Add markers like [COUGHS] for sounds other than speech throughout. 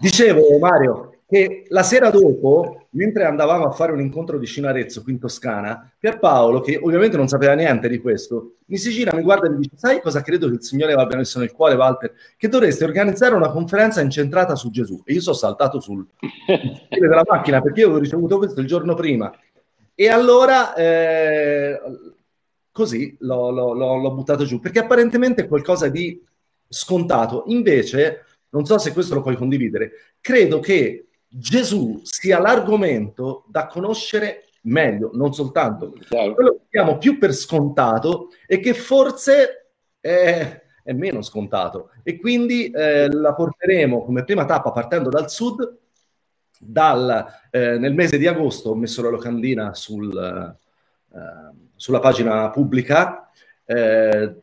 Dicevo, Mario, che la sera dopo, mentre andavamo a fare un incontro vicino Arezzo, qui in Toscana, Pierpaolo, che ovviamente non sapeva niente di questo, mi si gira, mi guarda e mi dice, sai cosa credo che il Signore abbia messo nel cuore, Walter? Che dovreste organizzare una conferenza incentrata su Gesù. E io sono saltato sul [LAUGHS] della macchina perché io avevo ricevuto questo il giorno prima. E allora, eh, così l'ho, l'ho, l'ho buttato giù, perché apparentemente è qualcosa di scontato. Invece non so se questo lo puoi condividere, credo che Gesù sia l'argomento da conoscere meglio, non soltanto Chiaro. quello che diamo più per scontato e che forse è, è meno scontato. E quindi eh, la porteremo come prima tappa partendo dal sud. Dal, eh, nel mese di agosto ho messo la locandina sul, eh, sulla pagina pubblica. Eh,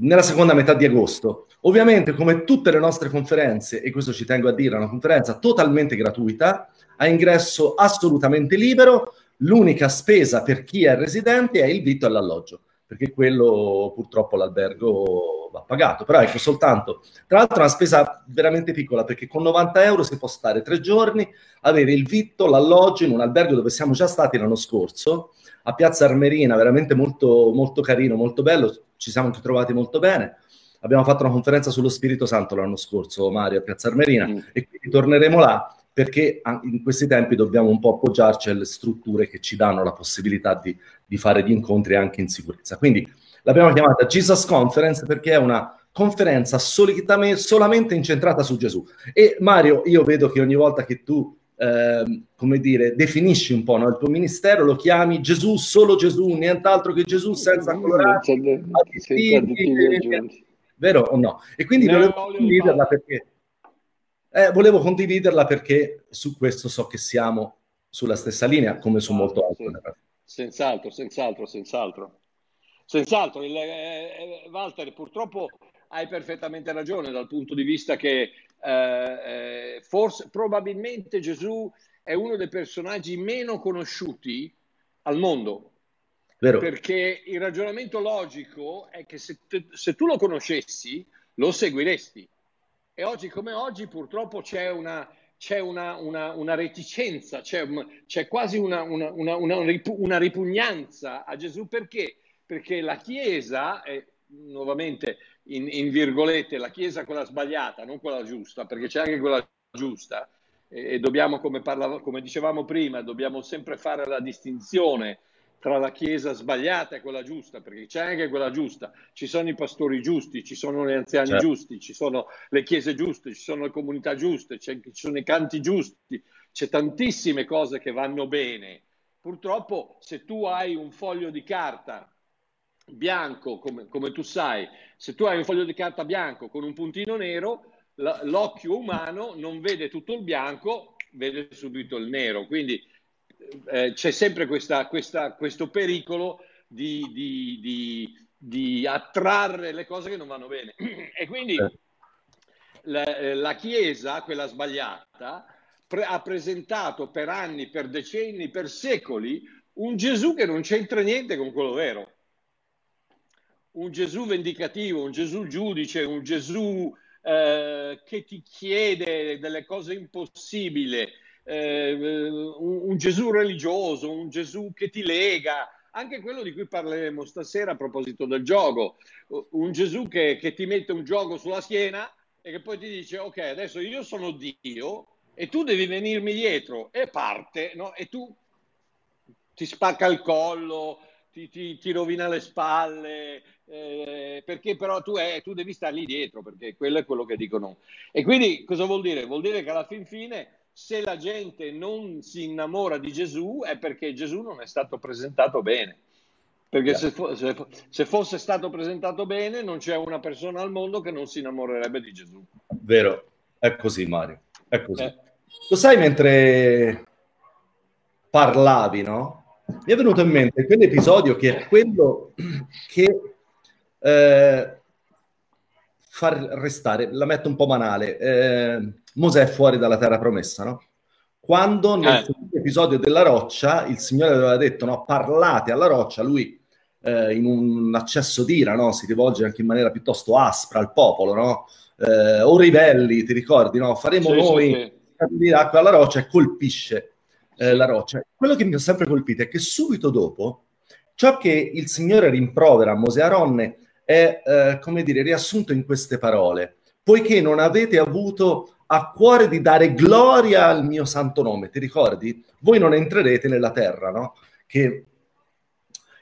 nella seconda metà di agosto. Ovviamente, come tutte le nostre conferenze, e questo ci tengo a dire, è una conferenza totalmente gratuita, a ingresso assolutamente libero. L'unica spesa per chi è residente è il vitto e l'alloggio, perché quello purtroppo l'albergo va pagato. Però ecco soltanto, tra l'altro, è una spesa veramente piccola, perché con 90 euro si può stare tre giorni, avere il vitto, l'alloggio in un albergo dove siamo già stati l'anno scorso a Piazza Armerina, veramente molto, molto carino, molto bello, ci siamo anche trovati molto bene. Abbiamo fatto una conferenza sullo Spirito Santo l'anno scorso, Mario, a Piazza Armerina, mm. e quindi torneremo là perché in questi tempi dobbiamo un po' appoggiarci alle strutture che ci danno la possibilità di, di fare gli incontri anche in sicurezza. Quindi l'abbiamo chiamata Jesus Conference perché è una conferenza solamente incentrata su Gesù. E Mario, io vedo che ogni volta che tu Ehm, come dire, definisci un po' no? il tuo ministero, lo chiami Gesù, solo Gesù, nient'altro che Gesù senza colorati, vero o no? E quindi no, volevo condividerla perché eh, volevo condividerla perché su questo so che siamo sulla stessa linea, come su molto altro. Senz'altro, senz'altro, senz'altro. Senz'altro, il, eh, eh, Walter, purtroppo hai perfettamente ragione dal punto di vista che eh, eh, forse, probabilmente Gesù è uno dei personaggi meno conosciuti al mondo. Vero. Perché il ragionamento logico è che se, te, se tu lo conoscessi, lo seguiresti. E oggi come oggi purtroppo c'è una, c'è una, una, una reticenza, c'è, c'è quasi una, una, ripugnanza a Gesù. Perché? Perché la Chiesa, eh, nuovamente in, in, virgolette, la Chiesa quella sbagliata, non quella giusta, perché c'è anche quella giusta e, e dobbiamo, come, parlavo, come dicevamo prima, dobbiamo sempre fare la distinzione tra la Chiesa sbagliata e quella giusta, perché c'è anche quella giusta, ci sono i pastori giusti, ci sono gli anziani certo. giusti, ci sono le chiese giuste, ci sono le comunità giuste, ci sono i canti giusti, c'è tantissime cose che vanno bene. Purtroppo se tu hai un foglio di carta bianco, come, come, tu sai, se tu hai un foglio di carta bianco con un puntino nero, l'occhio umano non vede tutto il bianco, vede subito il nero. Quindi eh, c'è sempre questa, questa, questo pericolo di, di, di, di, attrarre le cose che non vanno bene. [CLEARS THROAT] E quindi la, eh, la Chiesa, quella sbagliata, pre- ha presentato per anni, per decenni, per secoli un Gesù che non c'entra niente con quello vero. Un Gesù vendicativo, un Gesù giudice, un Gesù eh, che ti chiede delle cose impossibili, eh, un, Gesù religioso, un Gesù che ti lega, anche quello di cui parleremo stasera a proposito del gioco, un Gesù che, che ti mette un gioco sulla schiena e che poi ti dice ok adesso io sono Dio e tu devi venirmi dietro e parte no? e tu ti spacca il collo, ti, ti, ti rovina le spalle, eh, perché però tu, è, tu devi stare lì dietro, perché quello è quello che dicono. E quindi cosa vuol dire? Vuol dire che alla fin fine se la gente non si innamora di Gesù è perché Gesù non è stato presentato bene. Perché se, fo- se, se, fosse stato presentato bene non c'è una persona al mondo che non si innamorerebbe di Gesù. Vero, è così Mario, è così. Eh. Lo sai mentre parlavi, no? Mi è venuto in mente quell'episodio che è quello che eh, far restare, la metto un po' banale, eh, Mosè fuori dalla terra promessa, no? Quando nel eh. episodio della roccia il Signore aveva detto no, parlate alla roccia, lui eh, in un accesso d'ira no, si rivolge anche in maniera piuttosto aspra al popolo, no? eh, o ribelli, ti ricordi? No? Faremo sì, noi sì, sì. l'acqua alla roccia e colpisce eh, la roccia. Quello che mi ha sempre colpito è che subito dopo ciò che il Signore rimprovera a Mosè Aronne è, eh, come dire, riassunto in queste parole. Poiché non avete avuto a cuore di dare gloria al mio santo nome, ti ricordi? Voi non entrerete nella terra, no? Che...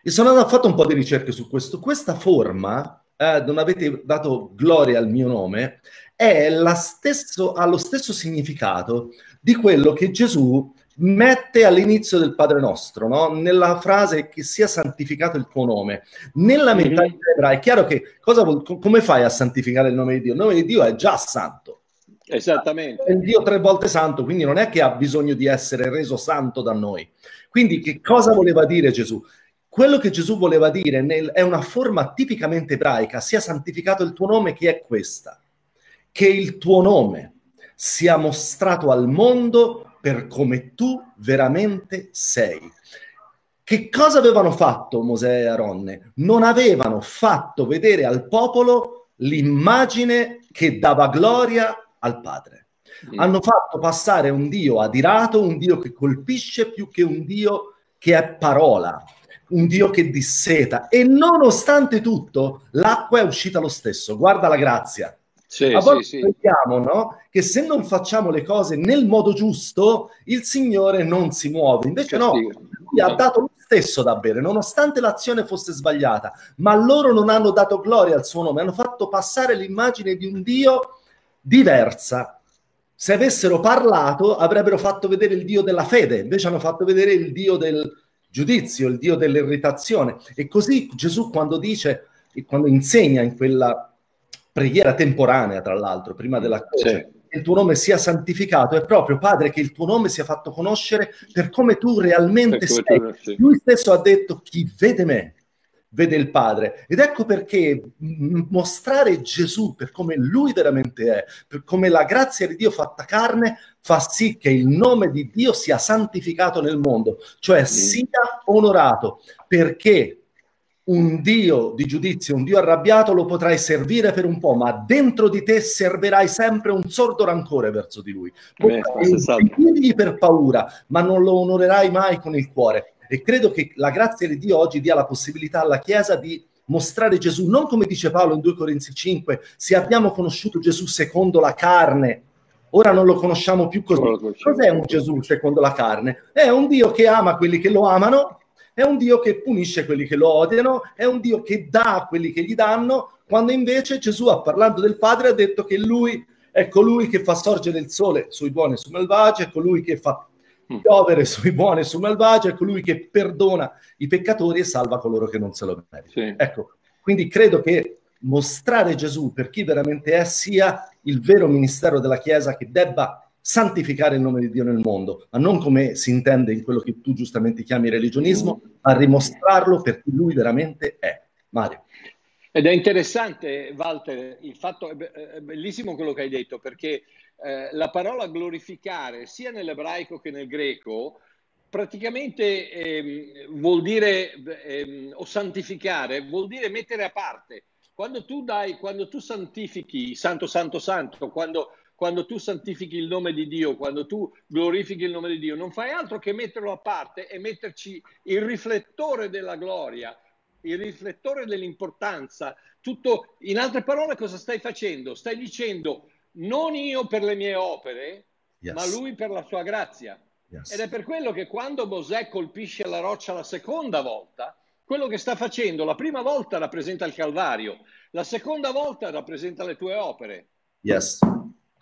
E sono andato a fare un po' di ricerche su questo. Questa forma, eh, non avete dato gloria al mio nome, è stesso, ha lo stesso significato di quello che Gesù mette all'inizio del Padre nostro, no? nella frase che sia santificato il tuo nome. Nella mm-hmm. mentalità ebraica è chiaro che cosa, come fai a santificare il nome di Dio? Il nome di Dio è già santo. Esattamente. È Dio tre volte santo, quindi non è che ha bisogno di essere reso santo da noi. Quindi che cosa voleva dire Gesù? Quello che Gesù voleva dire nel, è una forma tipicamente ebraica, sia santificato il tuo nome, che è questa, che il tuo nome sia mostrato al mondo per come tu veramente sei. Che cosa avevano fatto Mosè e Aronne? Non avevano fatto vedere al popolo l'immagine che dava gloria al Padre. Mm. Hanno fatto passare un Dio adirato, un Dio che colpisce più che un Dio che è parola, un Dio che disseta. E nonostante tutto, l'acqua è uscita lo stesso. Guarda la grazia. Sì, a volte sì, vediamo no? che se non facciamo le cose nel modo giusto, il Signore non si muove. Invece no, lui ha dato lo stesso da bere, nonostante l'azione fosse sbagliata, ma loro non hanno dato gloria al suo nome, hanno fatto passare l'immagine di un Dio diversa. Se avessero parlato, avrebbero fatto vedere il Dio della fede, invece hanno fatto vedere il Dio del giudizio, il Dio dell'irritazione. E così Gesù quando dice, quando insegna in quella preghiera temporanea, tra l'altro, prima della croce. Sì. Che il tuo nome sia santificato, è proprio Padre che il tuo nome sia fatto conoscere per come tu realmente sei. Tu, sì. Lui stesso ha detto: Chi vede me, vede il Padre. Ed ecco perché mostrare Gesù per come lui veramente è, per come la grazia di Dio fatta carne, fa sì che il nome di Dio sia santificato nel mondo, cioè sia onorato, perché un Dio di giudizio, un Dio arrabbiato lo potrai servire per un po', ma dentro di te servirai sempre un sordo rancore verso di lui. Potrai per paura, ma non lo onorerai mai con il cuore. E credo che la grazia di Dio oggi dia la possibilità alla Chiesa di mostrare Gesù, non come dice Paolo in 2 Corinzi 5, se abbiamo conosciuto Gesù secondo la carne, ora non lo conosciamo più così. Cos'è un Gesù secondo la carne? È un Dio che ama quelli che lo amano è un Dio che punisce quelli che lo odiano, è un Dio che dà a quelli che gli danno, quando invece Gesù, parlando del Padre, ha detto che lui è colui che fa sorgere il sole sui buoni e sui malvagi, è colui che fa mm. piovere sui buoni e sui malvagi, è colui che perdona i peccatori e salva coloro che non se lo meritano. Sì. Ecco, quindi credo che mostrare Gesù per chi veramente è sia il vero ministero della Chiesa che debba santificare il nome di Dio nel mondo, ma non come si intende in quello che tu giustamente chiami religionismo, ma rimostrarlo per chi lui veramente è. Mario. Ed è interessante, Walter, il fatto, è bellissimo quello che hai detto, perché eh, la parola glorificare, sia nell'ebraico che nel greco, praticamente eh, vuol dire, eh, o santificare, vuol dire mettere a parte. Quando tu dai, quando tu santifichi, santo, santo, santo, quando quando tu santifichi il nome di Dio, quando tu glorifichi il nome di Dio, non fai altro che metterlo a parte e metterci il riflettore della gloria, il riflettore dell'importanza. Tutto, in altre parole, cosa stai facendo? Stai dicendo non io per le mie opere, yes. ma lui per la sua grazia. Yes. Ed è per quello che quando Mosè colpisce la roccia la seconda volta, quello che sta facendo la prima volta rappresenta il Calvario, la seconda volta rappresenta le tue opere. Yes.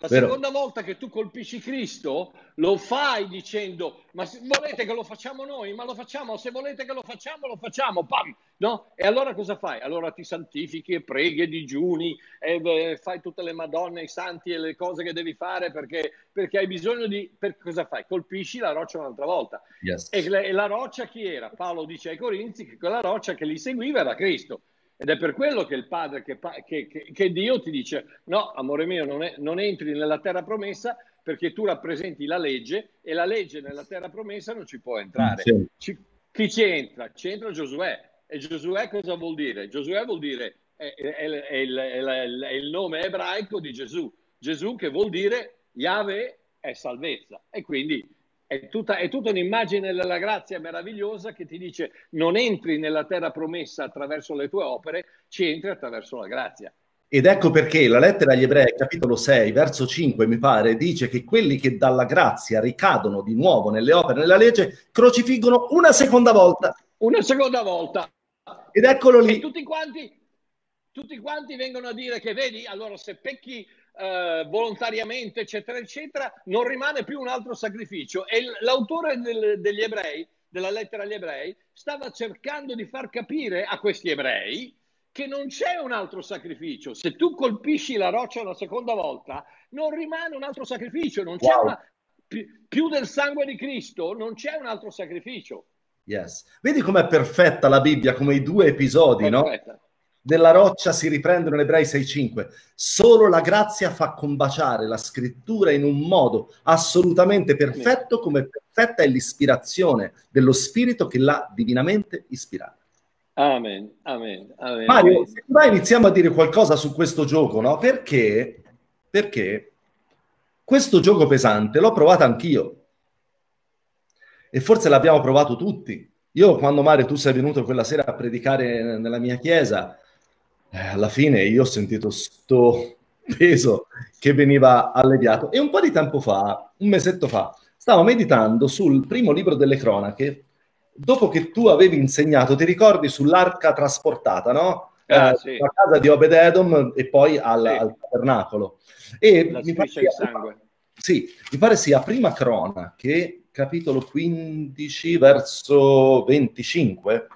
La Vero. seconda volta che tu colpisci Cristo lo fai dicendo ma se volete che lo facciamo noi, ma lo facciamo, se volete che lo facciamo, lo facciamo, pam, no? E allora cosa fai? Allora ti santifichi e preghi e digiuni e beh, fai tutte le madonne, i santi e le cose che devi fare perché, perché hai bisogno di... Per, cosa fai? Colpisci la roccia un'altra volta. Yes. E, e la roccia chi era? Paolo dice ai Corinzi che quella roccia che li seguiva era Cristo. Ed è per quello che il Padre, che, che, che Dio ti dice, no, amore mio, non, è, non, entri nella terra promessa perché tu rappresenti la legge e la legge nella terra promessa non ci può entrare. Sì. Ci, chi ci entra? Ci entra Giosuè. E Giosuè cosa vuol dire? Giosuè vuol dire è, è, è, il, è, il, nome ebraico di Gesù. Gesù che vuol dire Yahweh è salvezza. E quindi è tutta, è tutta un'immagine della grazia meravigliosa che ti dice non entri nella terra promessa attraverso le tue opere, ci entri attraverso la grazia. Ed ecco perché la lettera agli ebrei, capitolo 6, verso 5, mi pare, dice che quelli che dalla grazia ricadono di nuovo nelle opere, nella legge, crocifiggono una seconda volta. Una seconda volta. Ed eccolo lì. E tutti quanti, tutti quanti vengono a dire che, vedi, allora se pecchi eh, volontariamente, eccetera, eccetera, non rimane più un altro sacrificio. E l'autore del, degli ebrei, della lettera agli ebrei, stava cercando di far capire a questi ebrei che non c'è un altro sacrificio. Se tu colpisci la roccia una seconda volta, non rimane un altro sacrificio, non c'è wow. una, più, più, del sangue di Cristo, non c'è un altro sacrificio. Yes. Vedi com'è perfetta la Bibbia, come i due episodi, perfetta. no? Della roccia si riprendono in Ebrei 6.5. Solo la grazia fa combaciare la scrittura in un modo assolutamente perfetto, come perfetta è l'ispirazione dello Spirito che l'ha divinamente ispirato. Amen, amen, amen. Mario, se mai iniziamo a dire qualcosa su questo gioco, no? Perché? Perché questo gioco pesante l'ho provato anch'io. E forse l'abbiamo provato tutti. Io quando Mario tu sei venuto quella sera a predicare nella mia chiesa, eh, alla fine io ho sentito sto peso che veniva alleviato. E un po' di tempo fa, un mesetto fa, stavo meditando sul primo libro delle cronache dopo che tu avevi insegnato, ti ricordi sull'arca trasportata, no? Ah, eh, sì. La casa di Obed-Edom e poi al, sì. al tabernacolo. E La mi pare sia, sangue. Sì, mi pare sia prima cronache, capitolo 15, verso 25.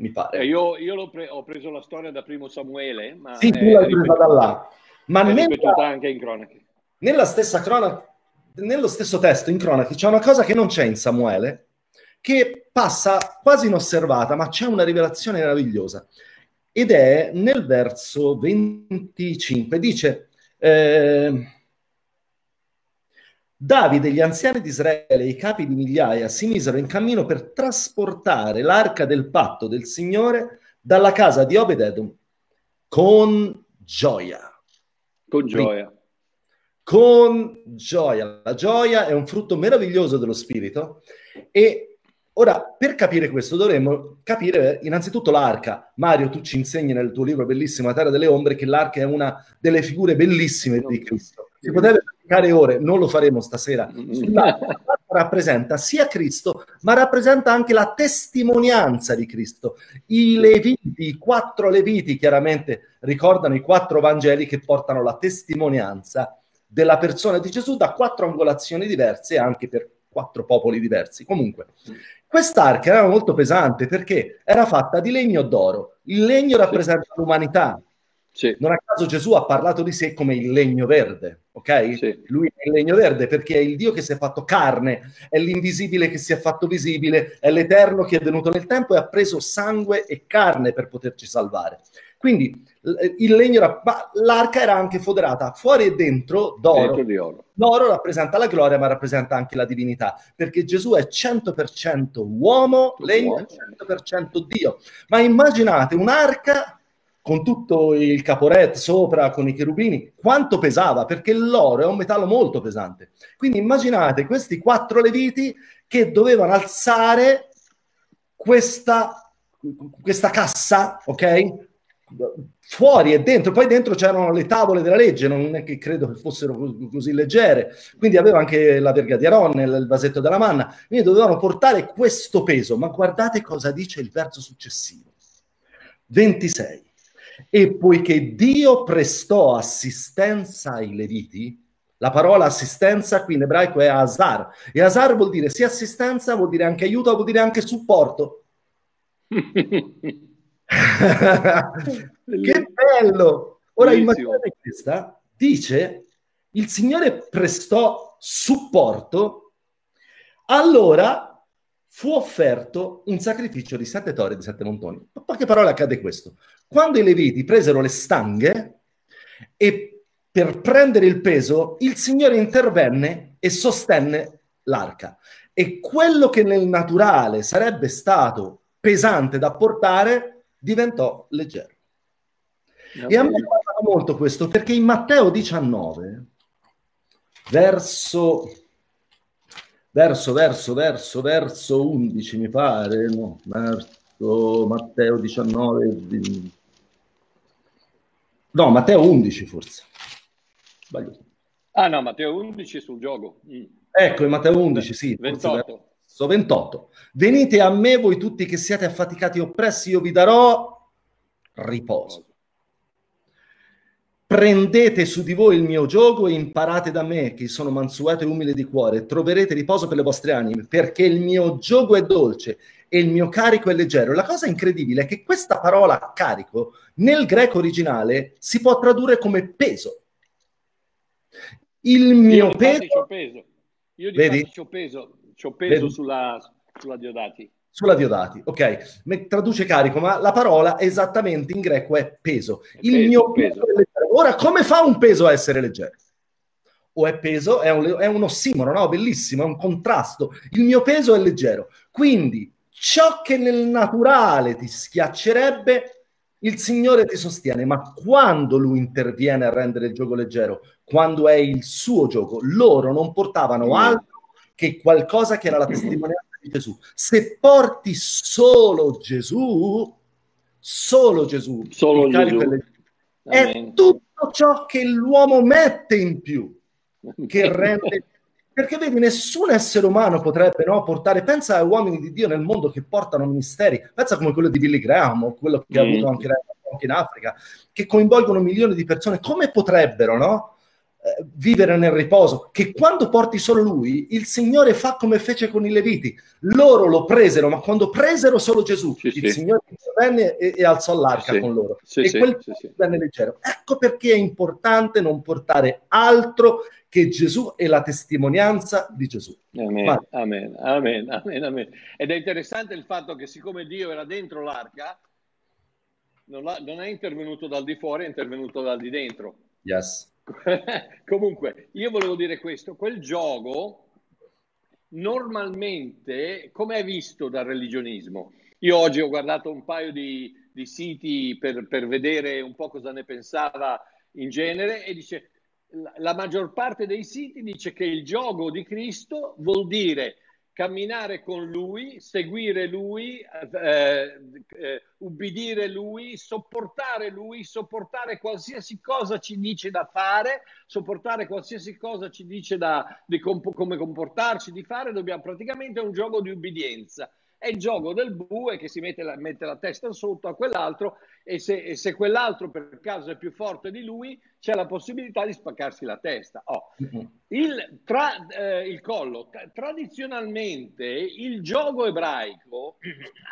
Mi pare. Eh, io, io pre- ho preso la storia da primo Samuele, ma sì, tu l'hai presa da là. Ma nella, anche in cronache. Nella stessa cronaca, nello stesso testo in cronache c'è una cosa che non c'è in Samuele, che passa quasi inosservata, ma c'è una rivelazione meravigliosa. Ed è nel verso 25, dice... Eh, Davide e gli anziani di Israele e i capi di migliaia si misero in cammino per trasportare l'arca del patto del Signore dalla casa di Obed-Edom con gioia. Con gioia. Con gioia. La gioia è un frutto meraviglioso dello Spirito e Ora, per capire questo dovremmo capire innanzitutto l'arca. Mario, tu ci insegni nel tuo libro bellissimo La Terra delle Ombre che l'arca è una delle figure bellissime di Cristo. Si potrebbe praticare ore, non lo faremo stasera. L'arca rappresenta sia Cristo, ma rappresenta anche la testimonianza di Cristo. I Leviti, i quattro Leviti, chiaramente ricordano i quattro Vangeli che portano la testimonianza della persona di Gesù da quattro angolazioni diverse anche per quattro popoli diversi. Comunque, quest'arca era molto pesante perché era fatta di legno d'oro. Il legno rappresenta l'umanità. Sì. Non a caso Gesù ha parlato di sé come il legno verde, ok? Sì. Lui è il legno verde perché è il Dio che si è fatto carne, è l'invisibile che si è fatto visibile, è l'eterno che è venuto nel tempo e ha preso sangue e carne per poterci salvare. Quindi il legno era, ma l'arca era anche foderata fuori e dentro d'oro. Dentro oro. L'oro rappresenta la gloria, ma rappresenta anche la divinità, perché Gesù è 100% uomo, legno è 100% Dio. Ma immaginate un'arca con tutto il caporet sopra, con i cherubini, quanto pesava, perché l'oro è un metallo molto pesante. Quindi immaginate questi quattro leviti che dovevano alzare questa, questa cassa, ok? fuori e dentro, poi dentro c'erano le tavole della legge, non è che credo che fossero così leggere, quindi aveva anche la verga di Aron, il vasetto della manna, quindi dovevano portare questo peso, ma guardate cosa dice il verso successivo, 26. E poiché Dio prestò assistenza ai Leviti, la parola assistenza qui in ebraico è azar, e azar vuol dire sia assistenza, vuol dire anche aiuto, vuol dire anche supporto. [LAUGHS] che bello! Ora immaginate questa, dice il Signore prestò supporto, allora fu offerto un sacrificio di sette tori di sette montoni. In poche parole accade questo. Quando i Leviti presero le stanghe e per prendere il peso, il Signore intervenne e sostenne l'arca. E quello che nel naturale sarebbe stato pesante da portare, diventò leggero. E a me piace molto questo perché in Matteo 19, verso, verso, verso, verso, verso 11 mi pare, no, verso Matteo 19, no, Matteo 11 forse. Sbaglio. Ah no, Matteo 11 sul gioco. Mm. Ecco, in Matteo 11, sì. 28. 28. Venite a me voi tutti che siete affaticati e oppressi, io vi darò riposo. Prendete su di voi il mio gioco e imparate da me, che sono mansueto e umile di cuore, troverete riposo per le vostre anime, perché il mio gioco è dolce e il mio carico è leggero. La cosa incredibile è che questa parola carico nel greco originale si può tradurre come peso. Il mio Io peso... peso. Io di Vedi? C'ho peso, c'ho peso sulla, sulla Diodati. Sulla Diodati, ok. Traduce carico, ma la parola esattamente in greco è peso. Il peso, mio peso. Ora, come fa un peso a essere leggero? O è peso, è un, è un ossimoro, no? Bellissimo, è un contrasto. Il mio peso è leggero. Quindi, ciò che nel naturale ti schiaccerebbe, il Signore ti sostiene, ma quando Lui interviene a rendere il gioco leggero, quando è il suo gioco, loro non portavano altro che qualcosa che era la testimonianza di Gesù. Se porti solo Gesù, solo Gesù, solo Gesù. È, è tutto ciò che l'uomo mette in più che rende perché vedi, nessun essere umano potrebbe no, portare, pensa a uomini di Dio nel mondo che portano ministeri, pensa come quello di Billy Graham o quello che mm. ha avuto anche in Africa, che coinvolgono milioni di persone, come potrebbero, no? Eh, vivere nel riposo, che quando porti solo lui, il Signore fa come fece con i Leviti. Loro lo presero, ma quando presero solo Gesù, sì, il sì. Signore venne e, e, alzò l'arca sì, con loro. e quel venne leggero. Ecco perché è importante non portare altro che Gesù è la testimonianza di Gesù. Amen, amen, amen, amen, amen. Ed è interessante il fatto che siccome Dio era dentro l'arca, non, non è intervenuto dal di fuori, è intervenuto dal di dentro. Yes. [LAUGHS] Comunque, io volevo dire questo, quel gioco normalmente, come è visto dal religionismo? Io oggi ho guardato un paio di, di siti per, per, vedere un po' cosa ne pensava in genere e dice la maggior parte dei siti dice che il gioco di Cristo vuol dire camminare con lui, seguire lui, eh, eh, ubbidire lui, sopportare lui, sopportare qualsiasi cosa ci dice da fare, sopportare qualsiasi cosa ci dice da, di comp- come comportarci, di fare, dobbiamo praticamente è un gioco di ubbidienza è il gioco del bue che si mette la, mette la testa sotto a quell'altro e se, e se, quell'altro per caso è più forte di lui c'è la possibilità di spaccarsi la testa. Oh. Il, tra, eh, il, collo, tra, tradizionalmente il gioco ebraico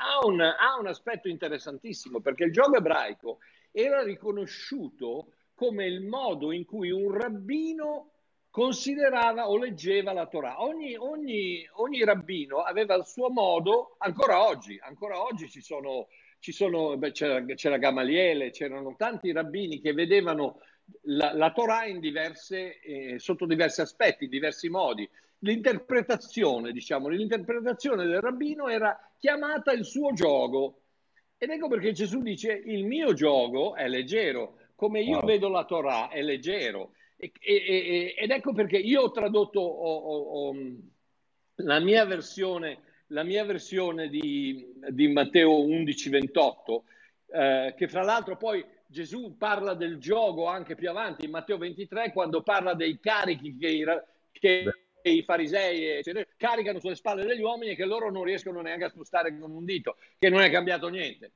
ha un, ha un aspetto interessantissimo perché il gioco ebraico era riconosciuto come il modo in cui un rabbino considerava o leggeva la Torah. Ogni, ogni, ogni rabbino aveva il suo modo, ancora oggi, ancora oggi ci sono, ci sono beh, c'era, c'era, Gamaliele, c'erano tanti rabbini che vedevano la, la Torah in diverse, eh, sotto diversi aspetti, in diversi modi. L'interpretazione, diciamo, l'interpretazione del rabbino era chiamata il suo gioco. Ed ecco perché Gesù dice: Il mio gioco è leggero, come io wow. vedo la Torah è leggero. E, e, ed ecco perché io ho tradotto ho, ho, ho, la mia versione, la mia versione di, di Matteo 11, 28, eh, che fra l'altro poi Gesù parla del gioco anche più avanti, in Matteo 23, quando parla dei carichi che i, che i farisei eccetera, caricano sulle spalle degli uomini e che loro non riescono neanche a spostare con un dito, che non è cambiato niente.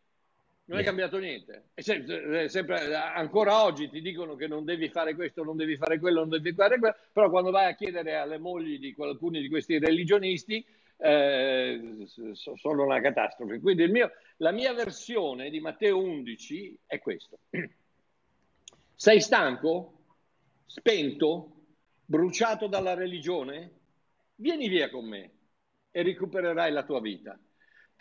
Non è cambiato niente. Sempre, sempre, ancora oggi ti dicono che non devi fare questo, non devi fare quello, non devi fare quello, però quando vai a chiedere alle mogli di alcuni di questi religionisti eh, sono una catastrofe. Quindi mio, la mia versione di Matteo 11 è questo. [CLEARS THROAT] Sei stanco? Spento? Bruciato dalla religione? Vieni via con me e recupererai la tua vita.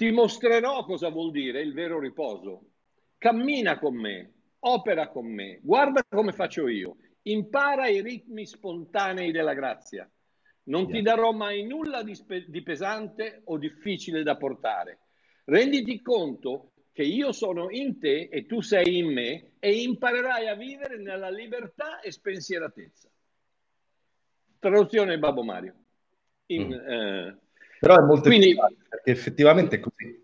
Ti mostrerò cosa vuol dire il vero riposo. Cammina con me, opera con me, guarda come faccio io, impara i ritmi spontanei della grazia. Non ti darò mai nulla di, spe- di pesante o difficile da portare. Renditi conto che io sono in te e tu sei in me e imparerai a vivere nella libertà e spensieratezza. Traduzione Babbo Mario. In, mm. eh, Però è molto quindi, perché effettivamente è così.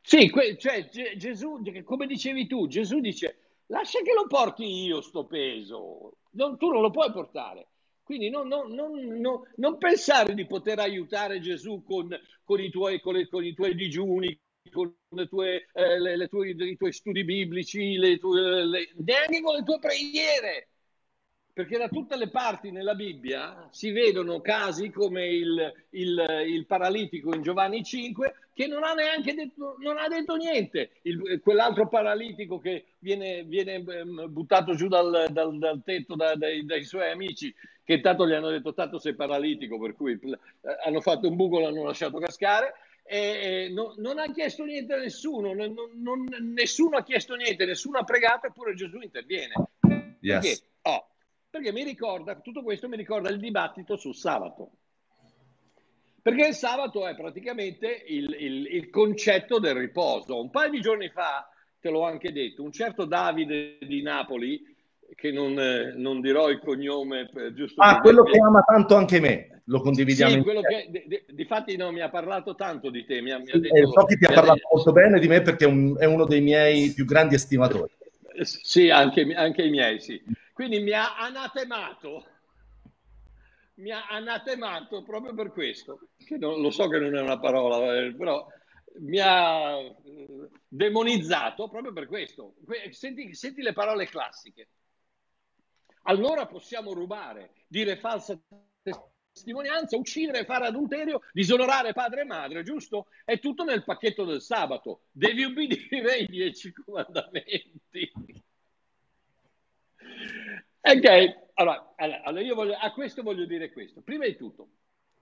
Sì, que- cioè Gesù, come dicevi tu, Gesù dice lascia che lo porti io sto peso, non, tu non lo puoi portare. Quindi non, non, non, non, pensare di poter aiutare Gesù con, con, i, tuoi, con, le, con i, tuoi, digiuni, con le tue, eh, le, le tue, i tuoi studi biblici, le tue, le, neanche con le tue preghiere. Perché da tutte le parti nella Bibbia si vedono casi come il, il, il paralitico in Giovanni 5 che non ha neanche detto, non ha detto niente. Il, quell'altro paralitico che viene, viene ehm, buttato giù dal, dal, dal tetto da, dai, dai, suoi amici, che tanto gli hanno detto tanto sei paralitico, per cui eh, hanno fatto un buco e l'hanno lasciato cascare. E, no, non ha chiesto niente a nessuno, non, non, nessuno ha chiesto niente, nessuno ha pregato, eppure Gesù interviene. Yes. Perché? Oh, perché mi ricorda, tutto questo mi ricorda il dibattito sul sabato. Perché il sabato è praticamente il, il, il concetto del riposo. Un paio di giorni fa, te l'ho anche detto, un certo Davide di Napoli, che non, non dirò il cognome giusto Ah, quello che ama tanto anche me, lo condividiamo. Sì, quello che di, di, difatti no, mi ha parlato tanto di te. Mi ha, mi ha detto, eh, so che ti ha parlato detto... molto bene di me perché è, un, è, uno dei miei più grandi estimatori. Sì, anche, anche i miei, sì. Quindi mi ha anatemato, mi ha anatemato proprio per questo, che non, lo so che non è una parola, eh, però mi ha eh, demonizzato proprio per questo. Senti, senti le parole classiche. Allora possiamo rubare, dire falsa testimonianza, uccidere, fare adulterio, disonorare padre e madre, giusto? È tutto nel pacchetto del sabato. Devi ubbidire i dieci comandamenti. Ok, allora, allora io voglio, a questo voglio dire questo. Prima di tutto,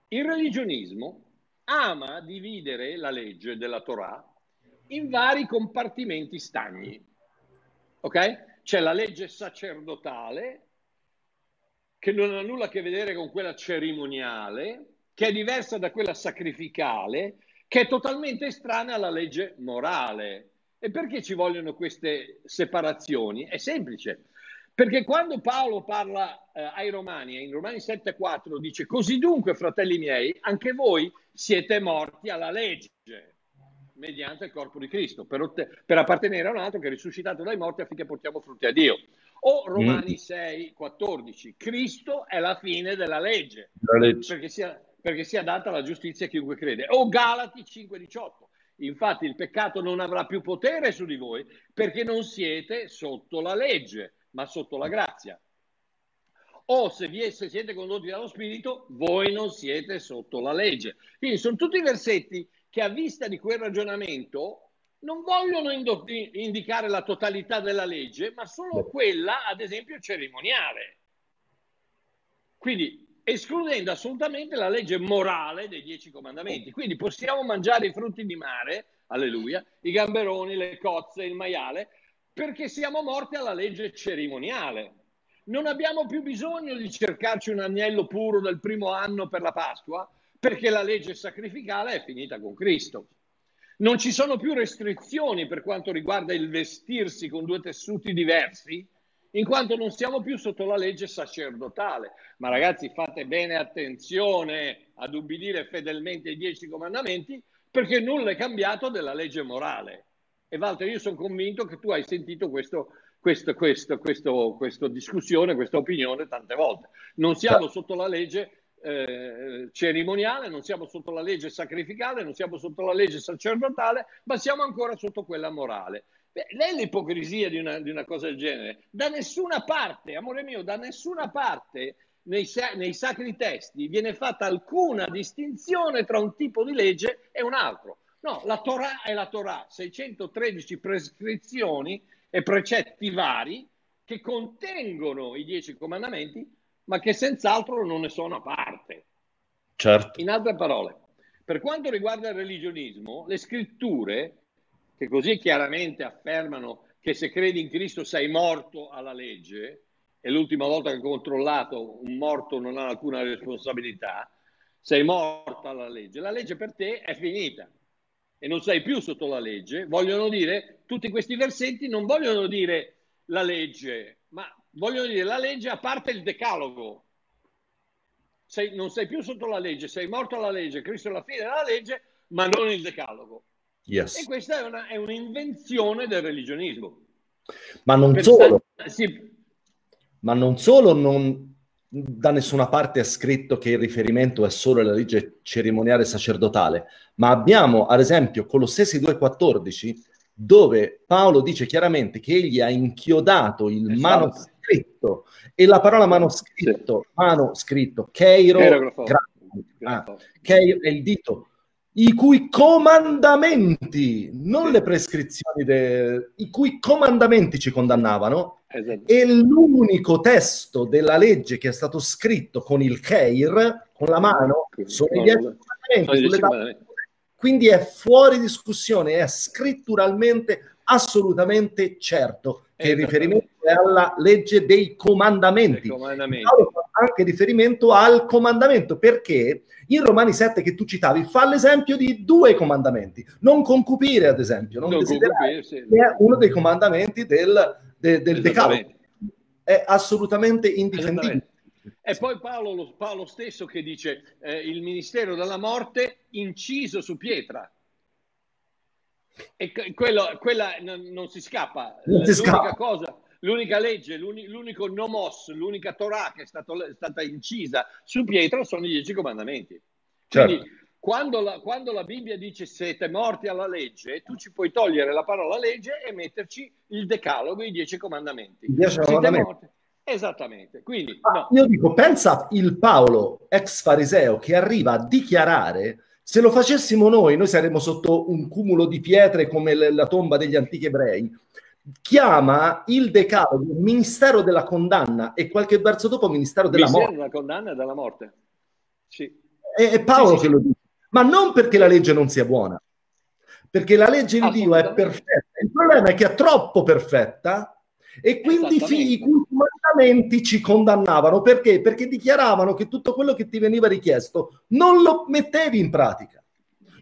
il religionismo ama dividere la legge della Torah in vari compartimenti stagni. Ok? C'è la legge sacerdotale, che non ha nulla a che vedere con quella cerimoniale, che è diversa da quella sacrificale, che è totalmente estranea alla legge morale. E perché ci vogliono queste separazioni? È semplice perché quando Paolo parla eh, ai Romani, in Romani 7,4 dice: Così dunque, fratelli miei, anche voi siete morti alla legge mediante il corpo di Cristo, per, per appartenere a un altro che è risuscitato dai morti affinché portiamo frutti a Dio. O Romani mm. 6,14, Cristo è la fine della legge, legge. Perché, sia, perché sia data la giustizia a chiunque crede. O Galati 5,18. Infatti il peccato non avrà più potere su di voi perché non siete sotto la legge, ma sotto la grazia. O se, vi, se siete condotti dallo Spirito, voi non siete sotto la legge. Quindi sono tutti versetti che a vista di quel ragionamento non vogliono indo- indicare la totalità della legge, ma solo quella, ad esempio, cerimoniale. Quindi escludendo assolutamente la legge morale dei dieci comandamenti. Quindi possiamo mangiare i frutti di mare, alleluia, i gamberoni, le cozze, il maiale, perché siamo morti alla legge cerimoniale. Non abbiamo più bisogno di cercarci un agnello puro del primo anno per la Pasqua, perché la legge sacrificale è finita con Cristo. Non ci sono più restrizioni per quanto riguarda il vestirsi con due tessuti diversi, in quanto non siamo più sotto la legge sacerdotale. Ma ragazzi, fate bene attenzione ad ubbidire fedelmente i dieci comandamenti, perché nulla è cambiato della legge morale. E Walter, io sono convinto che tu hai sentito questo, questo, questo, questa discussione, questa opinione tante volte. Non siamo sotto la legge eh, cerimoniale, non siamo sotto la legge sacrificale, non siamo sotto la legge sacerdotale, ma siamo ancora sotto quella morale. Beh, lei l'ipocrisia di una, di una, cosa del genere. Da nessuna parte, amore mio, da nessuna parte nei, nei sacri testi viene fatta alcuna distinzione tra un tipo di legge e un altro. No, la Torah è la Torah, 613 prescrizioni e precetti vari che contengono i dieci comandamenti, ma che senz'altro non ne sono a parte. Certo. In altre parole, per quanto riguarda il religionismo, le scritture, che così chiaramente affermano che se credi in Cristo sei morto alla legge, e l'ultima volta che ho controllato un morto non ha alcuna responsabilità, sei morto alla legge, la legge per te è finita e non sei più sotto la legge, vogliono dire, tutti questi versetti non vogliono dire la legge, ma vogliono dire la legge a parte il decalogo. Sei, non sei più sotto la legge, sei morto alla legge, Cristo è la fine della legge, ma non il decalogo. Yes. E questa è, una, è, un'invenzione del religionismo. Ma non per solo. Sì. Ma non solo non, da nessuna parte è scritto che il riferimento è solo alla legge cerimoniale sacerdotale, ma abbiamo ad esempio Colossesi 2,14 dove Paolo dice chiaramente che egli ha inchiodato il esatto. manoscritto e la parola manoscritto, sì. manoscritto, Keiro, ah, Keiro è il dito i cui comandamenti, non le prescrizioni, de, i cui comandamenti ci condannavano, esatto. e l'unico testo della legge che è stato scritto con il Keir, con la mano, sono i dieci comandamenti. Quindi è fuori discussione, è scritturalmente assolutamente certo che il riferimento è alla legge dei comandamenti. comandamenti. Anche riferimento al comandamento, perché in Romani 7 che tu citavi fa l'esempio di due comandamenti. Non concupire, ad esempio, non, non desiderare, sì. è uno dei comandamenti del, de, del decalogo. È assolutamente indifendibile. E poi Paolo, Paolo stesso che dice eh, il ministero della morte inciso su pietra. E quello, quella non, non, si scappa. Non si l'unica scappa. cosa, l'unica legge, l'unico nomos, l'unica Torah che è, stato, è, stata incisa su pietra sono i dieci comandamenti. Certo. Quindi quando la, quando la, Bibbia dice siete morti alla legge, tu ci puoi togliere la parola legge e metterci il decalogo, i dieci comandamenti. I dieci comandamenti. Esattamente. Quindi, no. Io dico, pensa il Paolo, ex fariseo, che arriva a dichiarare se lo facessimo noi, noi saremmo sotto un cumulo di pietre come la tomba degli antichi ebrei. Chiama il decalogo ministero della condanna e qualche verso dopo ministero della ministero morte. della condanna e della morte. Sì. È, è Paolo sì, sì. che lo dice, ma non perché la legge non sia buona, perché la legge di Dio è perfetta. Il problema è che è troppo perfetta e quindi i cui comandamenti ci condannavano. Perché? Perché dichiaravano che tutto quello che ti veniva richiesto non lo mettevi in pratica,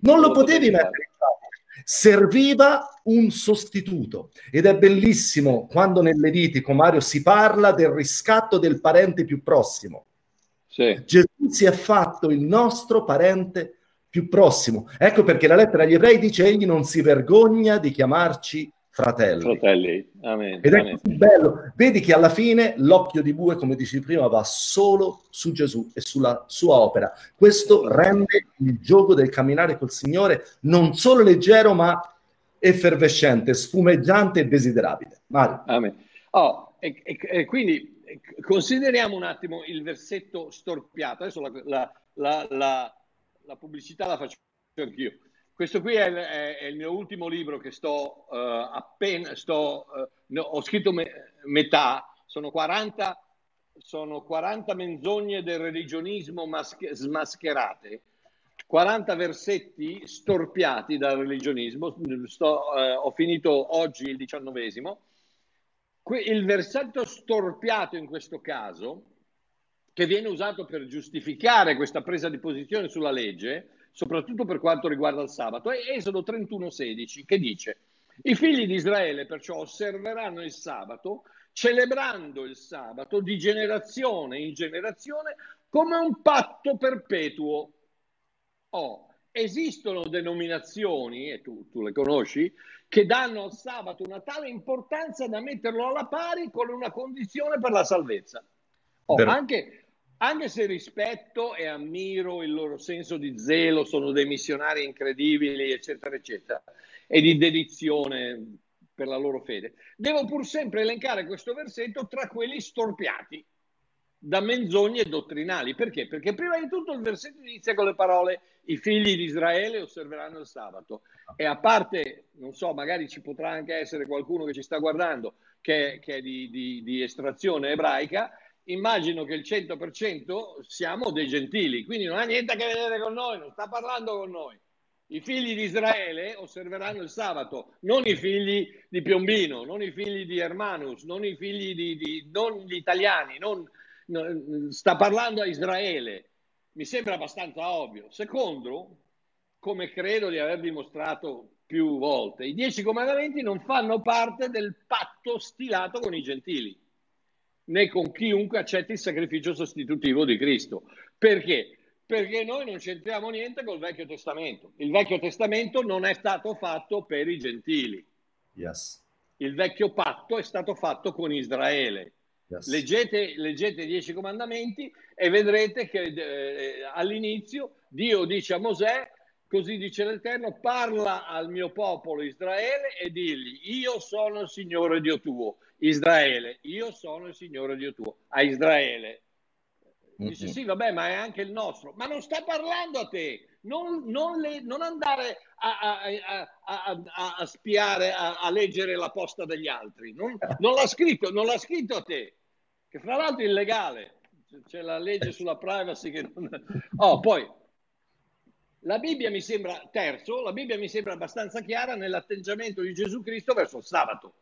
non, lo potevi mettere in pratica. Serviva un sostituto ed è bellissimo quando nel Levitico Mario si parla del riscatto del parente più prossimo. Sì. Gesù si è fatto il nostro parente più prossimo. Ecco perché la lettera agli ebrei dice egli non si vergogna di chiamarci fratelli. Fratelli, amen. Ed è così bello. Vedi che alla fine l'occhio di bue, come dicevi prima, va solo su Gesù e sulla sua opera. Questo rende il gioco del camminare col Signore non solo leggero, ma effervescente, sfumeggiante e desiderabile. Mario. Amen. Oh, e, e, e quindi consideriamo un attimo il versetto storpiato. Adesso la, la, la, la pubblicità la faccio anch'io. Questo qui è il, è, il, mio ultimo libro che sto uh, appena, sto, uh, no, ho scritto me, metà, sono 40, sono 40 menzogne del religionismo masche, smascherate, 40 versetti storpiati dal religionismo, sto, uh, ho finito oggi il diciannovesimo. Il versetto storpiato in questo caso, che viene usato per giustificare questa presa di posizione sulla legge, soprattutto per quanto riguarda il sabato, è Esodo 31,16 che dice i figli di Israele perciò osserveranno il sabato, celebrando il sabato di generazione in generazione come un patto perpetuo. Oh, esistono denominazioni, e tu, tu, le conosci, che danno al sabato una tale importanza da metterlo alla pari con una condizione per la salvezza. Oh, anche, anche se rispetto e ammiro il loro senso di zelo, sono dei missionari incredibili, eccetera, eccetera, e di dedizione per la loro fede, devo pur sempre elencare questo versetto tra quelli storpiati da menzogne dottrinali. Perché? Perché prima di tutto il versetto inizia con le parole i figli di Israele osserveranno il sabato. E a parte, non so, magari ci potrà anche essere qualcuno che ci sta guardando che, che è di, di, di estrazione ebraica, immagino che il 100% siamo dei gentili, quindi non ha niente a che vedere con noi, non sta parlando con noi. I figli di Israele osserveranno il sabato, non i figli di Piombino, non i figli di Hermanus, non i figli di, di non gli italiani, non, sta parlando a Israele. Mi sembra abbastanza ovvio. Secondo, come credo di aver dimostrato più volte, i dieci comandamenti non fanno parte del patto stilato con i gentili, né con chiunque accetti il sacrificio sostitutivo di Cristo. Perché? Perché noi non c'entriamo niente col Vecchio Testamento. Il Vecchio Testamento non è stato fatto per i gentili. Yes. Il vecchio patto è stato fatto con Israele. Yes. Leggete, leggete i dieci comandamenti e vedrete che eh, all'inizio Dio dice a Mosè Così dice l'Eterno, parla al mio popolo Israele e digli, io sono il Signore Dio tuo. Israele, io sono il Signore Dio tuo. A Israele. Dice, mm-hmm. sì, vabbè, ma è anche il nostro. Ma non sta parlando a te. Non, non, le, non andare a, a, a, a spiare, a, leggere la posta degli altri. Non, non, l'ha scritto, non l'ha scritto a te. Che fra l'altro è illegale. C'è la legge sulla privacy che non... Oh, poi la Bibbia mi sembra, terzo, la Bibbia mi sembra abbastanza chiara nell'atteggiamento di Gesù Cristo verso il sabato.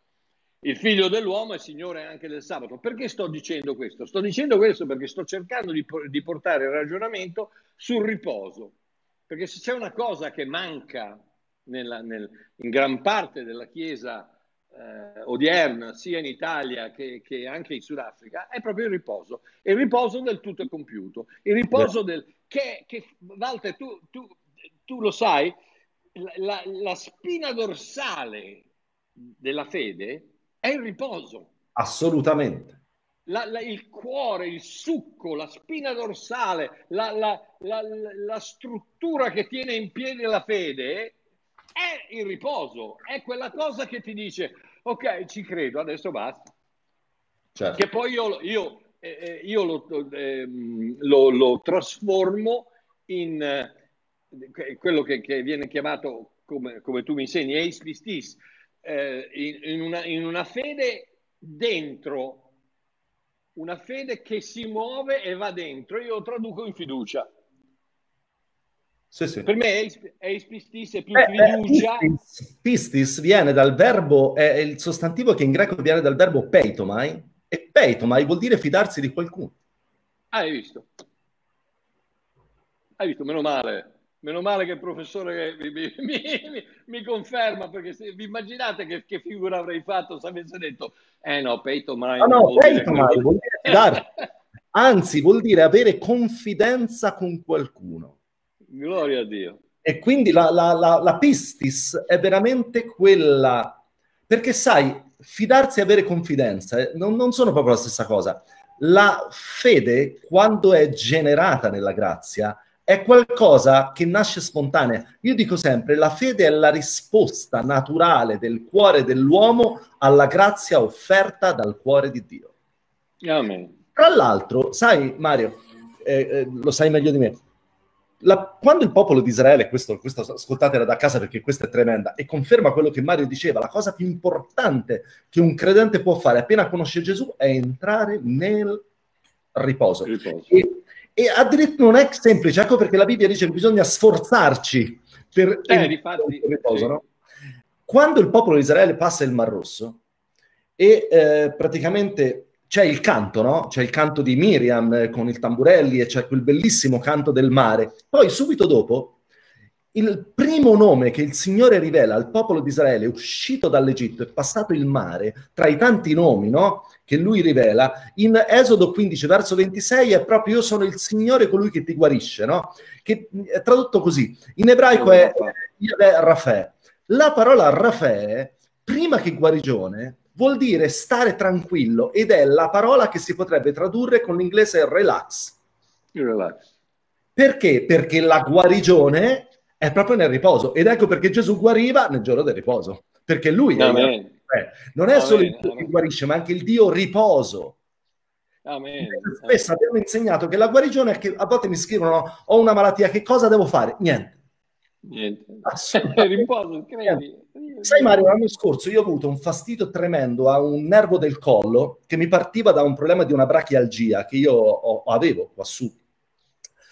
Il figlio dell'uomo è signore anche del sabato. Perché sto dicendo questo? Sto dicendo questo perché sto cercando di, di portare il ragionamento sul riposo. Perché se c'è una cosa che manca nella, nel, in gran parte della Chiesa eh, odierna, sia in Italia che, che, anche in Sudafrica, è proprio il riposo. Il riposo del tutto è compiuto. Il riposo del, che, che Walter, tu, tu, tu, lo sai, la, la spina dorsale della fede è il riposo. Assolutamente. La, la, il cuore, il succo, la spina dorsale, la, la, struttura che tiene in piedi la fede è il riposo, è quella cosa che ti dice, ok, ci credo, adesso basta. Certo. Che poi io, io eh, eh, io lo, eh, lo, lo, trasformo in eh, quello che, che, viene chiamato, come, come, tu mi insegni, eis pistis, eh, in, in, una, in una fede dentro, una fede che si muove e va dentro. Io lo traduco in fiducia. Sì, sì. Per me eis pistis è più eh, fiducia. Eh, pistis, pistis, viene dal verbo, è il sostantivo che in greco viene dal verbo peitomai, e peitomai vuol dire fidarsi di qualcuno. Ah, hai visto? Hai visto, meno male. Meno male che il professore mi, [LAUGHS] mi, mi, mi conferma, perché se, vi immaginate che, che, figura avrei fatto se avesse detto, eh no, peitomai. Ah, no, no, peitomai vuol dire fidarsi. [LAUGHS] Anzi, vuol dire avere confidenza con qualcuno. Gloria a Dio. E quindi la, la, la, la pistis è veramente quella, perché sai, fidarsi e avere confidenza eh, non, non sono proprio la stessa cosa. La fede, quando è generata nella grazia, è qualcosa che nasce spontanea. Io dico sempre, la fede è la risposta naturale del cuore dell'uomo alla grazia offerta dal cuore di Dio. Amen. Tra l'altro, sai Mario, eh, eh, lo sai meglio di me, la, quando il popolo di Israele, questo, questo ascoltatela da casa perché questa è tremenda, e conferma quello che Mario diceva, la cosa più importante che un credente può fare appena conosce Gesù è entrare nel riposo. riposo. E, e addirittura non è semplice, ecco perché la Bibbia dice che bisogna sforzarci per eh, difatti, il riposo. Sì. No? Quando il popolo di Israele passa il Mar Rosso e eh, praticamente c'è il canto, no? C'è il canto di Miriam eh, con il tamburelli e c'è quel bellissimo canto del mare. Poi subito dopo, il primo nome che il Signore rivela al popolo di Israele uscito dall'Egitto e passato il mare, tra i tanti nomi, no? Che lui rivela, in Esodo 15, verso 26, è proprio io sono il Signore colui che ti guarisce, no? Che è tradotto così. In ebraico è Yahweh Rafè. La parola Rafè, prima che guarigione, vuol dire stare tranquillo ed è la parola che si potrebbe tradurre con l'inglese relax. Relax. Perché? Perché la guarigione è proprio nel riposo ed ecco perché Gesù guariva nel giorno del riposo, perché lui è, eh, non è Amen. solo il Dio che guarisce, ma anche il Dio riposo. Amen. Spesso abbiamo insegnato che la guarigione è che a volte mi scrivono ho una malattia, che cosa devo fare? Niente. Niente. [LAUGHS] riposo, credi. Sai Mario, l'anno scorso io ho avuto un fastidio tremendo a un nervo del collo che mi partiva da un problema di una brachialgia che io ho, avevo qua su,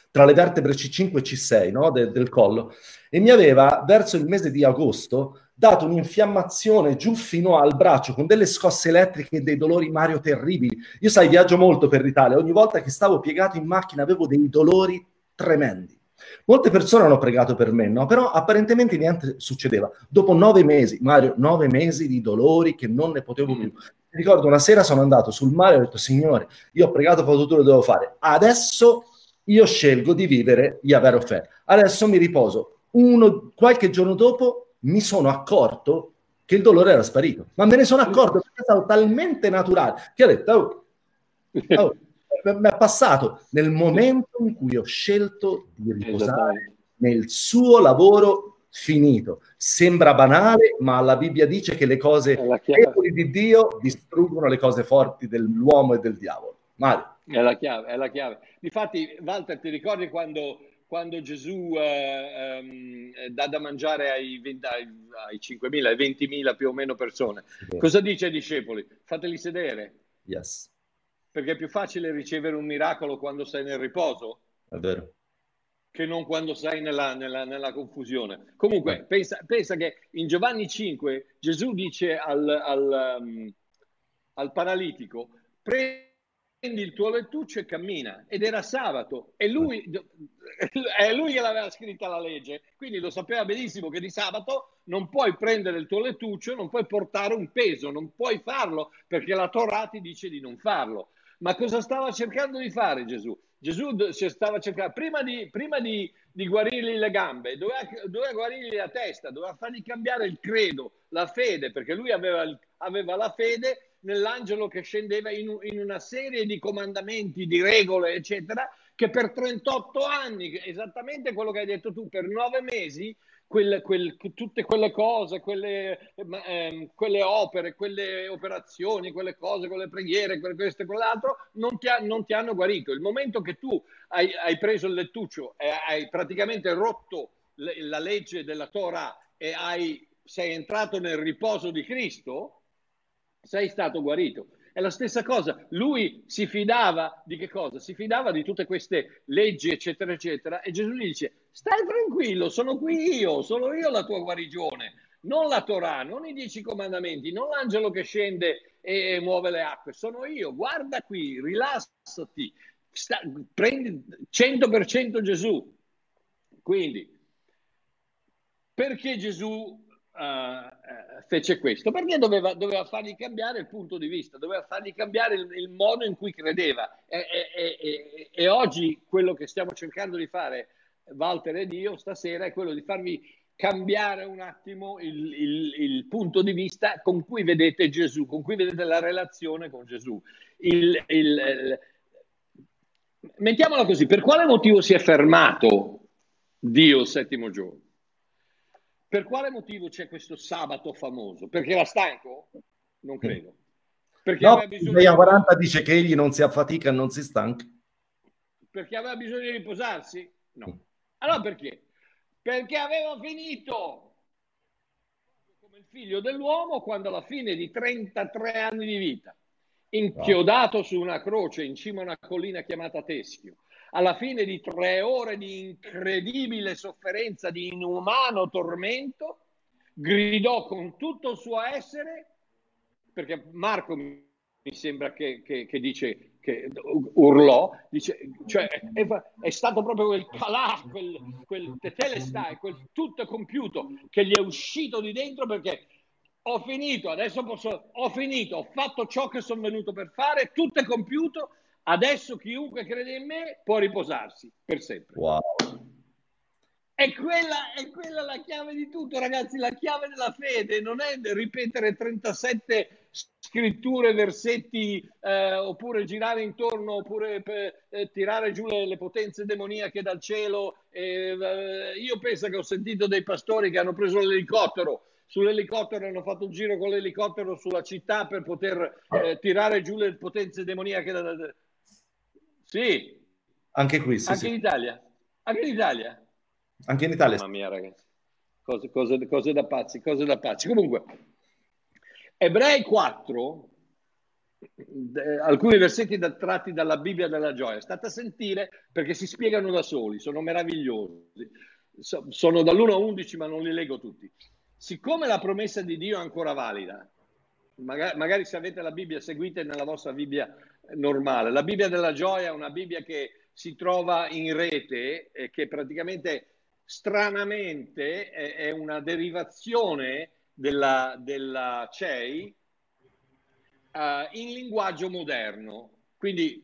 tra le vertebre C5 e C6 no? De, del collo, e mi aveva verso il mese di agosto dato un'infiammazione giù fino al braccio con delle scosse elettriche e dei dolori Mario terribili. Io sai, viaggio molto per l'Italia, ogni volta che stavo piegato in macchina avevo dei dolori tremendi. Molte persone hanno pregato per me, no? Però apparentemente niente succedeva. Dopo nove mesi, Mario, nove mesi di dolori che non ne potevo più. Mi ricordo una sera sono andato sul mare e ho detto, Signore, io ho pregato, fatto tutto che devo fare. Adesso io scelgo di vivere Yahweh. Adesso mi riposo. Uno, qualche giorno dopo mi sono accorto che il dolore era sparito. Ma me ne sono accorto perché è stato talmente naturale che ho detto, oh, oh, mi è passato nel momento in cui ho scelto di riposare nel suo lavoro finito. Sembra banale, ma la Bibbia dice che le cose deboli di Dio distruggono le cose forti dell'uomo e del diavolo. Mario. È la chiave, è la chiave. Infatti, Walter, ti ricordi quando, quando Gesù eh, um, dà da mangiare ai, 20, ai, ai 5.000, ai 20.000 più o meno persone? Cosa dice ai discepoli? Fateli sedere. Yes. Perché è più facile ricevere un miracolo quando sei nel riposo. È vero. Che non quando sei nella, nella, nella confusione. Comunque, pensa, pensa, che in Giovanni 5 Gesù dice al, al, um, al paralitico, prendi il tuo lettuccio e cammina. Ed era sabato. E lui, è [LAUGHS] lui che l'aveva scritta la legge. Quindi lo sapeva benissimo che di sabato non puoi prendere il tuo lettuccio, non puoi portare un peso, non puoi farlo perché la Torah ti dice di non farlo. Ma cosa stava cercando di fare Gesù? Gesù stava cercando, prima di, prima di, di guarirgli le gambe, doveva, doveva, guarirgli la testa, doveva fargli cambiare il credo, la fede, perché lui aveva, aveva la fede nell'angelo che scendeva in, in, una serie di comandamenti, di regole, eccetera, che per 38 anni, esattamente quello che hai detto tu, per nove mesi quel, quel, tutte quelle cose, quelle, ehm, quelle, opere, quelle operazioni, quelle cose, quelle preghiere, quelle, questo e quell'altro, non ti, ha, non ti, hanno guarito. Il momento che tu hai, hai preso il lettuccio e hai praticamente rotto le, la legge della Torah e hai, sei entrato nel riposo di Cristo, sei stato guarito. È la stessa cosa, lui si fidava di che cosa? Si fidava di tutte queste leggi, eccetera, eccetera, e Gesù gli dice, stai tranquillo, sono qui io, sono io la tua guarigione, non la Torah, non i dieci comandamenti, non l'angelo che scende e muove le acque, sono io, guarda qui, rilassati, sta, prendi 100% Gesù. Quindi, perché Gesù uh, fece questo? Perché doveva, doveva, fargli cambiare il punto di vista, doveva fargli cambiare il, il modo in cui credeva. E, e, e, e, oggi quello che stiamo cercando di fare, Walter ed io, stasera, è quello di farvi cambiare un attimo il, il, il punto di vista con cui vedete Gesù, con cui vedete la relazione con Gesù. Il, mettiamola così, per quale motivo si è fermato Dio il settimo giorno? Per quale motivo c'è questo sabato famoso? Perché era stanco? Non credo. Perché no, aveva bisogno Isaia 40 di... dice che egli non si affatica e non si stanca. Perché aveva bisogno di riposarsi? No. Allora perché? Perché aveva finito come il figlio dell'uomo quando alla fine di 33 anni di vita, inchiodato su una croce in cima a una collina chiamata Teschio, alla fine di tre ore di incredibile sofferenza, di inumano tormento, gridò con tutto il suo essere, perché Marco mi sembra che, che, che dice che urlò, dice, cioè è, è, stato proprio quel calà, quel, quel tetelestai, quel tutto compiuto che gli è uscito di dentro perché ho finito, adesso posso, ho finito, ho fatto ciò che sono venuto per fare, tutto è compiuto, Adesso chiunque crede in me può riposarsi per sempre. Wow. È quella, è quella la chiave di tutto, ragazzi. La chiave della fede non è ripetere 37 scritture, versetti, eh, oppure girare intorno, oppure per, eh, tirare giù le, le, potenze demoniache dal cielo. Eh, io penso che ho sentito dei pastori che hanno preso l'elicottero sull'elicottero hanno fatto un giro con l'elicottero sulla città per poter eh, tirare giù le potenze demoniache sì. Anche qui, sì, Anche sì. in Italia. Anche in Italia. Anche in Italia. Mamma mia, ragazzi. Cose, cose, cose da pazzi, cose da pazzi. Comunque, Ebrei 4, alcuni versetti da, tratti dalla Bibbia della gioia. State a sentire perché si spiegano da soli, sono meravigliosi. So, sono dall'1 a 11, ma non li leggo tutti. Siccome la promessa di Dio è ancora valida, magari, magari se avete la Bibbia, seguite nella vostra Bibbia normale. La Bibbia della gioia è una Bibbia che si trova in rete, eh, che praticamente stranamente è, è una derivazione della, della CEI uh, in linguaggio moderno. Quindi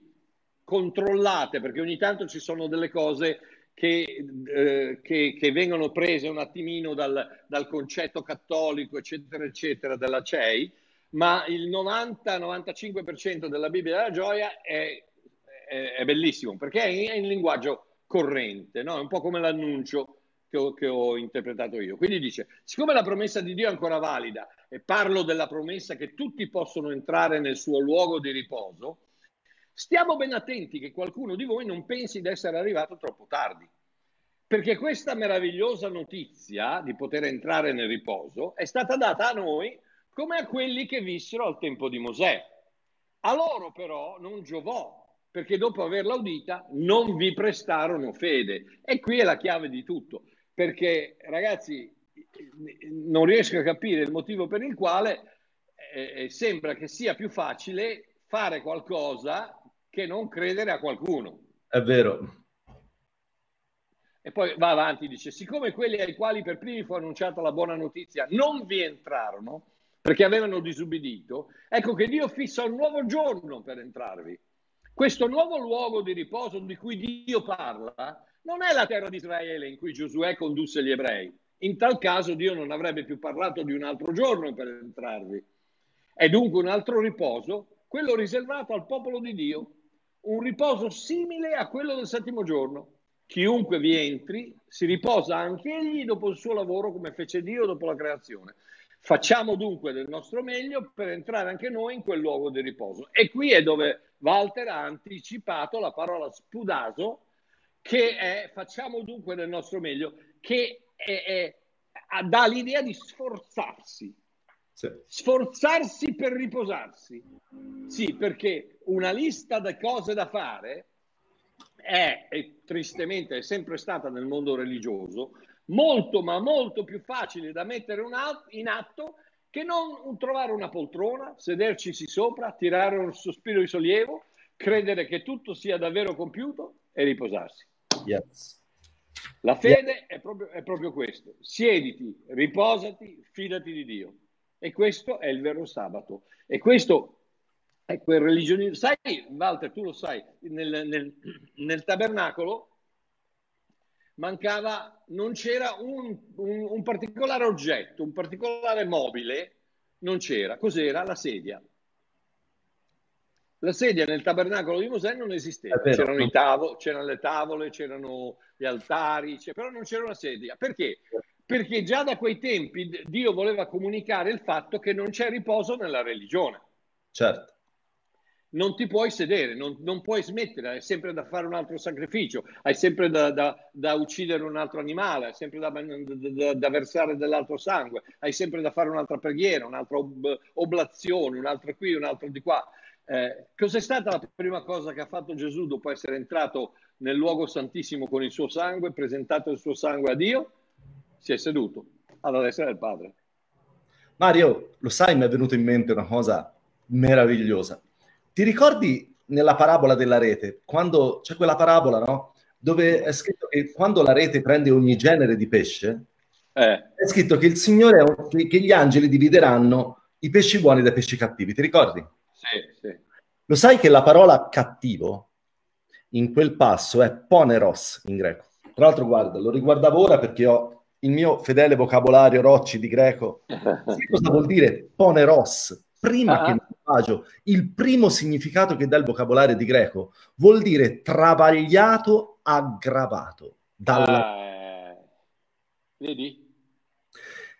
controllate, perché ogni tanto ci sono delle cose che, eh, che, che, vengono prese un attimino dal, dal, concetto cattolico, eccetera, eccetera, della CEI, ma il 90-95% della Bibbia della gioia è, è, è bellissimo, perché è in, è in linguaggio corrente, no? è un po' come l'annuncio che ho, che ho, interpretato io. Quindi dice, siccome la promessa di Dio è ancora valida, e parlo della promessa che tutti possono entrare nel suo luogo di riposo, Stiamo ben attenti che qualcuno di voi non pensi di essere arrivato troppo tardi, perché questa meravigliosa notizia di poter entrare nel riposo è stata data a noi come a quelli che vissero al tempo di Mosè. A loro però non giovò, perché dopo averla udita non vi prestarono fede. E qui è la chiave di tutto, perché ragazzi non riesco a capire il motivo per il quale eh, sembra che sia più facile fare qualcosa che non credere a qualcuno. È vero. E poi va avanti, dice, siccome quelli ai quali per primi fu annunciata la buona notizia non vi entrarono perché avevano disubbidito, ecco che Dio fissa un nuovo giorno per entrarvi. Questo nuovo luogo di riposo di cui Dio parla non è la terra di Israele in cui Giosuè condusse gli ebrei. In tal caso Dio non avrebbe più parlato di un altro giorno per entrarvi. È dunque un altro riposo, quello riservato al popolo di Dio, un riposo simile a quello del settimo giorno. Chiunque vi entri si riposa anche egli dopo il suo lavoro come fece Dio dopo la creazione. Facciamo dunque del nostro meglio per entrare anche noi in quel luogo di riposo. E qui è dove Walter ha anticipato la parola spudaso, che è facciamo dunque del nostro meglio, che è, è, dà l'idea di sforzarsi, sì. Sforzarsi per riposarsi. Sì, perché una lista di cose da fare è, e tristemente è sempre stata nel mondo religioso, molto ma molto più facile da mettere in atto che non trovare una poltrona, sederci sopra, tirare un sospiro di sollievo, credere che tutto sia davvero compiuto e riposarsi. Yes. La fede yes. è, proprio, è proprio questo. Siediti, riposati, fidati di Dio. E questo è il vero sabato. E questo è quel religionismo. Sai, Walter, tu lo sai, nel, nel, nel tabernacolo mancava, non c'era un, un, un, particolare oggetto, un particolare mobile, non c'era. Cos'era? La sedia. La sedia nel tabernacolo di Mosè non esisteva, c'erano, i tavoli, c'erano le tavole, c'erano gli altari, però non c'era una sedia. Perché? perché già da quei tempi Dio voleva comunicare il fatto che non c'è riposo nella religione. Certo. Non ti puoi sedere, non, non puoi smettere, hai sempre da fare un altro sacrificio, hai sempre da, da, da uccidere un altro animale, hai sempre da, da, versare dell'altro sangue, hai sempre da fare un'altra preghiera, un'altra ob- oblazione, un'altra qui, un'altra di qua. Eh, cos'è stata la prima cosa che ha fatto Gesù dopo essere entrato nel luogo santissimo con il suo sangue, presentato il suo sangue a Dio? si è seduto alla destra del padre. Mario, lo sai, mi è venuto in mente una cosa meravigliosa. Ti ricordi nella parabola della rete, quando c'è quella parabola, no? Dove è scritto che quando la rete prende ogni genere di pesce, eh. è scritto che il Signore, che gli angeli divideranno i pesci buoni dai pesci cattivi. Ti ricordi? Sì, sì. Lo sai che la parola cattivo in quel passo è poneros in greco. Tra l'altro, guarda, lo riguardavo ora perché ho il mio fedele vocabolario Rocci di greco, [LAUGHS] sai cosa vuol dire poneros? Prima ah. che malvagio, il primo significato che dà il vocabolario di greco vuol dire travagliato, aggravato. Dalla... Eh, vedi?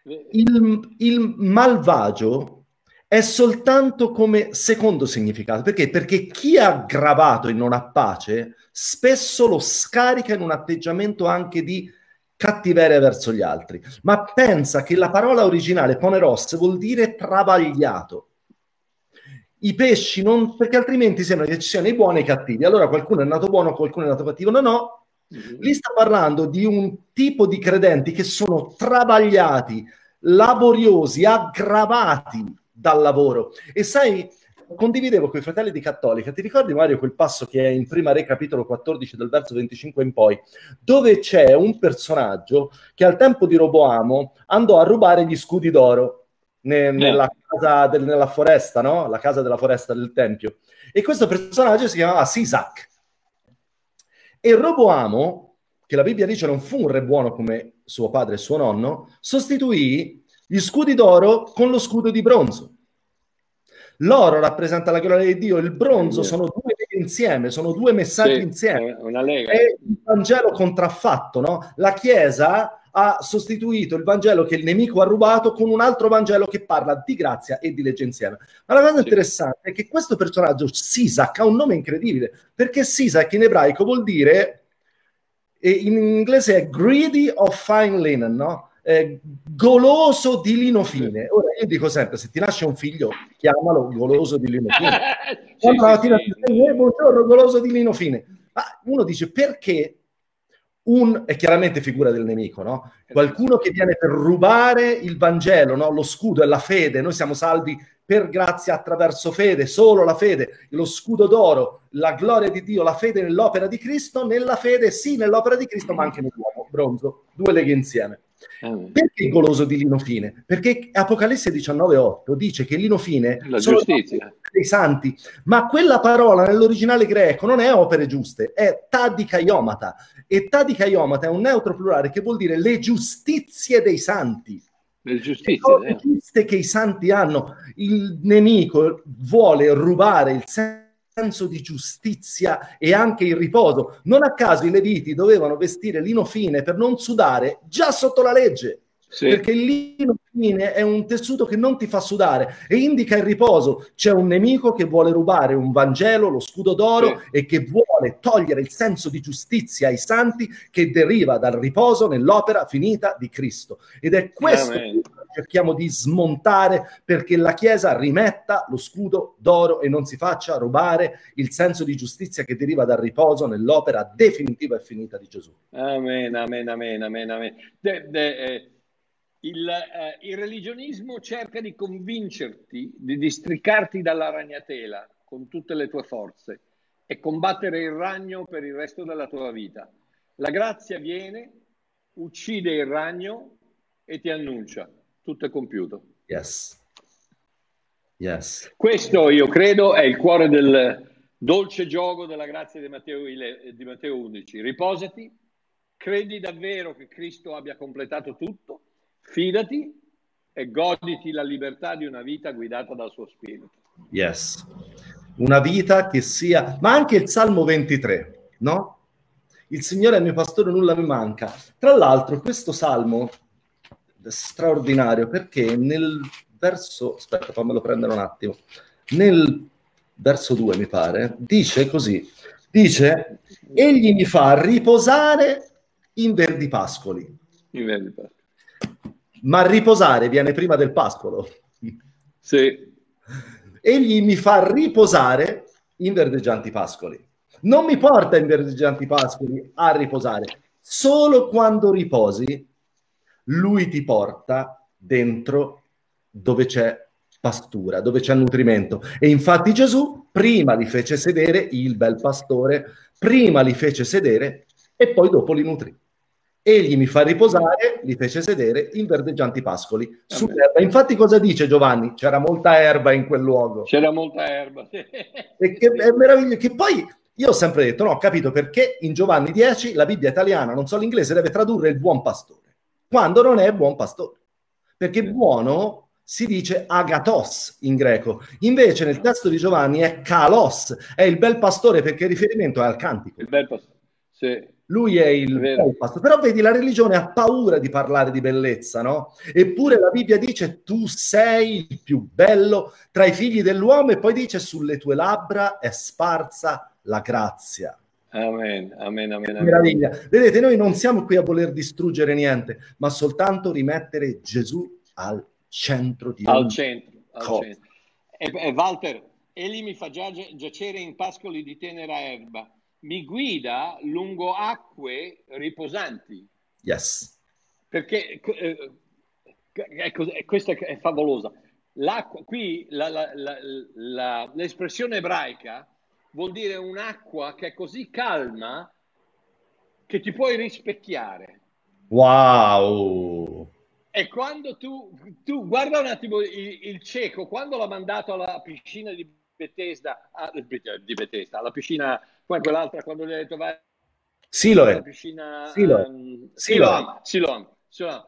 Il, il malvagio è soltanto come secondo significato. Perché? Perché chi è aggravato e non ha pace spesso lo scarica in un atteggiamento anche di cattiveria verso gli altri, ma pensa che la parola originale poneros vuol dire travagliato. I pesci non, perché altrimenti sembra che ci siano i buoni e i cattivi. Allora qualcuno è nato buono, qualcuno è nato cattivo. No, no. Mm-hmm. Lì sta parlando di un tipo di credenti che sono travagliati, laboriosi, aggravati dal lavoro. E sai, condividevo con i fratelli di Cattolica, ti ricordi Mario quel passo che è in prima Re capitolo 14 del verso 25 in poi, dove c'è un personaggio che al tempo di Roboamo andò a rubare gli scudi d'oro ne, nella, casa del, nella foresta, no? La casa della foresta del Tempio. E questo personaggio si chiamava Sisac. E Roboamo, che la Bibbia dice non fu un re buono come suo padre e suo nonno, sostituì gli scudi d'oro con lo scudo di bronzo. L'oro rappresenta la gloria di Dio, il bronzo sono due insieme, sono due messaggi sì, insieme. Una lega. È il Vangelo contraffatto, no? La Chiesa ha sostituito il Vangelo che il nemico ha rubato con un altro Vangelo che parla di grazia e di legge insieme. Ma la cosa sì. interessante è che questo personaggio, Sisak, ha un nome incredibile, perché Sisak in ebraico vuol dire, in inglese è greedy of fine linen, no? eh, goloso di lino fine. Ora io dico sempre: se ti nasce un figlio, chiamalo goloso di lino [LAUGHS] fine. Sì, sì. ti dice, buongiorno, goloso di lino fine. Ma uno dice perché un, è chiaramente figura del nemico, no? Qualcuno che viene per rubare il Vangelo, no? Lo scudo è la fede, noi siamo salvi per grazia attraverso fede, solo la fede, lo scudo d'oro, la gloria di Dio, la fede nell'opera di Cristo, nella fede sì nell'opera di Cristo, ma anche nell'uomo, bronzo, due leghe insieme. Perché goloso di lino fine? Perché Apocalisse 19,8 dice che lino fine la giustizia dei santi, ma quella parola nell'originale greco non è opere giuste, è tadikaiomata e tadikaiomata è un neutro plurale che vuol dire le giustizie dei santi. Le giustizie, le giuste che i santi hanno. Il nemico vuole rubare il senso senso di giustizia e anche il riposo. Non a caso i leviti dovevano vestire lino fine per non sudare già sotto la legge. Sì. Perché il lino fine è un tessuto che non ti fa sudare e indica il riposo. C'è un nemico che vuole rubare un Vangelo, lo scudo d'oro, sì. e che vuole togliere il senso di giustizia ai santi che deriva dal riposo nell'opera finita di Cristo. Ed è questo Amen. Cerchiamo di smontare perché la Chiesa rimetta lo scudo d'oro e non si faccia rubare il senso di giustizia che deriva dal riposo nell'opera definitiva e finita di Gesù. Amen, amen, amen, amen, amen. De, de, eh il, eh, il, religionismo cerca di convincerti, di districarti dalla ragnatela con tutte le tue forze e combattere il ragno per il resto della tua vita. La grazia viene, uccide il ragno e ti annuncia, tutto è compiuto. Yes. Yes. Questo io credo è il cuore del dolce gioco della grazia di Matteo, di Matteo 11. Riposati, credi davvero che Cristo abbia completato tutto Fidati e goditi la libertà di una vita guidata dal suo spirito. Yes. Una vita che sia, ma anche il Salmo 23, no? Il Signore è mio pastore, nulla mi manca. Tra l'altro, questo salmo straordinario perché nel verso, aspetta, fammelo prendere un attimo. Nel verso 2, mi pare, dice così: dice, egli mi fa riposare in verdi pascoli. In verdi pascoli ma riposare viene prima del pascolo. Sì. Egli mi fa riposare in verdeggianti pascoli. Non mi porta in verdeggianti pascoli a riposare. Solo quando riposi, lui ti porta dentro dove c'è pastura, dove c'è nutrimento. E infatti Gesù prima li fece sedere, il bel pastore, prima li fece sedere e poi dopo li nutrì. Egli mi fa riposare, li fece sedere in verdeggianti pascoli sull'erba. Infatti, cosa dice Giovanni? C'era molta erba in quel luogo. C'era molta erba. e che è meraviglioso. Che poi io ho sempre detto: no, ho capito perché in Giovanni 10 la Bibbia italiana, non so l'inglese, deve tradurre il buon pastore, quando non è buon pastore. Perché buono si dice agatos in greco, invece nel testo di Giovanni è kalos, è il bel pastore perché il riferimento è al cantico. Il bel pastore, sì. Lui è il pasto. Però vedi, la religione ha paura di parlare di bellezza, no? Eppure la Bibbia dice tu sei il più bello tra i figli dell'uomo e poi dice sulle tue labbra è sparsa la grazia. Amen, amen, amen, amen. Meraviglia. Vedete, noi non siamo qui a voler distruggere niente, ma soltanto rimettere Gesù al centro di al centro, al centro. E, e Walter, egli mi fa giacere in pascoli di tenera erba mi guida lungo acque riposanti. Yes. Perché eh, ecco, questa è favolosa. l'acqua, qui la, la, la, l'espressione ebraica vuol dire un'acqua che è così calma che ti puoi rispecchiare. Wow! E quando tu, tu guarda un attimo il, il, cieco, quando l'ha mandato alla piscina di Bethesda, a, di Bethesda, alla piscina, poi quell'altra quando gli ha detto vai Siloe. Piscina, Siloe. Um, Siloam, Siloam, Siloam.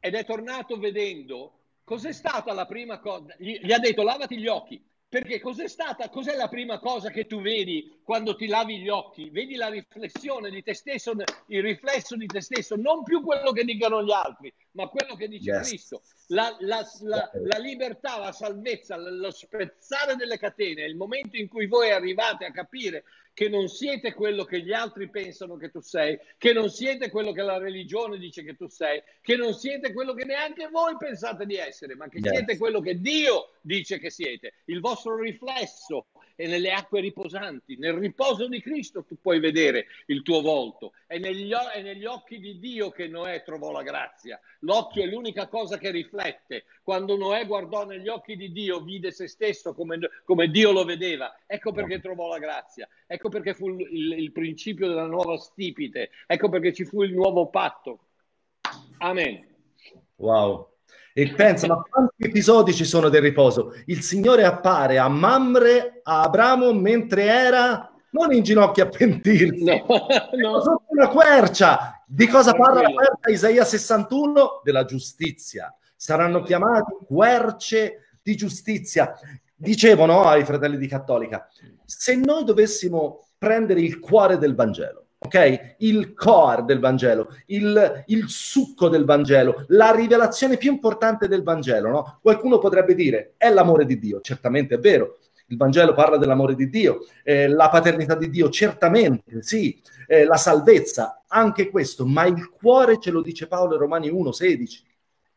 Ed è tornato vedendo cos'è stata la prima cosa. Gli, gli ha detto lavati gli occhi. Perché cos'è stata, cos'è la prima cosa che tu vedi quando ti lavi gli occhi? Vedi la riflessione di te stesso, il riflesso di te stesso, non più quello che dicono gli altri, ma quello che dice yes. Cristo. La, la, la, la, libertà, la salvezza, lo spezzare delle catene, il momento in cui voi arrivate a capire che non siete quello che gli altri pensano che tu sei, che non siete quello che la religione dice che tu sei, che non siete quello che neanche voi pensate di essere, ma che yes. siete quello che Dio dice che siete, il vostro riflesso è nelle acque riposanti, nel riposo di Cristo tu puoi vedere il tuo volto, è negli, è negli occhi di Dio che Noè trovò la grazia, l'occhio è l'unica cosa che riflette, quando Noè guardò negli occhi di Dio vide se stesso come, come Dio lo vedeva, ecco perché trovò la grazia, ecco perché fu il, il, il principio della nuova stipite, ecco perché ci fu il nuovo patto. Amen. Wow, e pensa, ma quanti episodi ci sono del riposo? Il Signore appare a Mamre, a Abramo, mentre era non in ginocchio a pentirsi, no, [LAUGHS] no. sotto una quercia. Di cosa parla la quercia? Isaia 61? Della giustizia. Saranno chiamati querce di giustizia. Dicevo no, ai fratelli di Cattolica, se noi dovessimo prendere il cuore del Vangelo, ok? Il core del Vangelo, il, il, succo del Vangelo, la rivelazione più importante del Vangelo, no? Qualcuno potrebbe dire, è l'amore di Dio, certamente è vero, il Vangelo parla dell'amore di Dio, eh, la paternità di Dio, certamente, sì, eh, la salvezza, anche questo, ma il cuore ce lo dice Paolo in Romani 1, 16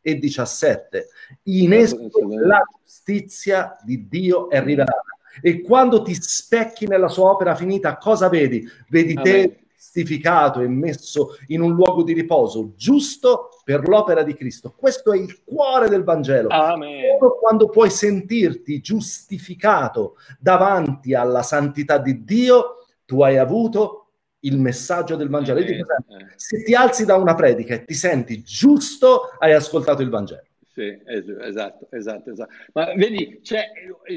e 17. In esso la giustizia di Dio è rivelata. E quando ti specchi nella sua opera finita, cosa vedi? Vedi Amen. te giustificato e messo in un luogo di riposo giusto per l'opera di Cristo. Questo è il cuore del Vangelo. Amen. Quando puoi sentirti giustificato davanti alla santità di Dio, tu hai avuto il messaggio del Vangelo. Sempre, se ti alzi da una predica e ti senti giusto, hai ascoltato il Vangelo. Sì, esatto, esatto, esatto. Ma vedi, c'è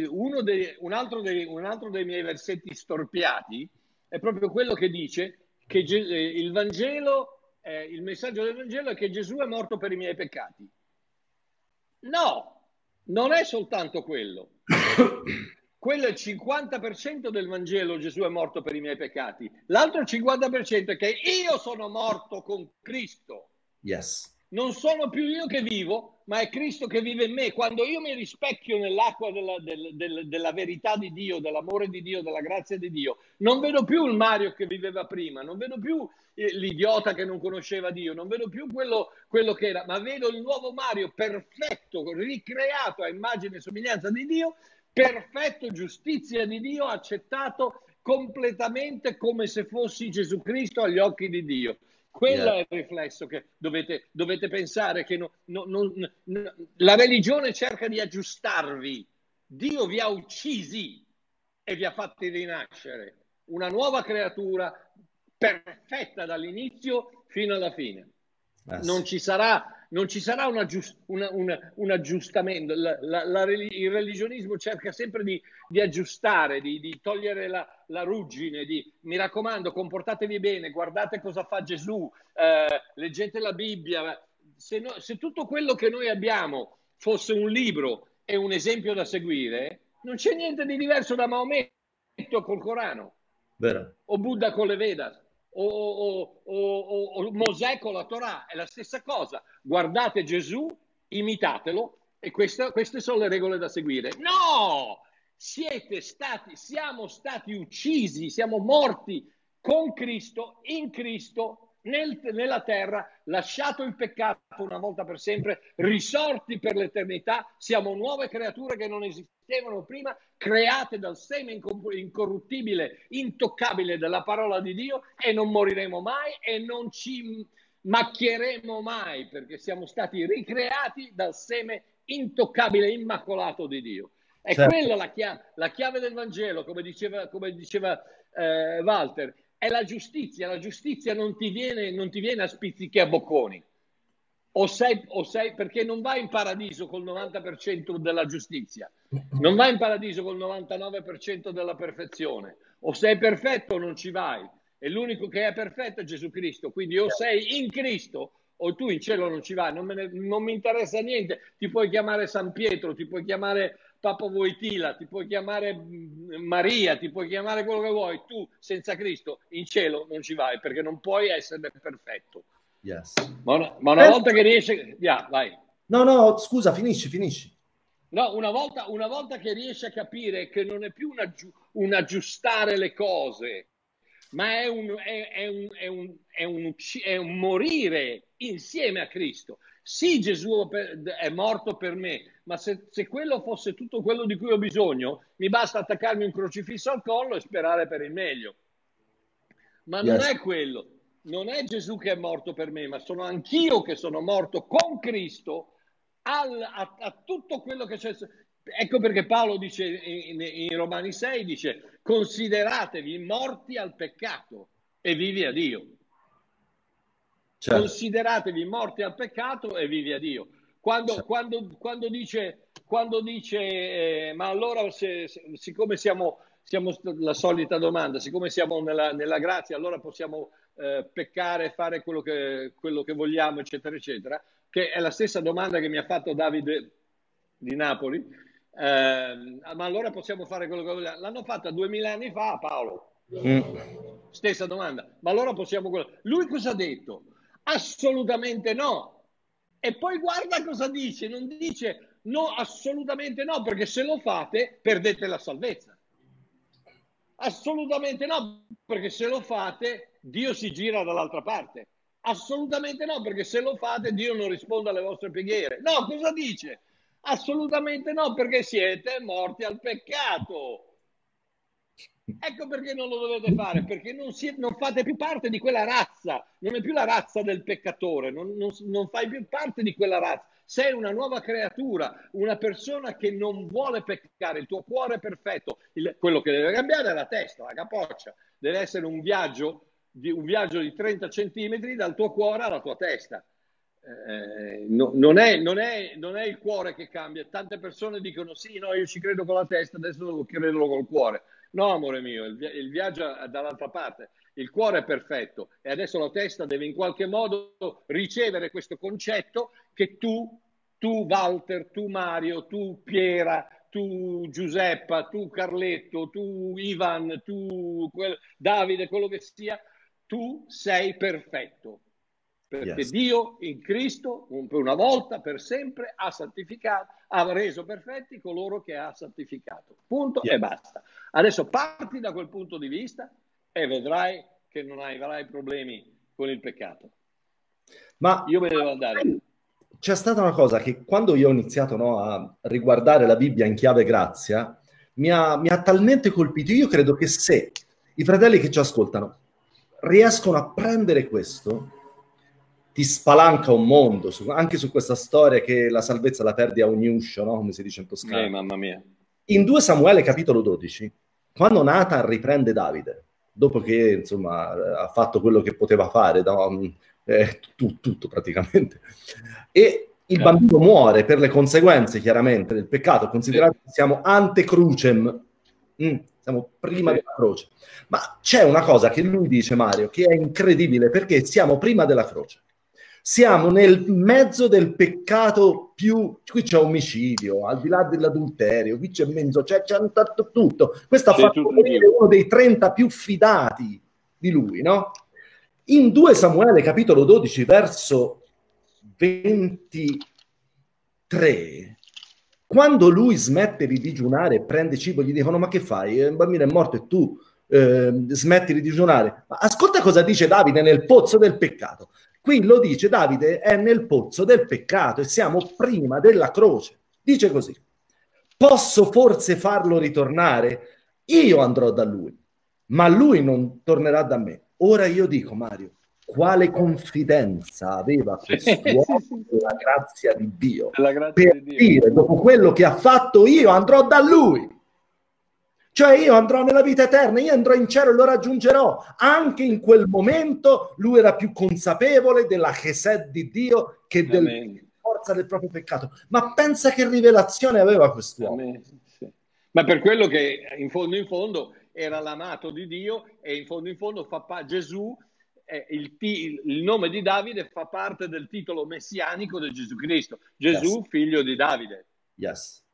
uno dei, un, altro dei, un altro dei miei versetti storpiati, è proprio quello che dice che eh, il Vangelo, eh, il messaggio del Vangelo è che Gesù è morto per i miei peccati. No, non è soltanto quello. [COUGHS] quello è il 50% del Vangelo, Gesù è morto per i miei peccati. L'altro 50% è che io sono morto con Cristo. Yes non sono più io che vivo, ma è Cristo che vive in me. Quando io mi rispecchio nell'acqua della, del, del, della verità di Dio, dell'amore di Dio, della grazia di Dio, non vedo più il Mario che viveva prima, non vedo più l'idiota che non conosceva Dio, non vedo più quello, quello che era, ma vedo il nuovo Mario perfetto, ricreato a immagine e somiglianza di Dio, perfetto, giustizia di Dio, accettato completamente come se fossi Gesù Cristo agli occhi di Dio. Quello yeah. è il riflesso che dovete, dovete pensare che no, no, no, la religione cerca di aggiustarvi. Dio vi ha uccisi e vi ha fatti rinascere. Una nuova creatura perfetta dall'inizio fino alla fine. Eh, non ci sarà non ci sarà un, aggiust, una, una, un aggiustamento. La, la, la, il religionismo cerca sempre di, di aggiustare, di, di togliere la, ruggine, di mi raccomando, comportatevi bene, guardate cosa fa Gesù, eh, leggete la Bibbia. Se, no, se tutto quello che noi abbiamo fosse un libro e un esempio da seguire, non c'è niente di diverso da Maometto col Corano Vero. o Buddha con le Vedas o, o, o, Mosè con la Torah, è la stessa cosa. Guardate Gesù, imitatelo e questa, queste sono le regole da seguire. No! Siete stati, siamo stati uccisi, siamo morti con Cristo, in Cristo, nel, nella terra, lasciato il peccato una volta per sempre, risorti per l'eternità, siamo nuove creature che non esistevano prima, create dal seme incorruttibile, intoccabile della parola di Dio e non moriremo mai e non ci macchieremo mai perché siamo stati ricreati dal seme intoccabile, immacolato di Dio. È certo. quella la chiave, la chiave, del Vangelo, come diceva, come diceva eh, Walter, è la giustizia. La giustizia non ti viene, non ti viene a spizzichi a bocconi. O sei, o sei, perché non vai in paradiso col 90% della giustizia, non vai in paradiso col 99% della perfezione. O sei perfetto o non ci vai. E l'unico che è perfetto è Gesù Cristo. Quindi o sei in Cristo o tu in cielo non ci vai, non, ne, non mi interessa niente. Ti puoi chiamare San Pietro, ti puoi chiamare Papa Voitila, ti puoi chiamare Maria, ti puoi chiamare quello che vuoi, tu senza Cristo in cielo non ci vai perché non puoi essere perfetto. Yes. Ma una, ma una eh, volta che riesci, yeah, vai. No, no, scusa, finisci, finisci. No, una volta, una volta che riesci a capire che non è più un, aggi- un aggiustare le cose, ma è un, è, è, un, è, un, è, un, è un morire insieme a Cristo. Sì, Gesù è morto per me, ma se, se, quello fosse tutto quello di cui ho bisogno, mi basta attaccarmi un crocifisso al collo e sperare per il meglio. Ma yes. non è quello, non è Gesù che è morto per me, ma sono anch'io che sono morto con Cristo al, a, a, tutto quello che c'è. Ecco perché Paolo dice in, in Romani 6, dice consideratevi morti al peccato e vivi a Dio. Certo. Consideratevi morti al peccato e vivi a Dio. Quando, certo. quando, quando dice, quando dice eh, ma allora se, se, siccome siamo, siamo, la solita domanda, siccome siamo nella, nella grazia, allora possiamo eh, peccare, fare quello che, quello che vogliamo, eccetera, eccetera, che è la stessa domanda che mi ha fatto Davide di Napoli, eh, ma allora possiamo fare quello che vogliamo. L'hanno fatta duemila anni fa Paolo. Mm. Stessa domanda. Ma allora possiamo... Lui cosa ha detto? Assolutamente no. E poi guarda cosa dice, non dice no, assolutamente no, perché se lo fate perdete la salvezza. Assolutamente no, perché se lo fate Dio si gira dall'altra parte. Assolutamente no, perché se lo fate Dio non risponde alle vostre preghiere. No, cosa dice? Assolutamente no, perché siete morti al peccato. Ecco perché non lo dovete fare, perché non, siete, non, fate più parte di quella razza, non è più la razza del peccatore, non, non, non fai più parte di quella razza. Sei una nuova creatura, una persona che non vuole peccare, il tuo cuore è perfetto. Il, quello che deve cambiare è la testa, la capoccia. Deve essere un viaggio di, un viaggio di 30 centimetri dal tuo cuore alla tua testa. Eh, no, non, è, non, è, non, è, il cuore che cambia. Tante persone dicono sì, no, io ci credo con la testa, adesso devo crederlo col cuore. No, amore mio, il, il viaggio è dall'altra parte. Il cuore è perfetto e adesso la testa deve in qualche modo ricevere questo concetto che tu, tu Walter, tu Mario, tu Piera, tu Giuseppa, tu Carletto, tu Ivan, tu quel, Davide, quello che sia, tu sei perfetto. Perché yes. Dio in Cristo, per una volta, per sempre, ha santificato, ha reso perfetti coloro che ha santificato. Punto yes. e basta. Adesso parti da quel punto di vista e vedrai che non avrai problemi con il peccato. Ma io me ne devo andare. C'è stata una cosa che quando io ho iniziato no, a riguardare la Bibbia in chiave grazia, mi ha, mi ha talmente colpito. Io credo che se i fratelli che ci ascoltano riescono a prendere questo, ti spalanca un mondo, su, anche su questa storia che la salvezza la perdi a ogni uscio, no? come si dice in toscano. Eh, mamma mia. In 2 Samuele capitolo 12, quando Nathan riprende Davide, dopo che insomma ha fatto quello che poteva fare, no? eh, tutto, tutto, praticamente, e il bambino muore per le conseguenze chiaramente del peccato, considerato che siamo ante crucem, mm, siamo prima della croce. Ma c'è una cosa che lui dice, Mario, che è incredibile perché siamo prima della croce. Siamo nel mezzo del peccato più... Qui c'è omicidio, al di là dell'adulterio, qui c'è mezzo, c'è, c'è tutto. Questo ha fatto morire uno dei 30 più fidati di lui, no? In 2 Samuele capitolo 12 verso 23 quando lui smette di digiunare e prende cibo, gli dicono: Ma che fai? Il bambino è morto e tu eh, smetti di digiunare. Ma ascolta cosa dice Davide nel pozzo del peccato. Qui lo dice Davide è nel pozzo del peccato e siamo prima della croce. Dice così: Posso forse farlo ritornare? Io andrò da lui, ma lui non tornerà da me. Ora io dico, Mario, quale confidenza aveva quest'uomo [LAUGHS] nella grazia di Dio grazia per di Dio. dire dopo quello che ha fatto io andrò da lui cioè io andrò nella vita eterna, io andrò in cielo e lo raggiungerò. Anche in quel momento lui era più consapevole della chesed di Dio che della forza del proprio peccato. Ma pensa che rivelazione aveva quest'uomo. Sì. Ma per quello che in fondo in fondo era l'amato di Dio e in fondo in fondo fa pa- Gesù eh, il, il, nome di Davide fa parte del titolo messianico di Gesù Cristo. Gesù, yes. figlio di Davide. Yes.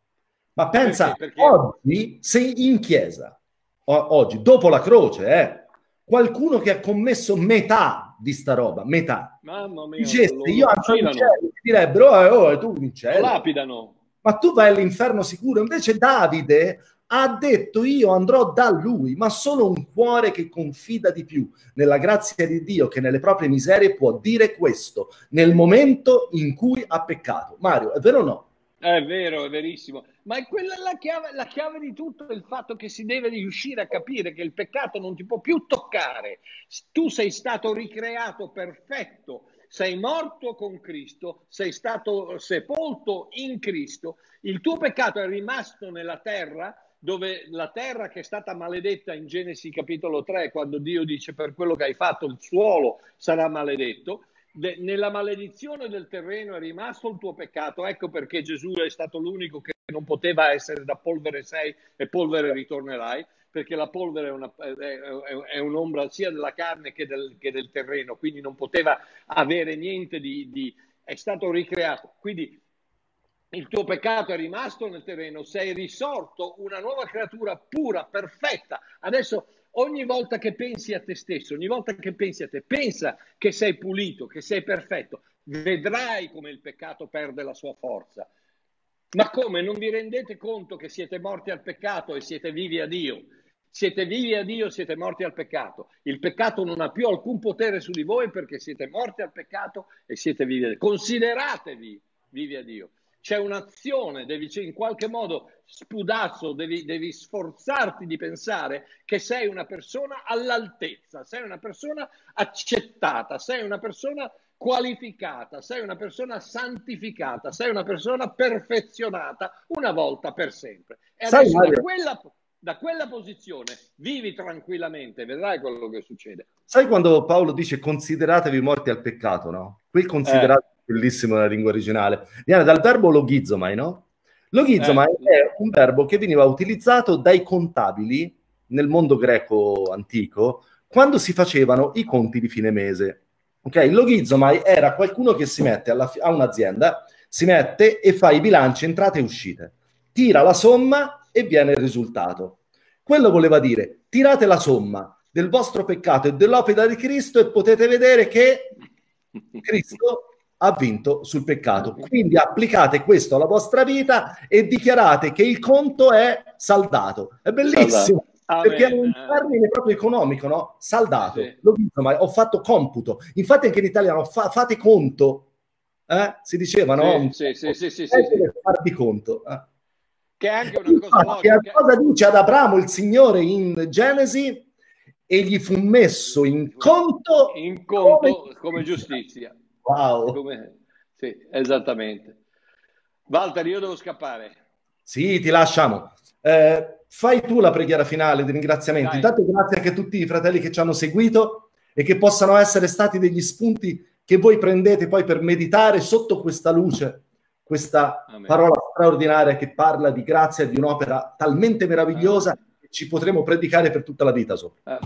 Ma pensa, perché, perché... oggi sei in chiesa, oggi, dopo la croce, eh, qualcuno che ha commesso metà di sta roba, metà. Mamma mia, Dicesti, io andrò in cielo, ti direbbero, oh, oh, tu in cielo. Lo lapidano. Ma tu vai all'inferno sicuro. Invece Davide ha detto io andrò da lui, ma solo un cuore che confida di più nella grazia di Dio che nelle proprie miserie può dire questo nel momento in cui ha peccato. Mario, è vero o no? È vero, è verissimo. Ma è quella la chiave, la chiave di tutto, il fatto che si deve riuscire a capire che il peccato non ti può più toccare. Tu sei stato ricreato perfetto, sei morto con Cristo, sei stato sepolto in Cristo, il tuo peccato è rimasto nella terra, dove la terra che è stata maledetta in Genesi capitolo 3, quando Dio dice per quello che hai fatto il suolo sarà maledetto, de, nella maledizione del terreno è rimasto il tuo peccato, ecco perché Gesù è stato l'unico che non poteva essere da polvere sei e polvere ritornerai, perché la polvere è, una, è, è, un'ombra sia della carne che del, che del, terreno, quindi non poteva avere niente di, di... è stato ricreato. Quindi il tuo peccato è rimasto nel terreno, sei risorto una nuova creatura pura, perfetta. Adesso ogni volta che pensi a te stesso, ogni volta che pensi a te, pensa che sei pulito, che sei perfetto, vedrai come il peccato perde la sua forza. Ma come? Non vi rendete conto che siete morti al peccato e siete vivi a Dio? Siete vivi a Dio, siete morti al peccato. Il peccato non ha più alcun potere su di voi perché siete morti al peccato e siete vivi a Dio. Consideratevi vivi a Dio c'è un'azione, devi in qualche modo spudazzo, devi, devi, sforzarti di pensare che sei una persona all'altezza, sei una persona accettata, sei una persona qualificata, sei una persona santificata, sei una persona perfezionata una volta per sempre. E adesso da quella, da quella posizione vivi tranquillamente, vedrai quello che succede. Sai quando Paolo dice consideratevi morti al peccato, no? Quel consideratevi eh bellissimo nella lingua originale, viene dal verbo logizomai, no? Logizomai eh. è un verbo che veniva utilizzato dai contabili nel mondo greco antico quando si facevano i conti di fine mese. Ok, logizomai era qualcuno che si mette alla, a un'azienda, si mette e fa i bilanci entrate e uscite, tira la somma e viene il risultato. Quello voleva dire tirate la somma del vostro peccato e dell'opera di Cristo e potete vedere che Cristo ha vinto sul peccato. Quindi applicate questo alla vostra vita e dichiarate che il conto è saldato. È bellissimo. Amen. Perché è un termine proprio economico, no? Saldato. Sì. L'ho visto, ma ho fatto computo. Infatti anche in italiano fa, fate conto. Eh? Si diceva, no? Sì, sì, sì, sì, sì, sì. Di conto. Eh? Che è anche una cosa logica. Cosa dice ad Abramo il Signore in Genesi? E gli fu messo in conto, in conto come, come giustizia. Wow. Come... Sì, esattamente. Walter, io devo scappare. Sì, ti lasciamo. Eh, fai tu la preghiera finale di ringraziamento. Dai. Intanto grazie anche a tutti i fratelli che ci hanno seguito e che possano essere stati degli spunti che voi prendete poi per meditare sotto questa luce, questa Amen. parola straordinaria che parla di grazia di un'opera talmente meravigliosa Amen ci potremo predicare per tutta la vita sopra. Ah,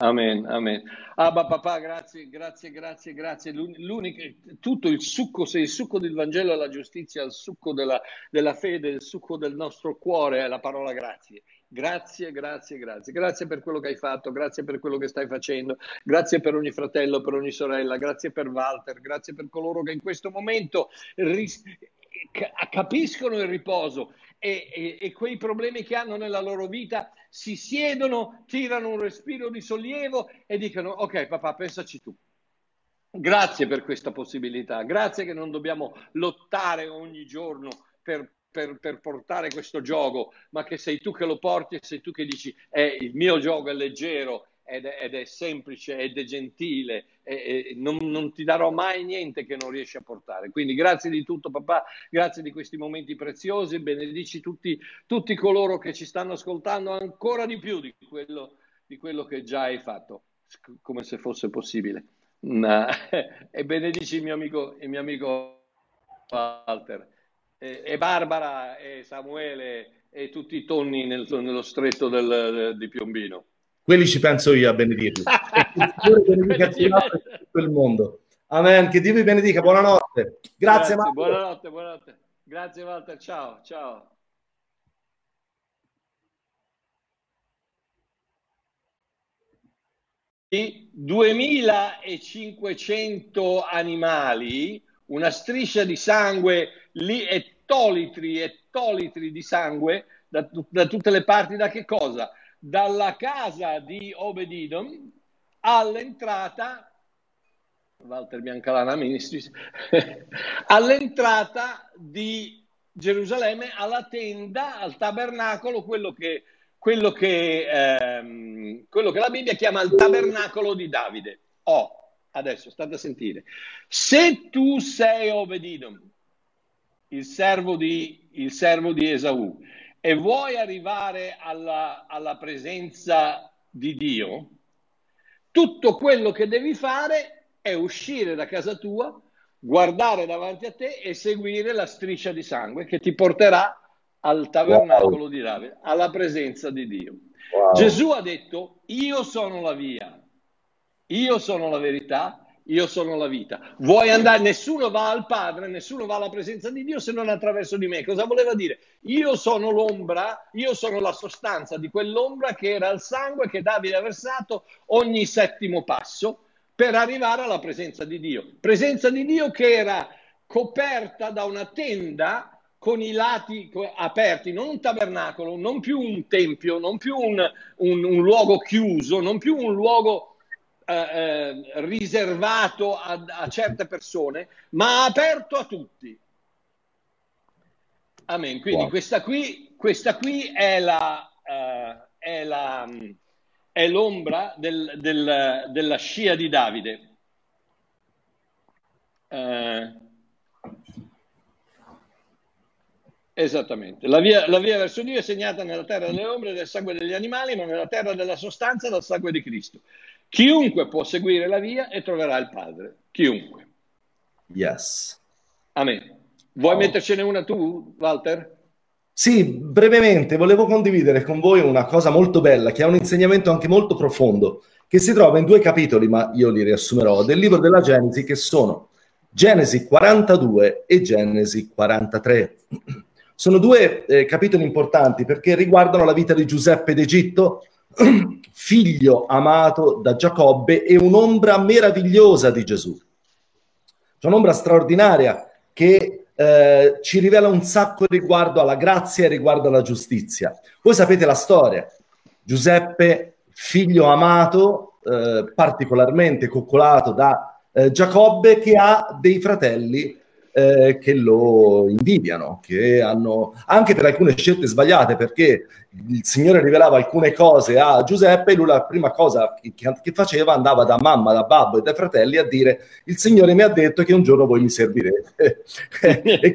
amen, amen. Abba papà, grazie, grazie, grazie, grazie. L'unico, tutto il succo, se il succo del Vangelo è la giustizia, il succo della, della fede, il succo del nostro cuore è la parola grazie. Grazie, grazie, grazie. Grazie per quello che hai fatto, grazie per quello che stai facendo, grazie per ogni fratello, per ogni sorella, grazie per Walter, grazie per coloro che in questo momento ris- capiscono il riposo e, e, e, quei problemi che hanno nella loro vita si siedono, tirano un respiro di sollievo e dicono ok papà pensaci tu. Grazie per questa possibilità, grazie che non dobbiamo lottare ogni giorno per, per, per, portare questo gioco, ma che sei tu che lo porti e sei tu che dici eh, il mio gioco è leggero ed è, ed è semplice ed è gentile e, e non, non, ti darò mai niente che non riesci a portare. Quindi grazie di tutto papà, grazie di questi momenti preziosi, benedici tutti, tutti coloro che ci stanno ascoltando ancora di più di quello, di quello che già hai fatto, come se fosse possibile. No. [LAUGHS] e benedici il mio amico, il mio amico Walter e, e Barbara e Samuele e tutti i tonni nel, nello stretto del, di Piombino. Quelli ci penso io a benedirli. [LAUGHS] Benedica tutto il mondo. Amen. Che Dio vi benedica. Buonanotte. Grazie, Grazie Buonanotte, buonanotte. Grazie Walter. Ciao, ciao. Di 2500 animali, una striscia di sangue lì ettolitri, ettolitri di sangue da, da tutte le parti, da che cosa? Dalla casa di Obedidom all'entrata Walter Biancalana Ministries [LAUGHS] all'entrata di Gerusalemme alla tenda, al tabernacolo, quello che, quello che, ehm, quello che la Bibbia chiama il tabernacolo di Davide. Oh, adesso state a sentire. Se tu sei Obedidom, il servo di, il servo di Esaù, e vuoi arrivare alla, alla presenza di Dio, tutto quello che devi fare è uscire da casa tua, guardare davanti a te e seguire la striscia di sangue che ti porterà al tabernacolo wow. di Davide, alla presenza di Dio. Wow. Gesù ha detto, io sono la via, io sono la verità io sono la vita. Vuoi andare, nessuno va al Padre, nessuno va alla presenza di Dio se non attraverso di me. Cosa voleva dire? Io sono l'ombra, io sono la sostanza di quell'ombra che era il sangue che Davide ha versato ogni settimo passo per arrivare alla presenza di Dio. Presenza di Dio che era coperta da una tenda con i lati aperti, non un tabernacolo, non più un tempio, non più un, un, un luogo chiuso, non più un luogo eh, eh, riservato a, a, certe persone, ma aperto a tutti. Amen. Quindi wow. questa, qui, questa qui è, la, uh, è, la, è l'ombra del, del, della scia di Davide. Uh, Esattamente. La via, la via, verso Dio è segnata nella terra delle ombre del sangue degli animali, ma nella terra della sostanza dal sangue di Cristo. Chiunque può seguire la via e troverà il Padre. Chiunque. Yes. Amen. Vuoi oh. mettercene una tu, Walter? Sì, brevemente volevo condividere con voi una cosa molto bella che ha un insegnamento anche molto profondo, che si trova in due capitoli, ma io li riassumerò, del libro della Genesi, che sono Genesi 42 e Genesi 43. Sono due eh, capitoli importanti perché riguardano la vita di Giuseppe d'Egitto, figlio amato da Giacobbe e un'ombra meravigliosa di Gesù. C'è un'ombra straordinaria che eh, ci rivela un sacco riguardo alla grazia e riguardo alla giustizia. Voi sapete la storia. Giuseppe, figlio amato, eh, particolarmente coccolato da eh, Giacobbe, che ha dei fratelli eh, che lo invidiano, che hanno anche per alcune scelte sbagliate, perché il Signore rivelava alcune cose a Giuseppe lui la prima cosa che, che faceva andava da mamma, da babbo e dai fratelli a dire il Signore mi ha detto che un giorno voi mi servirete. [LAUGHS] e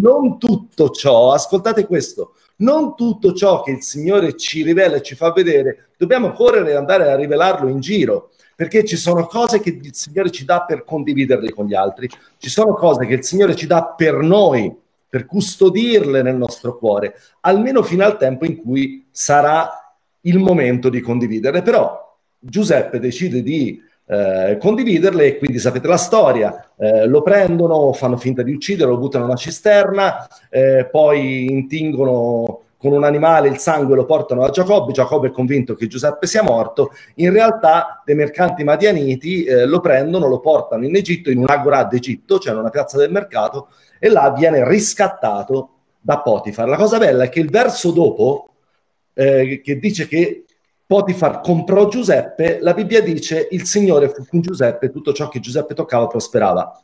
non tutto ciò, ascoltate questo, non tutto ciò che il Signore ci rivela e ci fa vedere, dobbiamo correre e andare a rivelarlo in giro perché ci sono cose che il Signore ci dà per condividerle con gli altri, ci sono cose che il Signore ci dà per noi, per custodirle nel nostro cuore, almeno fino al tempo in cui sarà il momento di condividerle. Però Giuseppe decide di eh, condividerle e quindi sapete la storia, eh, lo prendono, fanno finta di ucciderlo, lo buttano in una cisterna, eh, poi intingono con un animale il sangue lo portano a Giacobbe, Giacobbe è convinto che Giuseppe sia morto, in realtà dei mercanti madianiti eh, lo prendono, lo portano in Egitto, in un agorà d'Egitto, cioè una piazza del mercato, e là viene riscattato da Potifar. La cosa bella è che il verso dopo, eh, che dice che Potifar comprò Giuseppe, la Bibbia dice il Signore fu con Giuseppe, tutto ciò che Giuseppe toccava prosperava.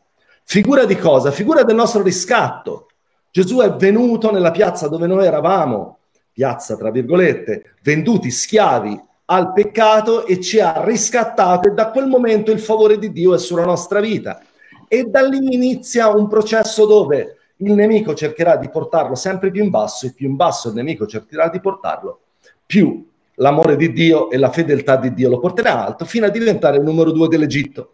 Figura di cosa? Figura del nostro riscatto. Gesù è venuto nella piazza dove noi eravamo, piazza tra virgolette, venduti schiavi al peccato e ci ha riscattato e da quel momento il favore di Dio è sulla nostra vita. E da lì inizia un processo dove il nemico cercherà di portarlo sempre più in basso e più in basso il nemico cercherà di portarlo, più l'amore di Dio e la fedeltà di Dio lo porterà alto fino a diventare il numero due dell'Egitto.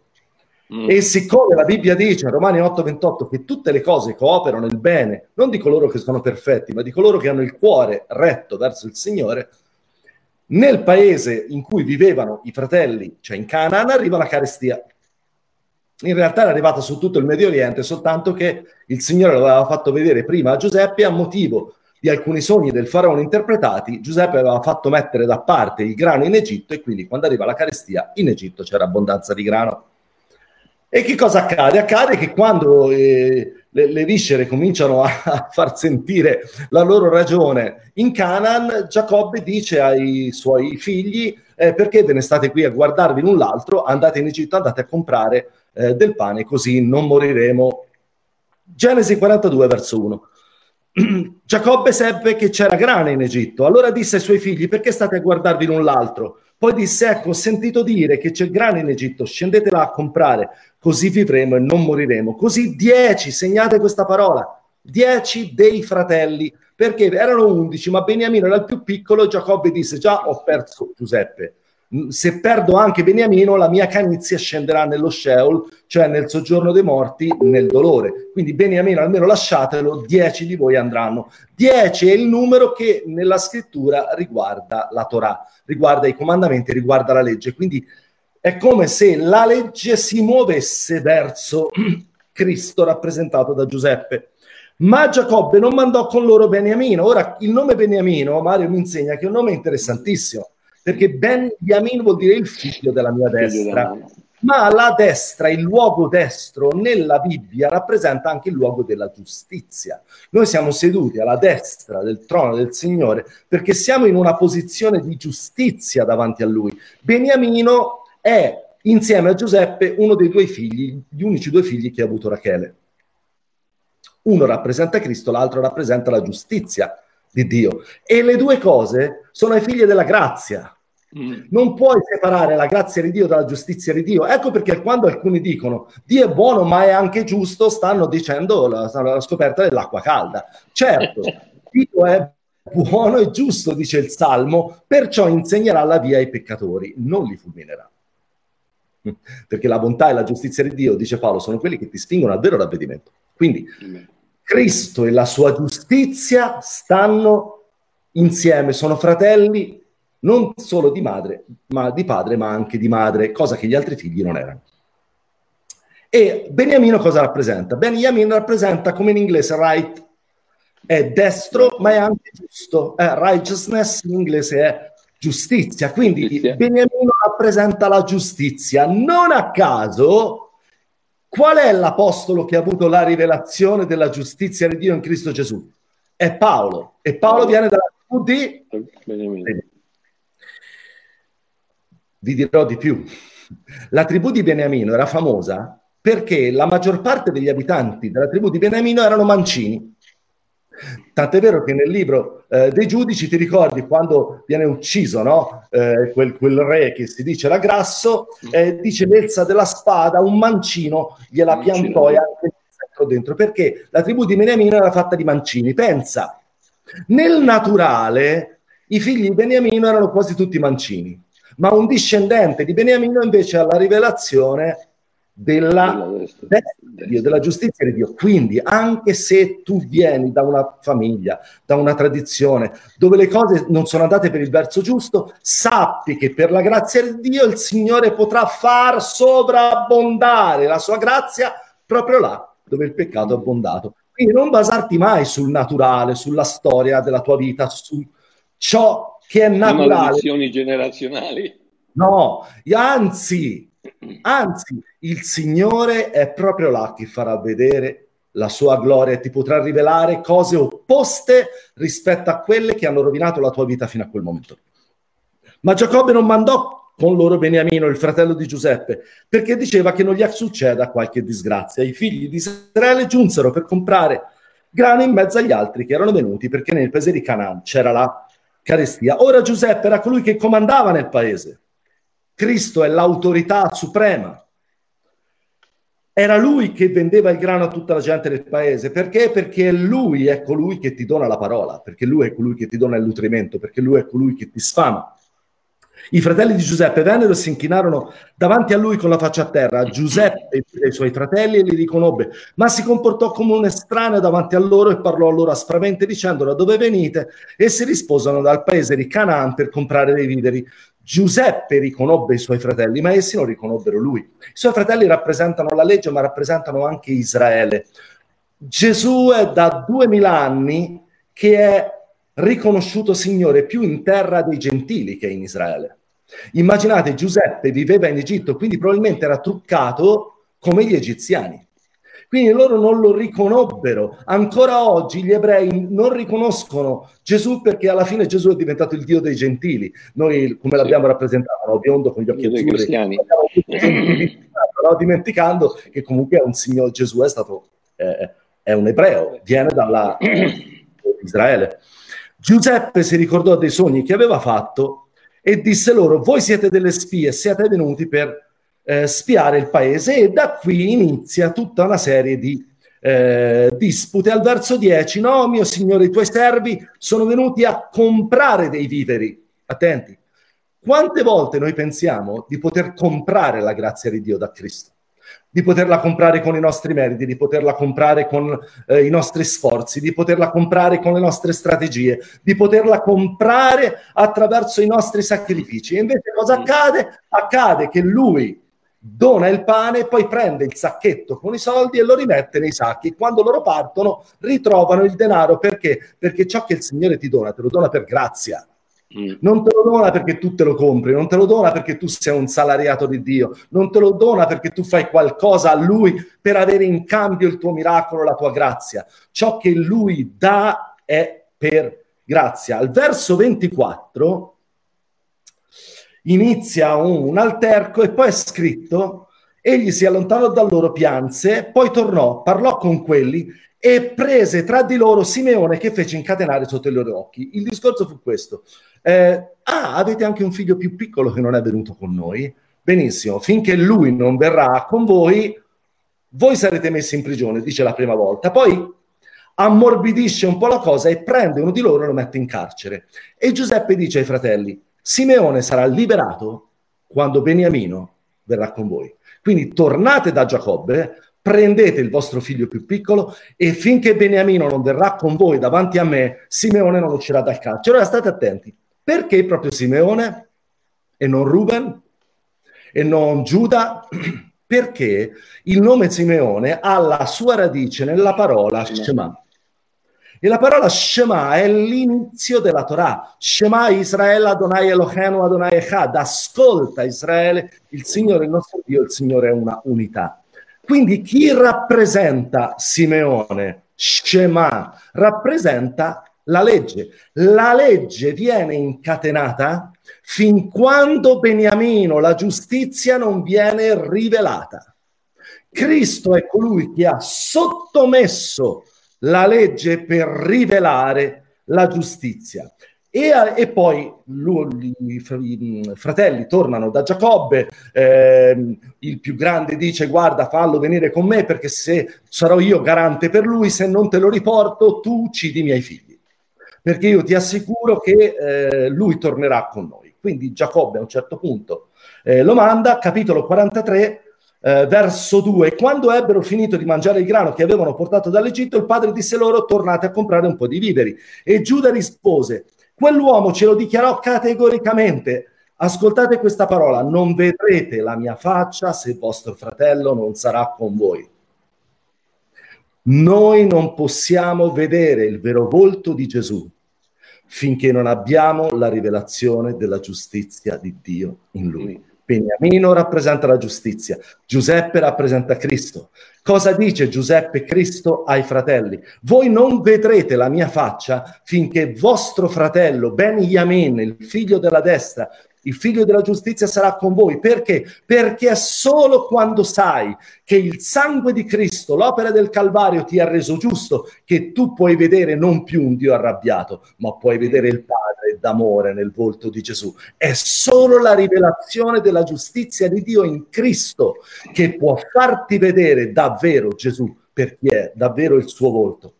Mm. E siccome la Bibbia dice in Romani 8:28 che tutte le cose cooperano nel bene, non di coloro che sono perfetti, ma di coloro che hanno il cuore retto verso il Signore, nel paese in cui vivevano i fratelli, cioè in Canaan, arriva la carestia. In realtà era arrivata su tutto il Medio Oriente, soltanto che il Signore l'aveva fatto vedere prima a Giuseppe a motivo di alcuni sogni del faraone interpretati, Giuseppe aveva fatto mettere da parte il grano in Egitto e quindi quando arriva la carestia in Egitto c'era abbondanza di grano. E che cosa accade? Accade che quando eh, le, le, viscere cominciano a, far sentire la loro ragione in Canaan, Giacobbe dice ai suoi figli eh, perché ve ne state qui a guardarvi l'un l'altro, andate in Egitto, andate a comprare eh, del pane, così non moriremo. Genesi 42, verso 1. [CLEARS THROAT] Giacobbe seppe che c'era grana in Egitto, allora disse ai suoi figli perché state a guardarvi l'un l'altro? Poi disse, ecco, ho sentito dire che c'è grano in Egitto, scendete là a comprare, così vivremo e non moriremo. Così dieci, segnate questa parola, dieci dei fratelli, perché erano undici, ma Beniamino era il più piccolo, Giacobbe disse, già ho perso Giuseppe. Se perdo anche Beniamino, la mia canizia scenderà nello Sheol, cioè nel soggiorno dei morti, nel dolore. Quindi Beniamino, almeno lasciatelo, dieci di voi andranno. Dieci è il numero che nella scrittura riguarda la Torah riguarda i comandamenti, riguarda la legge. Quindi è come se la legge si muovesse verso [CLEARS THROAT] Cristo rappresentato da Giuseppe. Ma Giacobbe non mandò con loro Beniamino. Ora, il nome Beniamino, Mario mi insegna che è un nome interessantissimo, perché Beniamino vuol dire il figlio della mia destra ma la destra, il luogo destro nella Bibbia rappresenta anche il luogo della giustizia. Noi siamo seduti alla destra del trono del Signore perché siamo in una posizione di giustizia davanti a Lui. Beniamino è insieme a Giuseppe uno dei due figli, gli unici due figli che ha avuto Rachele. Uno rappresenta Cristo, l'altro rappresenta la giustizia di Dio. E le due cose sono i figli della grazia. Mm. Non puoi separare la grazia di Dio dalla giustizia di Dio. Ecco perché quando alcuni dicono Dio è buono ma è anche giusto, stanno dicendo la, la scoperta dell'acqua calda. Certo, [LAUGHS] Dio è buono e giusto, dice il Salmo, perciò insegnerà la via ai peccatori, non li fulminerà. [LAUGHS] Perché la bontà e la giustizia di Dio, dice Paolo, sono quelli che ti spingono al vero ravvedimento. Quindi Cristo e la sua giustizia stanno insieme, sono fratelli non solo di madre, ma di padre, ma anche di madre, cosa che gli altri figli non erano. E Beniamino cosa rappresenta? Beniamino rappresenta come in inglese right, è destro, ma è anche giusto. Eh, righteousness in inglese è giustizia. Quindi giustizia. Beniamino rappresenta la giustizia. Non a caso, qual è l'apostolo che ha avuto la rivelazione della giustizia di Dio in Cristo Gesù? È Paolo. E Paolo viene dalla tribù di Beniamino vi dirò di più. La tribù di Beniamino era famosa perché la maggior parte degli abitanti della tribù di Beniamino erano mancini. Tant'è vero che nel libro eh, dei giudici ti ricordi quando viene ucciso no? eh, quel, quel, re che si dice era grasso, eh, dice l'elsa della spada, un mancino gliela piantò e anche dentro perché la tribù di Beniamino era fatta di mancini. Pensa, nel naturale i figli di Beniamino erano quasi tutti mancini ma un discendente di Beniamino invece ha la rivelazione della, Dio, della giustizia di Dio. Quindi, anche se tu vieni da una famiglia, da una tradizione dove le cose non sono andate per il verso giusto, sappi che per la grazia di Dio il Signore potrà far sovrabbondare la sua grazia proprio là dove il peccato è abbondato. Quindi non basarti mai sul naturale, sulla storia della tua vita, su ciò che è naturale. Maledizioni generazionali. No, anzi, anzi, il Signore è proprio là che farà vedere la sua gloria e ti potrà rivelare cose opposte rispetto a quelle che hanno rovinato la tua vita fino a quel momento. Ma Giacobbe non mandò con loro Beniamino, il fratello di Giuseppe, perché diceva che non gli succeda qualche disgrazia. I figli di Israele giunsero per comprare grano in mezzo agli altri che erano venuti perché nel paese di Canaan c'era la carestia. Ora Giuseppe era colui che comandava nel paese. Cristo è l'autorità suprema. Era lui che vendeva il grano a tutta la gente del paese. Perché? Perché lui è colui che ti dona la parola, perché lui è colui che ti dona il nutrimento, perché lui è colui che ti sfama. I fratelli di Giuseppe vennero e si inchinarono davanti a lui con la faccia a terra. Giuseppe e i suoi fratelli li riconobbe, ma si comportò come un estraneo davanti a loro e parlò loro aspramente dicendo da dove venite? E si risposano dal paese di Canaan per comprare dei viveri. Giuseppe riconobbe i suoi fratelli, ma essi non riconobbero lui. I suoi fratelli rappresentano la legge, ma rappresentano anche Israele. Gesù è da duemila anni che è riconosciuto Signore più in terra dei gentili che in Israele. Immaginate, Giuseppe viveva in Egitto, quindi probabilmente era truccato come gli egiziani. Quindi loro non lo riconobbero. Ancora oggi gli ebrei non riconoscono Gesù perché alla fine Gesù è diventato il Dio dei gentili. Noi, come sì. l'abbiamo rappresentato, no? biondo con gli occhi azzurri, cristiani. però dimenticando che comunque è un signore Gesù è stato eh, è un ebreo, viene dalla [CLEARS THROAT] Israele. Giuseppe si ricordò dei sogni che aveva fatto e disse loro, voi siete delle spie, siete venuti per eh, spiare il paese e da qui inizia tutta una serie di eh, dispute. Al verso 10, no mio signore, i tuoi servi sono venuti a comprare dei viveri. Attenti, quante volte noi pensiamo di poter comprare la grazia di Dio da Cristo? Di poterla comprare con i nostri meriti, di poterla comprare con eh, i nostri sforzi, di poterla comprare con le nostre strategie, di poterla comprare attraverso i nostri sacrifici. E invece cosa mm. accade? Accade che lui dona il pane e poi prende il sacchetto con i soldi e lo rimette nei sacchi. Quando loro partono ritrovano il denaro perché? Perché ciò che il Signore ti dona, te lo dona per grazia. Mm. Non te lo dona perché tu te lo compri, non te lo dona perché tu sei un salariato di Dio, non te lo dona perché tu fai qualcosa a Lui per avere in cambio il tuo miracolo, la tua grazia. Ciò che Lui dà è per grazia. Al verso 24 inizia un, alterco e poi è scritto, egli si allontanò da loro, pianse, poi tornò, parlò con quelli e prese tra di loro Simeone che fece incatenare sotto i loro occhi. Il discorso fu questo. Eh, ah, avete anche un figlio più piccolo che non è venuto con noi? Benissimo, finché lui non verrà con voi, voi sarete messi in prigione, dice la prima volta. Poi ammorbidisce un po' la cosa e prende uno di loro e lo mette in carcere. E Giuseppe dice ai fratelli, Simeone sarà liberato quando Beniamino verrà con voi. Quindi tornate da Giacobbe, prendete il vostro figlio più piccolo e finché Beniamino non verrà con voi davanti a me, Simeone non uscirà dal carcere. Ora state attenti, perché proprio Simeone e non Ruben e non Giuda? [CLEARS THROAT] Perché il nome Simeone ha la sua radice nella parola Shema. E la parola Shema è l'inizio della Torah. Shema Israele Adonai Elohenu Adonai Echad. Ascolta Israele, il Signore il nostro Dio, il Signore è una unità. Quindi chi rappresenta Simeone? Shema rappresenta la legge. La legge viene incatenata fin quando Beniamino, la giustizia, non viene rivelata. Cristo è colui che ha sottomesso la legge per rivelare la giustizia. E, e poi lui, i fratelli tornano da Giacobbe, eh, il più grande dice guarda fallo venire con me perché se sarò io garante per lui, se non te lo riporto tu uccidi i miei figli, perché io ti assicuro che eh, lui tornerà con noi. Quindi Giacobbe a un certo punto eh, lo manda, capitolo 43, eh, verso 2, quando ebbero finito di mangiare il grano che avevano portato dall'Egitto, il padre disse loro tornate a comprare un po' di viveri. E Giuda rispose, quell'uomo ce lo dichiarò categoricamente, ascoltate questa parola, non vedrete la mia faccia se vostro fratello non sarà con voi. Noi non possiamo vedere il vero volto di Gesù finché non abbiamo la rivelazione della giustizia di Dio in lui. Beniamino rappresenta la giustizia, Giuseppe rappresenta Cristo. Cosa dice Giuseppe Cristo ai fratelli? Voi non vedrete la mia faccia finché vostro fratello Beniamin, il figlio della destra, il figlio della giustizia sarà con voi. Perché? Perché è solo quando sai che il sangue di Cristo, l'opera del Calvario ti ha reso giusto, che tu puoi vedere non più un Dio arrabbiato, ma puoi vedere il Padre d'amore nel volto di Gesù, è solo la rivelazione della giustizia di Dio in Cristo che può farti vedere davvero Gesù per chi è davvero il suo volto.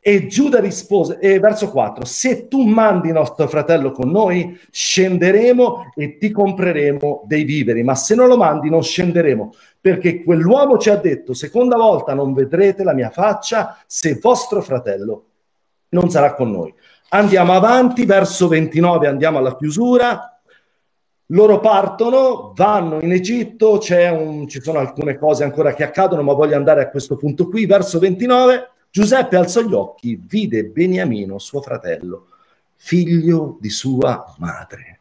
E Giuda rispose, eh, verso 4, se tu mandi nostro fratello con noi, scenderemo e ti compreremo dei viveri, ma se non lo mandi non scenderemo, perché quell'uomo ci ha detto, seconda volta non vedrete la mia faccia se vostro fratello non sarà con noi. Andiamo avanti, verso 29 andiamo alla chiusura. Loro partono, vanno in Egitto, un, ci sono alcune cose ancora che accadono, ma voglio andare a questo punto qui, verso 29. Giuseppe alzò gli occhi, vide Beniamino, suo fratello, figlio di sua madre.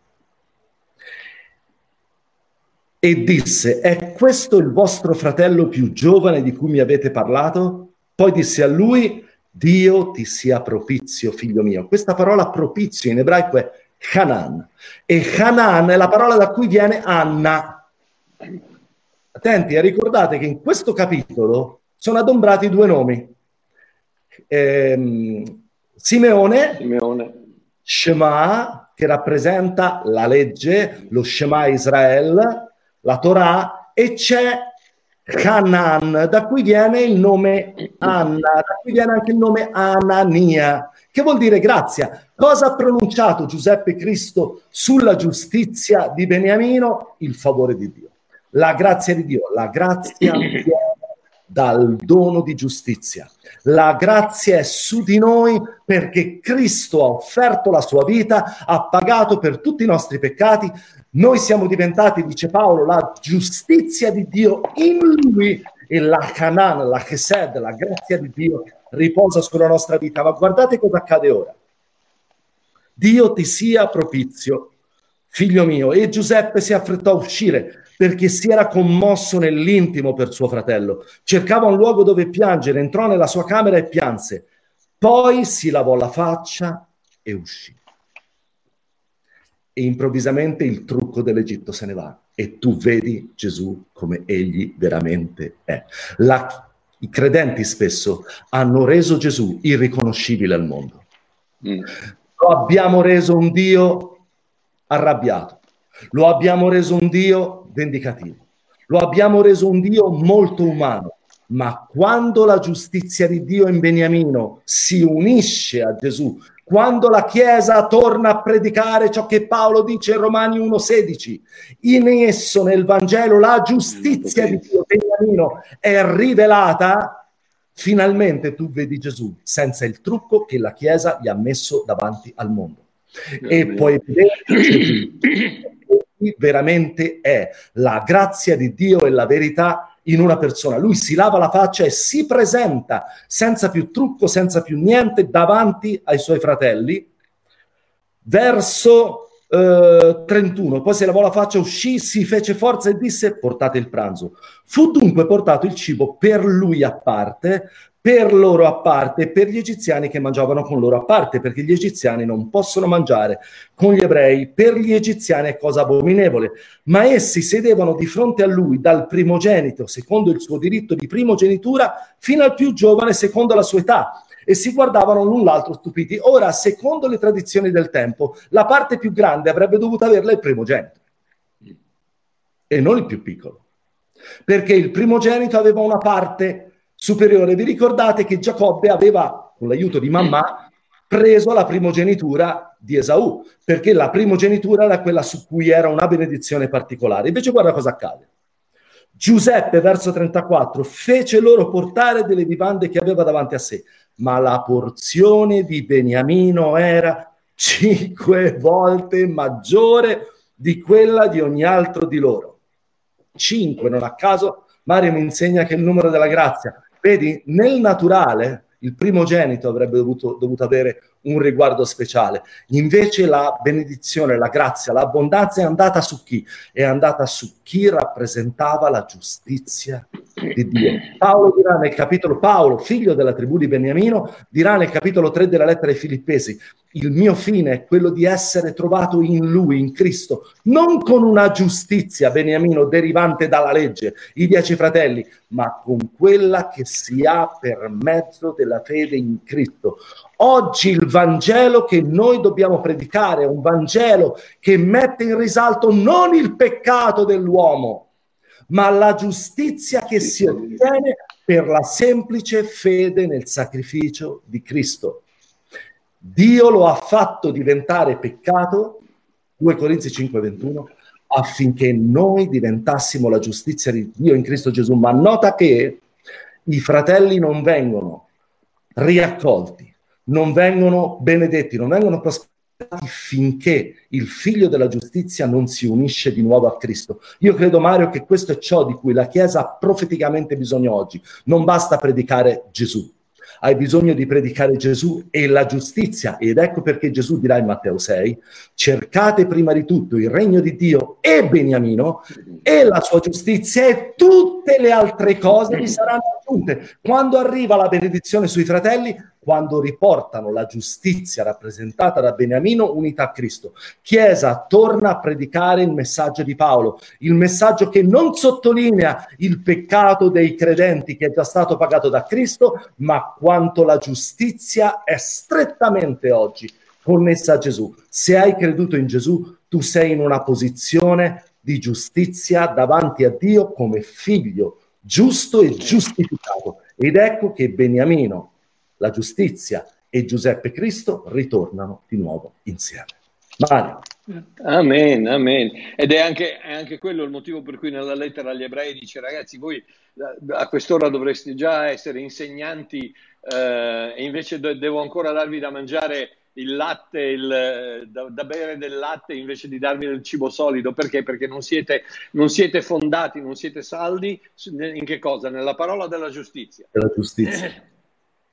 E disse, è questo il vostro fratello più giovane di cui mi avete parlato? Poi disse a lui, Dio ti sia propizio, figlio mio. Questa parola propizio in ebraico è Hanan. E Hanan è la parola da cui viene Anna. Attenti, ricordate che in questo capitolo sono adombrati due nomi ehm, Simeone, Simeone, Shema, che rappresenta la legge, lo Shema Israel, la Torah, e c'è Hanan, da cui viene il nome Anna, da cui viene anche il nome Anania, che vuol dire grazia. Cosa ha pronunciato Giuseppe Cristo sulla giustizia di Beniamino? Il favore di Dio. La grazia di Dio, la grazia [CLEARS THROAT] viene dal dono di giustizia. La grazia è su di noi perché Cristo ha offerto la sua vita, ha pagato per tutti i nostri peccati. Noi siamo diventati, dice Paolo, la giustizia di Dio in lui e la Canaan, la Chesed, la grazia di Dio riposa sulla nostra vita. Ma guardate cosa accade ora. Dio ti sia propizio, figlio mio. E Giuseppe si affrettò a uscire perché si era commosso nell'intimo per suo fratello. Cercava un luogo dove piangere, entrò nella sua camera e pianse. Poi si lavò la faccia e uscì. E improvvisamente il trucco dell'Egitto se ne va e tu vedi Gesù come egli veramente è. La, I credenti spesso hanno reso Gesù irriconoscibile al mondo. Mm. Lo abbiamo reso un Dio arrabbiato, lo abbiamo reso un Dio vendicativo. Lo abbiamo reso un Dio molto umano, ma quando la giustizia di Dio in Beniamino si unisce a Gesù, quando la Chiesa torna a predicare ciò che Paolo dice in Romani 1,16, in esso nel Vangelo la giustizia di Dio Beniamino è rivelata, finalmente tu vedi Gesù senza il trucco che la Chiesa gli ha messo davanti al mondo. E puoi vedere veramente è la grazia di Dio e la verità in una persona. Lui si lava la faccia e si presenta senza più trucco, senza più niente davanti ai suoi fratelli. Verso eh, 31, poi si lavò la faccia, uscì, si fece forza e disse portate il pranzo. Fu dunque portato il cibo per lui a parte, per loro a parte e per gli egiziani che mangiavano con loro a parte, perché gli egiziani non possono mangiare con gli ebrei, per gli egiziani è cosa abominevole, ma essi sedevano di fronte a lui dal primogenito, secondo il suo diritto di primogenitura, fino al più giovane, secondo la sua età, e si guardavano l'un l'altro stupiti. Ora, secondo le tradizioni del tempo, la parte più grande avrebbe dovuto averla il primogenito e non il più piccolo, perché il primogenito aveva una parte superiore. Vi ricordate che Giacobbe aveva, con l'aiuto di mamma, preso la primogenitura di Esaù, perché la primogenitura era quella su cui era una benedizione particolare. Invece guarda cosa accade. Giuseppe, verso 34, fece loro portare delle vivande che aveva davanti a sé, ma la porzione di Beniamino era cinque volte maggiore di quella di ogni altro di loro. Cinque, non a caso, Mario mi insegna che il numero della grazia. Vedi, nel naturale il primogenito avrebbe dovuto, dovuto, avere un riguardo speciale. Invece la benedizione, la grazia, l'abbondanza è andata su chi? È andata su chi rappresentava la giustizia di Dio. Paolo dirà nel capitolo, Paolo, figlio della tribù di Beniamino, dirà nel capitolo 3 della lettera ai Filippesi, il mio fine è quello di essere trovato in lui, in Cristo, non con una giustizia, Beniamino, derivante dalla legge, i dieci fratelli, ma con quella che si ha per mezzo della fede in Cristo. Oggi il Vangelo che noi dobbiamo predicare è un Vangelo che mette in risalto non il peccato dell'uomo, ma la giustizia che si ottiene per la semplice fede nel sacrificio di Cristo. Dio lo ha fatto diventare peccato, 2 Corinzi 5:21, affinché noi diventassimo la giustizia di Dio in Cristo Gesù. Ma nota che i fratelli non vengono riaccolti, non vengono benedetti, non vengono prosperati finché il figlio della giustizia non si unisce di nuovo a Cristo. Io credo, Mario, che questo è ciò di cui la Chiesa ha profeticamente bisogno oggi. Non basta predicare Gesù, hai bisogno di predicare Gesù e la giustizia. Ed ecco perché Gesù dirà in Matteo 6, cercate prima di tutto il regno di Dio e Beniamino e la sua giustizia e tutte le altre cose vi saranno aggiunte. Quando arriva la benedizione sui fratelli, quando riportano la giustizia rappresentata da Beniamino unita a Cristo. Chiesa torna a predicare il messaggio di Paolo, il messaggio che non sottolinea il peccato dei credenti che è già stato pagato da Cristo, ma quanto la giustizia è strettamente oggi connessa a Gesù. Se hai creduto in Gesù, tu sei in una posizione di giustizia davanti a Dio come figlio giusto e giustificato. Ed ecco che Beniamino la giustizia e Giuseppe Cristo ritornano di nuovo insieme. Mario. Amen, amen. Ed è anche, è anche, quello il motivo per cui nella lettera agli ebrei dice ragazzi voi a quest'ora dovreste già essere insegnanti eh, e invece de- devo ancora darvi da mangiare il latte, il, da, da, bere del latte invece di darvi del cibo solido. Perché? Perché non siete, non siete, fondati, non siete saldi in che cosa? Nella parola della giustizia. Della giustizia.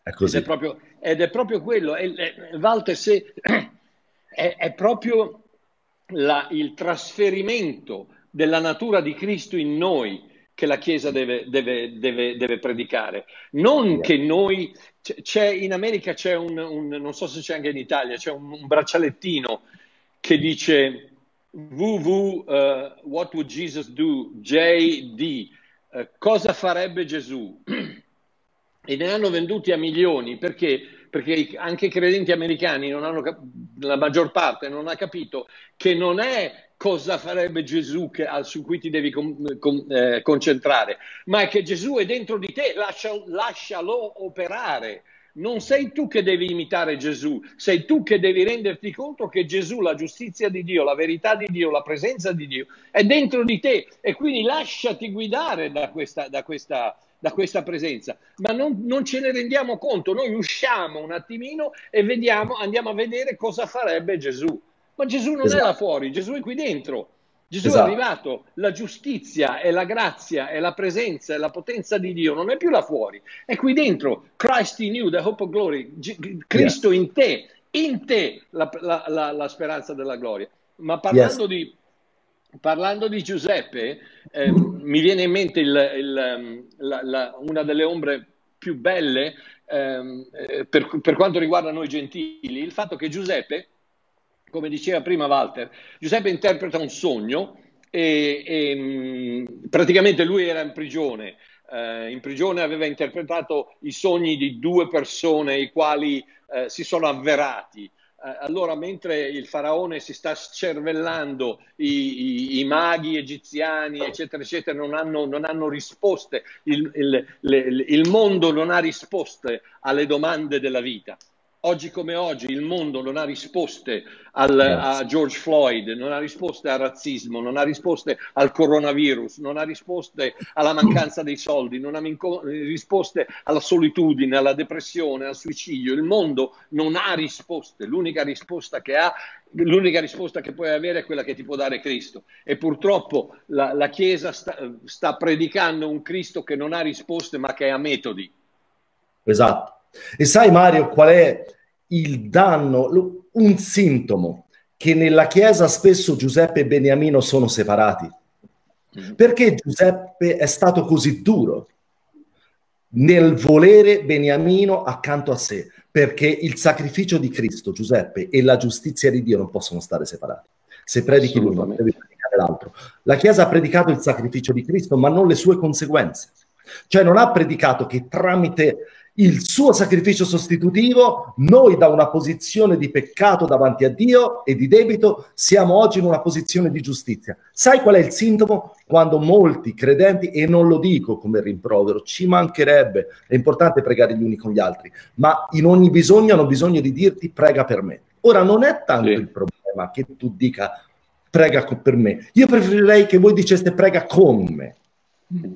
È così. Ed è proprio, ed è proprio quello. È, è, Walter, se, [CLEARS THROAT] è, è proprio la, il trasferimento della natura di Cristo in noi che la Chiesa deve, deve, deve, deve predicare. Non che noi... C'è, in America c'è un, un, non so se c'è anche in Italia, c'è un, un braccialettino che dice www, uh, what would Jesus do? JD, uh, cosa farebbe Gesù? [CLEARS THROAT] e ne hanno venduti a milioni perché, perché anche i credenti americani, hanno, la maggior parte, non ha capito che non è cosa farebbe Gesù che, su cui ti devi con, con, eh, concentrare, ma è che Gesù è dentro di te, lascia, lascialo operare. Non sei tu che devi imitare Gesù, sei tu che devi renderti conto che Gesù, la giustizia di Dio, la verità di Dio, la presenza di Dio è dentro di te e quindi lasciati guidare da questa, da questa, da questa presenza, ma non, non, ce ne rendiamo conto. Noi usciamo un attimino e vediamo, andiamo a vedere cosa farebbe Gesù. Ma Gesù non esatto. è là fuori, Gesù è qui dentro. Gesù esatto. è arrivato, la giustizia e la grazia e la presenza e la potenza di Dio non è più là fuori, è qui dentro. Christ in you, the hope of glory, Cristo yes. in te, in te la, la, la, la, speranza della gloria. Ma parlando yes. di Parlando di Giuseppe, eh, mi viene in mente il, il, ehm, la, la, una delle ombre più belle ehm, eh, per, per, quanto riguarda noi gentili, il fatto che Giuseppe, come diceva prima Walter, Giuseppe interpreta un sogno e, e mm, praticamente lui era in prigione. Eh, in prigione aveva interpretato i sogni di due persone i quali eh, si sono avverati. Eh, allora mentre il faraone si sta scervellando, i, i, i maghi egiziani, eccetera, eccetera, non hanno, non hanno risposte, il, il, il mondo non ha risposte alle domande della vita. Oggi come oggi il mondo non ha risposte al, a George Floyd, non ha risposte al razzismo, non ha risposte al coronavirus, non ha risposte alla mancanza dei soldi, non ha risposte alla solitudine, alla depressione, al suicidio. Il mondo non ha risposte. L'unica risposta che ha, l'unica risposta che puoi avere è quella che ti può dare Cristo. E purtroppo la, la Chiesa sta, sta predicando un Cristo che non ha risposte ma che ha metodi. Esatto. E sai Mario qual è il danno, un sintomo che nella Chiesa spesso Giuseppe e Beniamino sono separati? Mm. Perché Giuseppe è stato così duro nel volere Beniamino accanto a sé? Perché il sacrificio di Cristo, Giuseppe, e la giustizia di Dio non possono stare separati. Se predichi l'uno, devi predicare l'altro. La Chiesa ha predicato il sacrificio di Cristo, ma non le sue conseguenze. Cioè non ha predicato che tramite il suo sacrificio sostitutivo, noi da una posizione di peccato davanti a Dio e di debito siamo oggi in una posizione di giustizia. Sai qual è il sintomo? Quando molti credenti, e non lo dico come rimprovero, ci mancherebbe, è importante pregare gli uni con gli altri, ma in ogni bisogno hanno bisogno di dirti prega per me. Ora non è tanto sì. il problema che tu dica prega per me, io preferirei che voi diceste prega con me. Mm.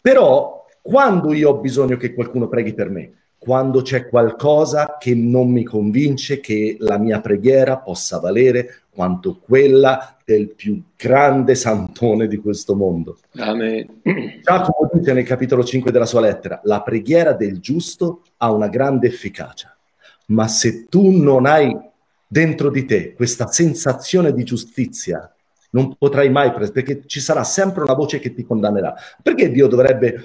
Però quando io ho bisogno che qualcuno preghi per me? Quando c'è qualcosa che non mi convince che la mia preghiera possa valere quanto quella del più grande santone di questo mondo. Amen. Giacomo dice nel capitolo 5 della sua lettera, la preghiera del giusto ha una grande efficacia, ma se tu non hai dentro di te questa sensazione di giustizia, non potrai mai, perché ci sarà sempre una voce che ti condannerà. Perché Dio dovrebbe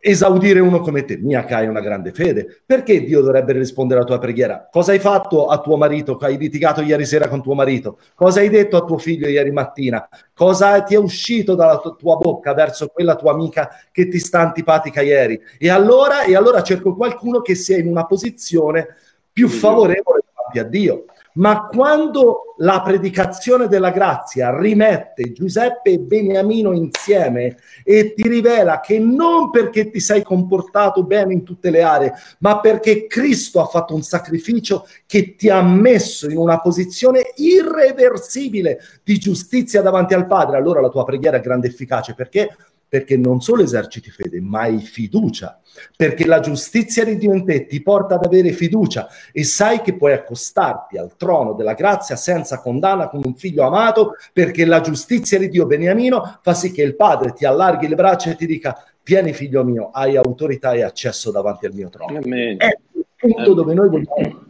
esaudire uno come te. Mia che hai una grande fede. Perché Dio dovrebbe rispondere alla tua preghiera? Cosa hai fatto a tuo marito? Hai litigato ieri sera con tuo marito? Cosa hai detto a tuo figlio ieri mattina? Cosa ti è uscito dalla tua bocca verso quella tua amica che ti sta antipatica ieri? E allora, e allora cerco qualcuno che sia in una posizione più favorevole davanti a Dio. Ma quando la predicazione della grazia rimette Giuseppe e Beniamino insieme e ti rivela che non perché ti sei comportato bene in tutte le aree, ma perché Cristo ha fatto un sacrificio che ti ha messo in una posizione irreversibile di giustizia davanti al Padre, allora la tua preghiera è grande efficace perché perché non solo eserciti fede, ma hai fiducia, perché la giustizia di Dio in te ti porta ad avere fiducia e sai che puoi accostarti al trono della grazia senza condanna come un figlio amato, perché la giustizia di Dio, Beniamino, fa sì che il Padre ti allarghi le braccia e ti dica, vieni figlio mio, hai autorità e accesso davanti al mio trono. Amen. È il punto Amen. dove noi vogliamo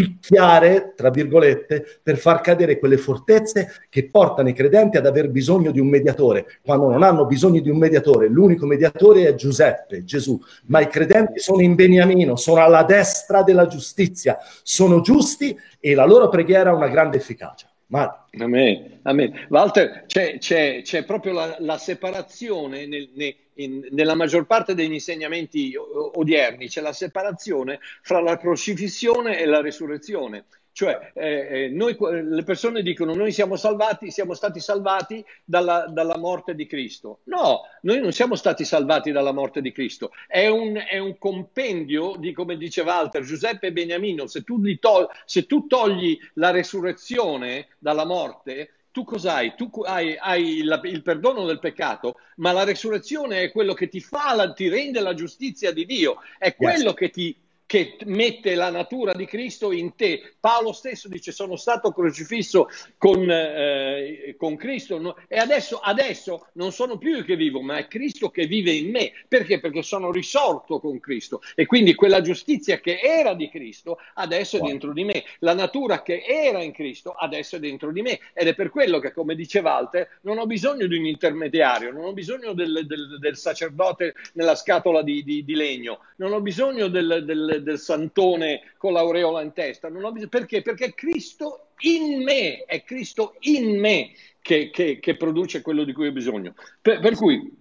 picchiare, tra virgolette, per far cadere quelle fortezze che portano i credenti ad aver bisogno di un mediatore. Quando non hanno bisogno di un mediatore, l'unico mediatore è Giuseppe, Gesù, ma i credenti sono in Beniamino, sono alla destra della giustizia, sono giusti e la loro preghiera ha una grande efficacia. Ma... Amen, amen. Walter, c'è, c'è, c'è proprio la, la separazione nel, nel, in, nella maggior parte degli insegnamenti odierni, c'è la separazione fra la crocifissione e la risurrezione. Cioè, eh, eh, noi, le persone dicono noi siamo salvati, siamo stati salvati dalla, dalla, morte di Cristo. No, noi non siamo stati salvati dalla morte di Cristo. È un, è un compendio di, come dice Walter, Giuseppe e Beniamino, se tu, togli, se tu togli la resurrezione dalla morte, tu cos'hai? Tu hai, hai la, il perdono del peccato, ma la resurrezione è quello che ti fa, la, ti rende la giustizia di Dio, è quello yes. che ti che mette la natura di Cristo in te. Paolo stesso dice sono stato crocifisso con, eh, con Cristo no? e adesso, adesso, non sono più io che vivo, ma è Cristo che vive in me. Perché? Perché sono risorto con Cristo e quindi quella giustizia che era di Cristo adesso è dentro di me. La natura che era in Cristo adesso è dentro di me ed è per quello che, come dice Walter, non ho bisogno di un intermediario, non ho bisogno del, del, del sacerdote nella scatola di, di, di, legno, non ho bisogno del, del del santone con l'aureola in testa. Non ho bisogno, perché? Perché è Cristo in me, è Cristo in me che, che, che produce quello di cui ho bisogno. Per, per cui,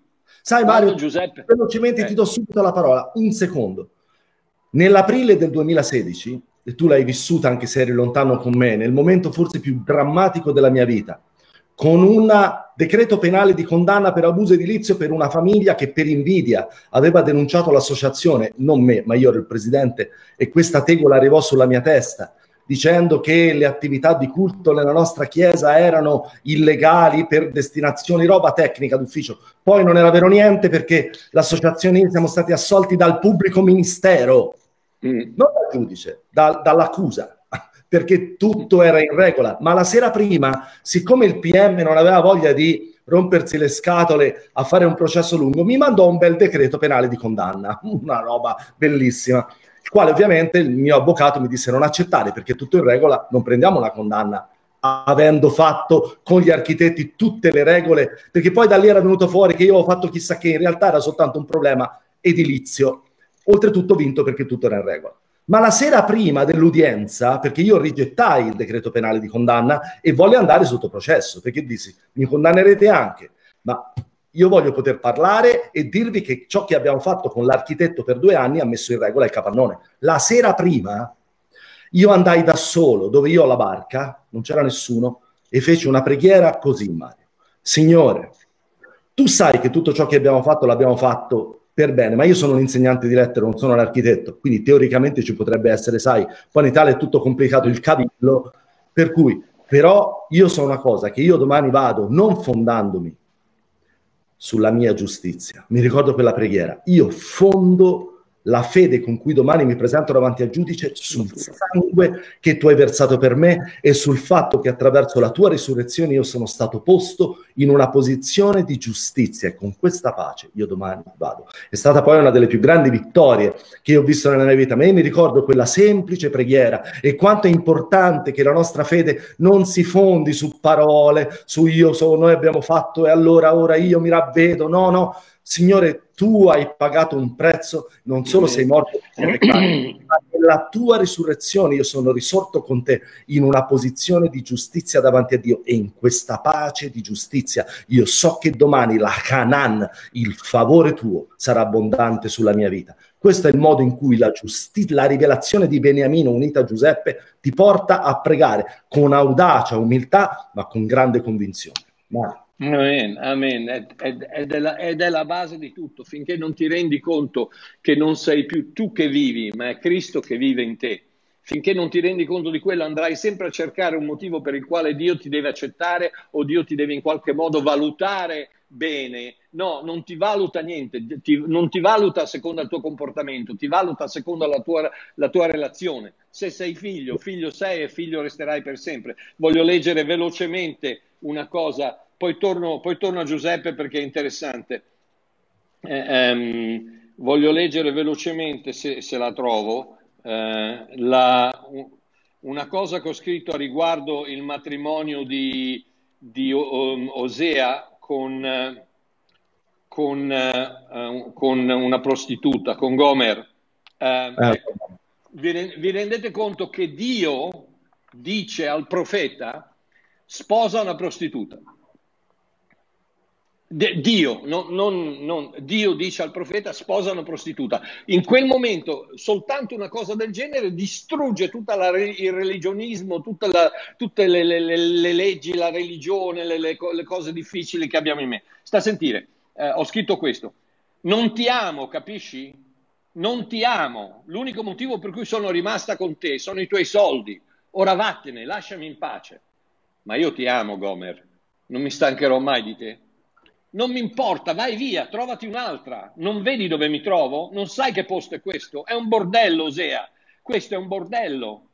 sai Mario, Giuseppe, velocemente eh. ti do subito la parola, un secondo. Nell'aprile del 2016, e tu l'hai vissuta anche se eri lontano con me, nel momento forse più drammatico della mia vita, con un decreto penale di condanna per abuso edilizio per una famiglia che per invidia aveva denunciato l'associazione, non me, ma io ero il presidente, e questa tegola arrivò sulla mia testa dicendo che le attività di culto nella nostra chiesa erano illegali per destinazioni, roba tecnica d'ufficio. Poi non era vero niente perché l'associazione siamo stati assolti dal pubblico ministero, mm. non dal giudice, da, dall'accusa perché tutto era in regola. Ma la sera prima, siccome il PM non aveva voglia di rompersi le scatole a fare un processo lungo, mi mandò un bel decreto penale di condanna, [LAUGHS] una roba bellissima, il quale ovviamente il mio avvocato mi disse non accettare perché tutto in regola, non prendiamo una condanna avendo fatto con gli architetti tutte le regole, perché poi da lì era venuto fuori che io ho fatto chissà che, in realtà era soltanto un problema edilizio, oltretutto vinto perché tutto era in regola. Ma la sera prima dell'udienza, perché io rigettai il decreto penale di condanna e volle andare sotto processo, perché dissi, mi condannerete anche, ma io voglio poter parlare e dirvi che ciò che abbiamo fatto con l'architetto per due anni ha messo in regola il capannone. La sera prima io andai da solo, dove io ho la barca, non c'era nessuno, e feci una preghiera così, Mario. Signore, tu sai che tutto ciò che abbiamo fatto l'abbiamo fatto per bene, ma io sono un insegnante di lettere, non sono un architetto, quindi teoricamente ci potrebbe essere, sai, poi in Italia è tutto complicato, il cavillo, per cui, però io so una cosa, che io domani vado non fondandomi sulla mia giustizia, mi ricordo quella preghiera, io fondo la fede con cui domani mi presento davanti al giudice sul sangue che tu hai versato per me e sul fatto che attraverso la tua risurrezione io sono stato posto in una posizione di giustizia. E con questa pace io domani vado. È stata poi una delle più grandi vittorie che io ho visto nella mia vita, ma io mi ricordo quella semplice preghiera e quanto è importante che la nostra fede non si fondi su parole, su io sono, noi abbiamo fatto e allora ora io mi ravvedo, no, no, Signore, tu hai pagato un prezzo, non solo sei morto, [CLEARS THROAT] ma nella tua risurrezione io sono risorto con te in una posizione di giustizia davanti a Dio e in questa pace di giustizia io so che domani la Canaan, il favore tuo, sarà abbondante sulla mia vita. Questo è il modo in cui la, giusti- la rivelazione di Beniamino unita a Giuseppe ti porta a pregare con audacia, umiltà, ma con grande convinzione. Mario. Amen, amen. Ed, ed, ed, è la, ed, è la, base di tutto, finché non ti rendi conto che non sei più tu che vivi, ma è Cristo che vive in te. Finché non ti rendi conto di quello, andrai sempre a cercare un motivo per il quale Dio ti deve accettare o Dio ti deve in qualche modo valutare bene. No, non ti valuta niente, ti, non ti valuta secondo il tuo comportamento, ti valuta secondo la tua, la tua relazione. Se sei figlio, figlio sei e figlio resterai per sempre. Voglio leggere velocemente una cosa poi torno, poi torno a Giuseppe perché è interessante. Eh, ehm, voglio leggere velocemente, se, se la trovo, eh, la, una cosa che ho scritto a riguardo il matrimonio di, di um, Osea con, con, uh, con, una prostituta, con Gomer. Eh, ecco, vi, vi rendete conto che Dio dice al profeta sposa una prostituta? Dio, non, non, non, Dio dice al profeta sposa una prostituta. In quel momento soltanto una cosa del genere distrugge tutto il religionismo, la, tutte le, le, le, le, leggi, la religione, le, cose difficili che abbiamo in me. Sta a sentire, eh, ho scritto questo. Non ti amo, capisci? Non ti amo. L'unico motivo per cui sono rimasta con te sono i tuoi soldi. Ora vattene, lasciami in pace. Ma io ti amo, Gomer. Non mi stancherò mai di te non mi importa, vai via, trovati un'altra. Non vedi dove mi trovo? Non sai che posto è questo? È un bordello, Osea. Questo è un bordello.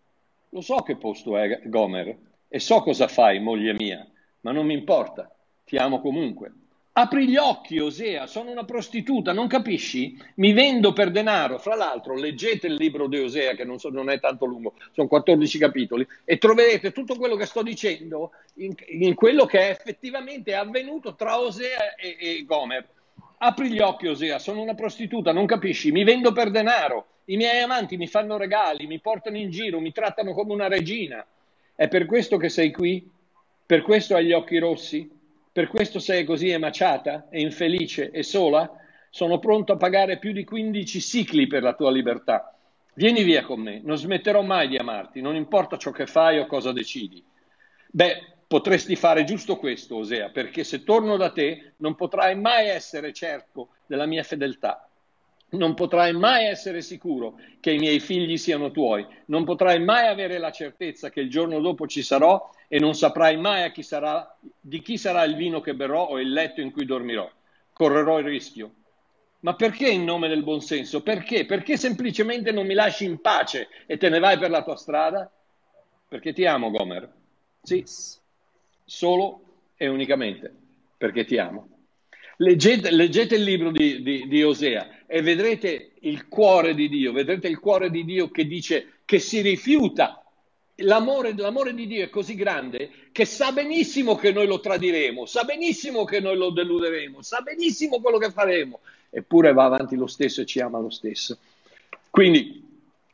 Lo so che posto è, Gomer, e so cosa fai, moglie mia, ma non mi importa. Ti amo comunque. Apri gli occhi, Osea, sono una prostituta, non capisci? Mi vendo per denaro. Fra l'altro, leggete il libro di Osea, che non, so, non è tanto lungo, sono 14 capitoli, e troverete tutto quello che sto dicendo in, in quello che è effettivamente avvenuto tra Osea e, e Gomer. Apri gli occhi, Osea, sono una prostituta, non capisci? Mi vendo per denaro. I miei amanti mi fanno regali, mi portano in giro, mi trattano come una regina. È per questo che sei qui? Per questo hai gli occhi rossi? Per questo sei così emaciata e infelice e sola? Sono pronto a pagare più di 15 cicli per la tua libertà. Vieni via con me, non smetterò mai di amarti, non importa ciò che fai o cosa decidi. Beh, potresti fare giusto questo, Osea, perché se torno da te non potrai mai essere certo della mia fedeltà. Non potrai mai essere sicuro che i miei figli siano tuoi, non potrai mai avere la certezza che il giorno dopo ci sarò e non saprai mai chi sarà, di chi sarà il vino che berrò o il letto in cui dormirò. Correrò il rischio. Ma perché in nome del buonsenso? Perché? Perché semplicemente non mi lasci in pace e te ne vai per la tua strada? Perché ti amo, Gomer. Sì, solo e unicamente perché ti amo. Leggete, leggete il libro di, di, di, Osea e vedrete il cuore di Dio, vedrete il cuore di Dio che dice che si rifiuta L'amore, l'amore, di Dio è così grande che sa benissimo che noi lo tradiremo, sa benissimo che noi lo deluderemo, sa benissimo quello che faremo, eppure va avanti lo stesso e ci ama lo stesso. Quindi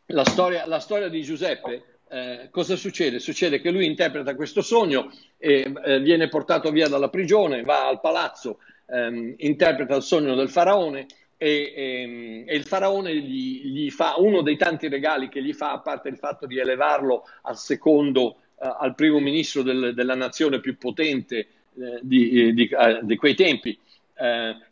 la storia, la storia di Giuseppe, eh, cosa succede? Succede che lui interpreta questo sogno e eh, viene portato via dalla prigione, va al palazzo ehm, interpreta il sogno del faraone e, e, ehm, e il faraone gli, gli, fa uno dei tanti regali che gli fa, a parte il fatto di elevarlo al secondo, uh, al primo ministro del, della nazione più potente uh, di, di, uh, di, quei tempi,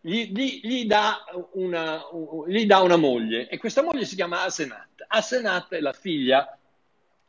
gli, gli, gli, dà una, gli dà una moglie e questa moglie si chiama Asenat. Asenat è la figlia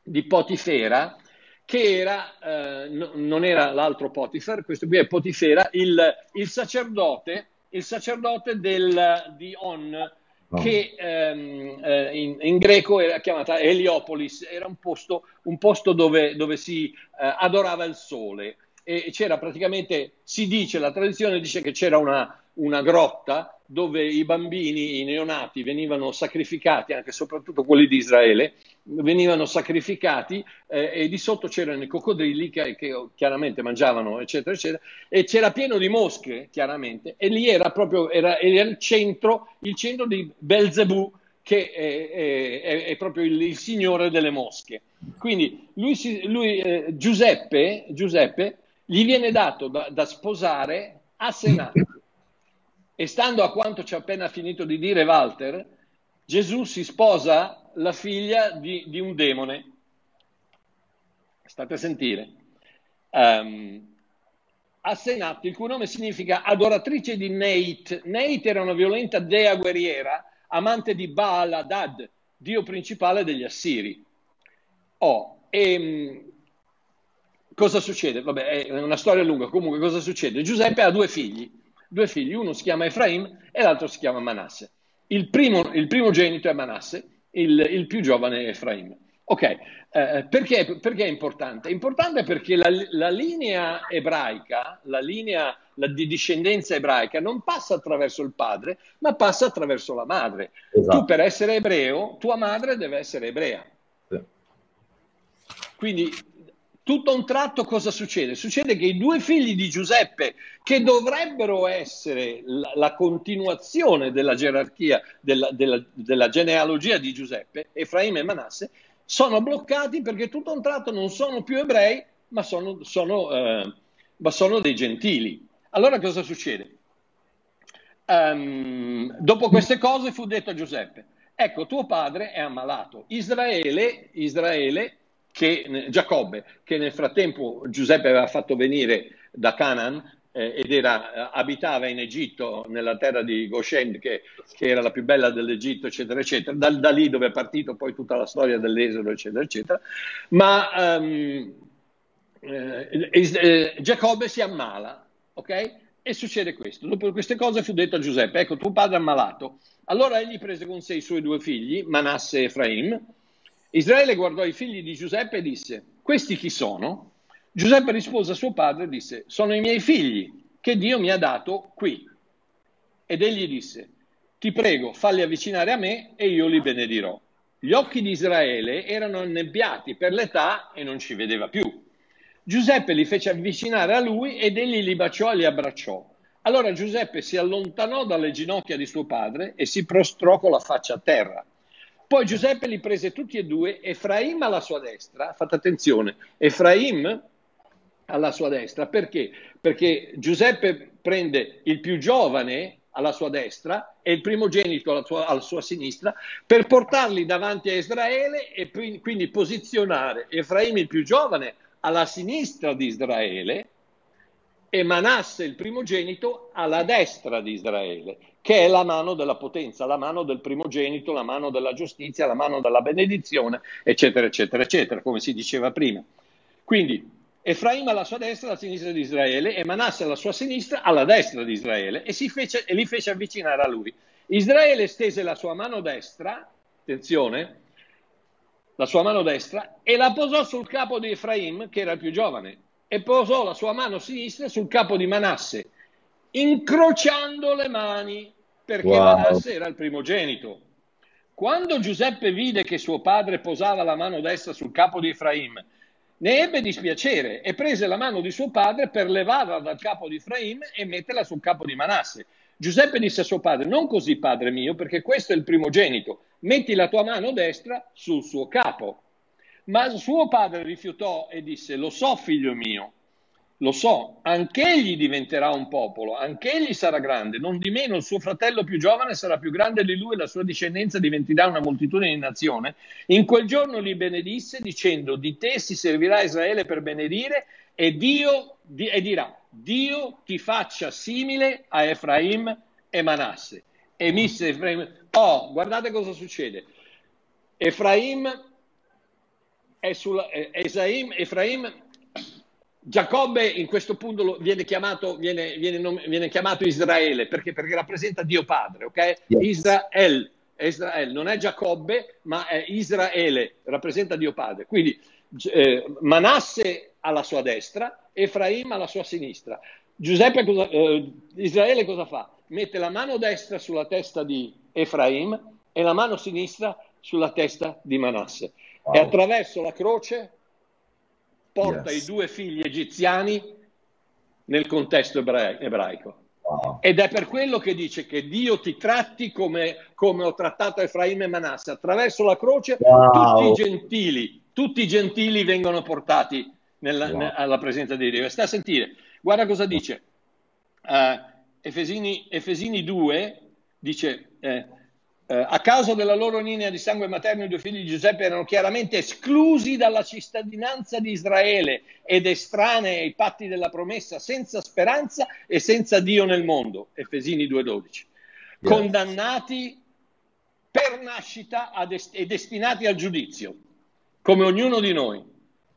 di Potifera, che era, eh, no, non era l'altro Potifar, questo qui è Potifera, il, il sacerdote, il sacerdote del, di On, oh. che ehm, eh, in, in, greco era chiamata Heliopolis, era un posto, un posto dove, dove, si eh, adorava il sole. E c'era praticamente, si dice, la tradizione dice che c'era una, una grotta dove i bambini, i neonati venivano sacrificati, anche e soprattutto quelli di Israele, venivano sacrificati eh, e di sotto c'erano i coccodrilli che, che, chiaramente mangiavano, eccetera, eccetera, e c'era pieno di mosche, chiaramente, e lì era proprio era, era il, centro, il centro di Belzebù, che è, è, è, proprio il, il, signore delle mosche. Quindi lui, lui eh, Giuseppe, Giuseppe, gli viene dato da, da sposare a Senato e stando a quanto ci ha appena finito di dire Walter, Gesù si sposa la figlia di, di un demone. State a sentire. Um, Assenat, il cui nome significa adoratrice di Neit. Neit era una violenta dea guerriera, amante di Baal Adad, dio principale degli Assiri. Oh, e, ehm, cosa succede? Vabbè, è una storia lunga. Comunque, cosa succede? Giuseppe ha due figli due figli, uno si chiama Efraim e l'altro si chiama Manasse. Il primo, il primogenito è Manasse, il, il, più giovane è Efraim. Ok, eh, perché, perché, è importante? È importante perché la, la linea ebraica, la linea la, di discendenza ebraica non passa attraverso il padre, ma passa attraverso la madre. Esatto. Tu per essere ebreo, tua madre deve essere ebrea. Quindi tutto a un tratto cosa succede? Succede che i due figli di Giuseppe, che dovrebbero essere la, la continuazione della gerarchia, della, della, della, genealogia di Giuseppe, Efraim e Manasse, sono bloccati perché tutto a un tratto non sono più ebrei, ma sono, sono, eh, ma sono dei gentili. Allora cosa succede? Um, dopo queste cose fu detto a Giuseppe, ecco tuo padre è ammalato, Israele, Israele che Giacobbe, che nel frattempo Giuseppe aveva fatto venire da Canaan eh, ed era, eh, abitava in Egitto, nella terra di Goshen, che, che era la più bella dell'Egitto, eccetera, eccetera, da, da, lì dove è partito poi tutta la storia dell'esodo, eccetera, eccetera. Ma um, eh, eh, Giacobbe si ammala, ok? E succede questo. Dopo queste cose fu detto a Giuseppe, ecco, tuo padre è ammalato. Allora egli prese con sé i suoi due figli, Manasse e Efraim, Israele guardò i figli di Giuseppe e disse, questi chi sono? Giuseppe rispose a suo padre e disse, sono i miei figli che Dio mi ha dato qui. Ed egli disse, ti prego, falli avvicinare a me e io li benedirò. Gli occhi di Israele erano annebbiati per l'età e non ci vedeva più. Giuseppe li fece avvicinare a lui ed egli li baciò e li abbracciò. Allora Giuseppe si allontanò dalle ginocchia di suo padre e si prostrò con la faccia a terra. Poi Giuseppe li prese tutti e due, Efraim alla sua destra, fate attenzione, Efraim alla sua destra, perché? Perché Giuseppe prende il più giovane alla sua destra e il primogenito alla sua, alla sua sinistra per portarli davanti a Israele e quindi posizionare Efraim il più giovane alla sinistra di Israele e Manasse il primogenito alla destra di Israele che è la mano della potenza, la mano del primogenito, la mano della giustizia, la mano della benedizione, eccetera, eccetera, eccetera, come si diceva prima. Quindi Efraim alla sua destra, alla sinistra di Israele, e Manasse alla sua sinistra, alla destra di Israele, e, fece, e li fece avvicinare a lui. Israele stese la sua mano destra, attenzione, la sua mano destra, e la posò sul capo di Efraim, che era il più giovane, e posò la sua mano sinistra sul capo di Manasse incrociando le mani perché wow. Manasse era il primogenito. Quando Giuseppe vide che suo padre posava la mano destra sul capo di Efraim, ne ebbe dispiacere e prese la mano di suo padre per levarla dal capo di Efraim e metterla sul capo di Manasse. Giuseppe disse a suo padre, non così padre mio, perché questo è il primogenito, metti la tua mano destra sul suo capo. Ma suo padre rifiutò e disse, lo so figlio mio, lo so, anch'egli diventerà un popolo, anch'egli sarà grande, non di meno il suo fratello più giovane sarà più grande di lui e la sua discendenza diventerà una moltitudine di nazione. In quel giorno li benedisse dicendo di te si servirà Israele per benedire e Dio di, e dirà Dio ti faccia simile a Efraim e Manasse. E misse Efraim. Oh, guardate cosa succede. Efraim è sulla, eh, Esaim, Efraim Giacobbe in questo punto viene chiamato, viene, viene, viene chiamato Israele perché, perché, rappresenta Dio Padre, ok? Yes. Israel, Israel, non è Giacobbe, ma è Israele, rappresenta Dio Padre. Quindi eh, Manasse alla sua destra, Efraim alla sua sinistra. Giuseppe, cosa, eh, Israele cosa fa? Mette la mano destra sulla testa di Efraim e la mano sinistra sulla testa di Manasse. Wow. E attraverso la croce porta yes. i due figli egiziani nel contesto ebra- ebraico. Wow. Ed è per quello che dice che Dio ti tratti come, come ho trattato Efraim e Manasse. Attraverso la croce wow. tutti i gentili, tutti i gentili vengono portati nella, wow. alla presenza di Dio. E sta a sentire, guarda cosa dice. Uh, Efesini, Efesini 2 dice... Eh, eh, a causa della loro linea di sangue materno, i due figli di Giuseppe erano chiaramente esclusi dalla cittadinanza di Israele ed estranei ai patti della promessa, senza speranza e senza Dio nel mondo. Efesini 2:12. Yes. Condannati per nascita est- e destinati al giudizio, come ognuno di noi.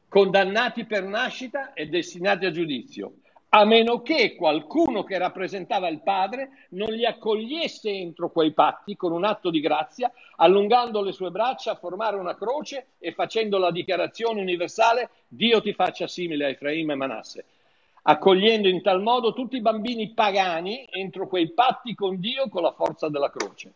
Condannati per nascita e destinati al giudizio a meno che qualcuno che rappresentava il padre non li accogliesse entro quei patti con un atto di grazia, allungando le sue braccia a formare una croce e facendo la dichiarazione universale Dio ti faccia simile a Efraim e Manasse, accogliendo in tal modo tutti i bambini pagani entro quei patti con Dio con la forza della croce.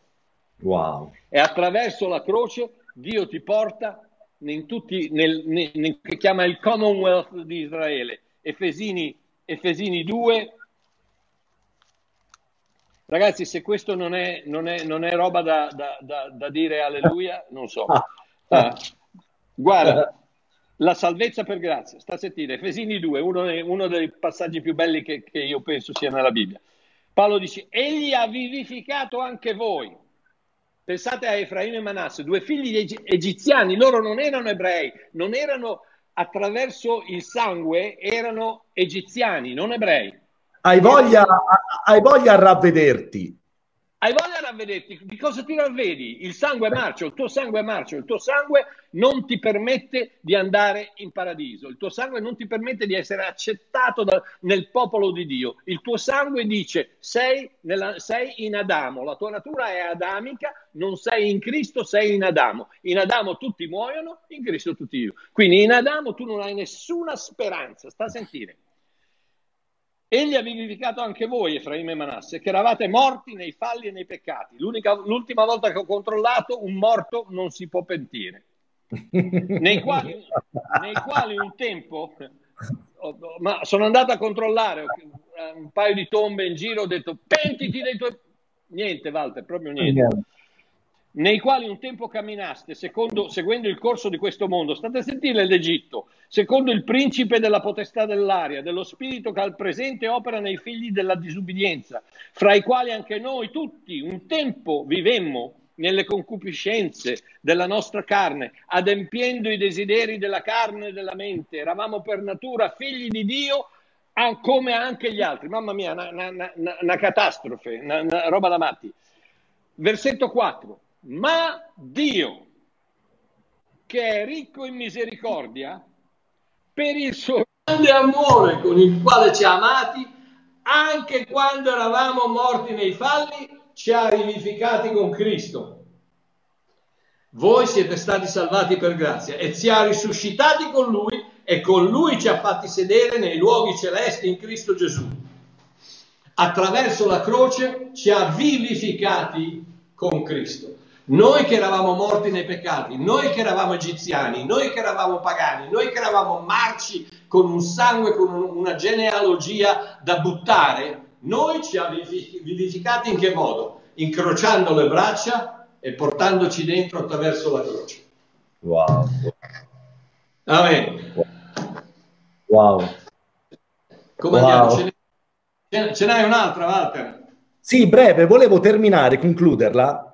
Wow. E attraverso la croce Dio ti porta in tutti, nel, nel, nel, che chiama il Commonwealth di Israele, Efesini Efesini 2. Ragazzi, se questo non è, non è, non è roba da, da, da, da, dire alleluia, non so. [LAUGHS] Ah, guarda, la salvezza per grazia, sta a sentire, Efesini 2, uno, uno dei passaggi più belli che, che io penso sia nella Bibbia. Paolo dice, egli ha vivificato anche voi. Pensate a Efraim e Manasse, due figli egiziani, loro non erano ebrei, non erano attraverso il sangue erano egiziani, non ebrei. Hai voglia, hai voglia a ravvederti. Di ravvederti? Di cosa ti ravvedi? Il sangue marcio, il tuo sangue marcio, il tuo sangue non ti permette di andare in paradiso, il tuo sangue non ti permette di essere accettato da, nel popolo di Dio. Il tuo sangue dice sei, nella, sei in Adamo, la tua natura è adamica, non sei in Cristo, sei in Adamo. In Adamo tutti muoiono, in Cristo tutti io. Quindi in Adamo tu non hai nessuna speranza, sta a sentire. Egli ha vivificato anche voi, Efraim e Manasse, che eravate morti nei falli e nei peccati. l'ultima volta che ho controllato, un morto non si può pentire. [LAUGHS] nei, quali, nei quali un tempo, ma sono andato a controllare un paio di tombe in giro, ho detto pentiti dei tuoi... Niente, Walter, proprio niente nei quali un tempo camminaste secondo, seguendo il corso di questo mondo, state a sentire l'Egitto, secondo il principe della potestà dell'aria, dello spirito che al presente opera nei figli della disubbidienza, fra i quali anche noi tutti un tempo vivemmo nelle concupiscenze della nostra carne, adempiendo i desideri della carne e della mente, eravamo per natura figli di Dio come anche gli altri. Mamma mia, una, una, una, una catastrofe, una roba da matti. Versetto 4 ma Dio, che è ricco in misericordia, per il suo grande amore con il quale ci ha amati, anche quando eravamo morti nei falli, ci ha vivificati con Cristo. Voi siete stati salvati per grazia e ci ha risuscitati con Lui e con Lui ci ha fatti sedere nei luoghi celesti in Cristo Gesù. Attraverso la croce ci ha vivificati con Cristo. Noi che eravamo morti nei peccati, noi che eravamo egiziani, noi che eravamo pagani, noi che eravamo marci con un sangue, con una genealogia da buttare, noi ci ha vivificati in che modo? Incrociando le braccia e portandoci dentro attraverso la croce. Wow. Amen. Wow. Come wow. andiamo? Ce, ce n'hai un'altra, Walter? Sì, breve, volevo terminare, concluderla.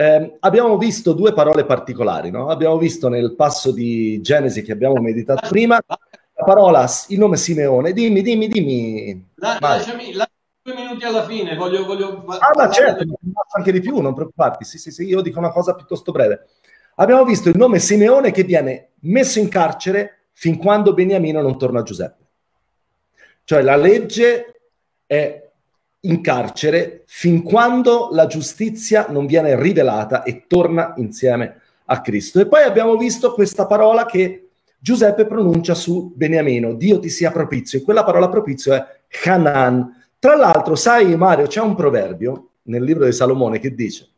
Eh, abbiamo visto due parole particolari, no? Abbiamo visto nel passo di Genesi che abbiamo meditato prima la parola, il nome Simeone. Dimmi, dimmi, dimmi. La, lasciami, lasciami due minuti alla fine, voglio... voglio ah, ma certo, del... anche di più, non preoccuparti. Sì, sì, sì, io dico una cosa piuttosto breve. Abbiamo visto il nome Simeone che viene messo in carcere fin quando Beniamino non torna a Giuseppe. Cioè la legge è in carcere fin quando la giustizia non viene rivelata e torna insieme a Cristo. E poi abbiamo visto questa parola che Giuseppe pronuncia su Beniamino, Dio ti sia propizio, e quella parola propizio è Hanan. Tra l'altro, sai Mario, c'è un proverbio nel libro di Salomone che dice,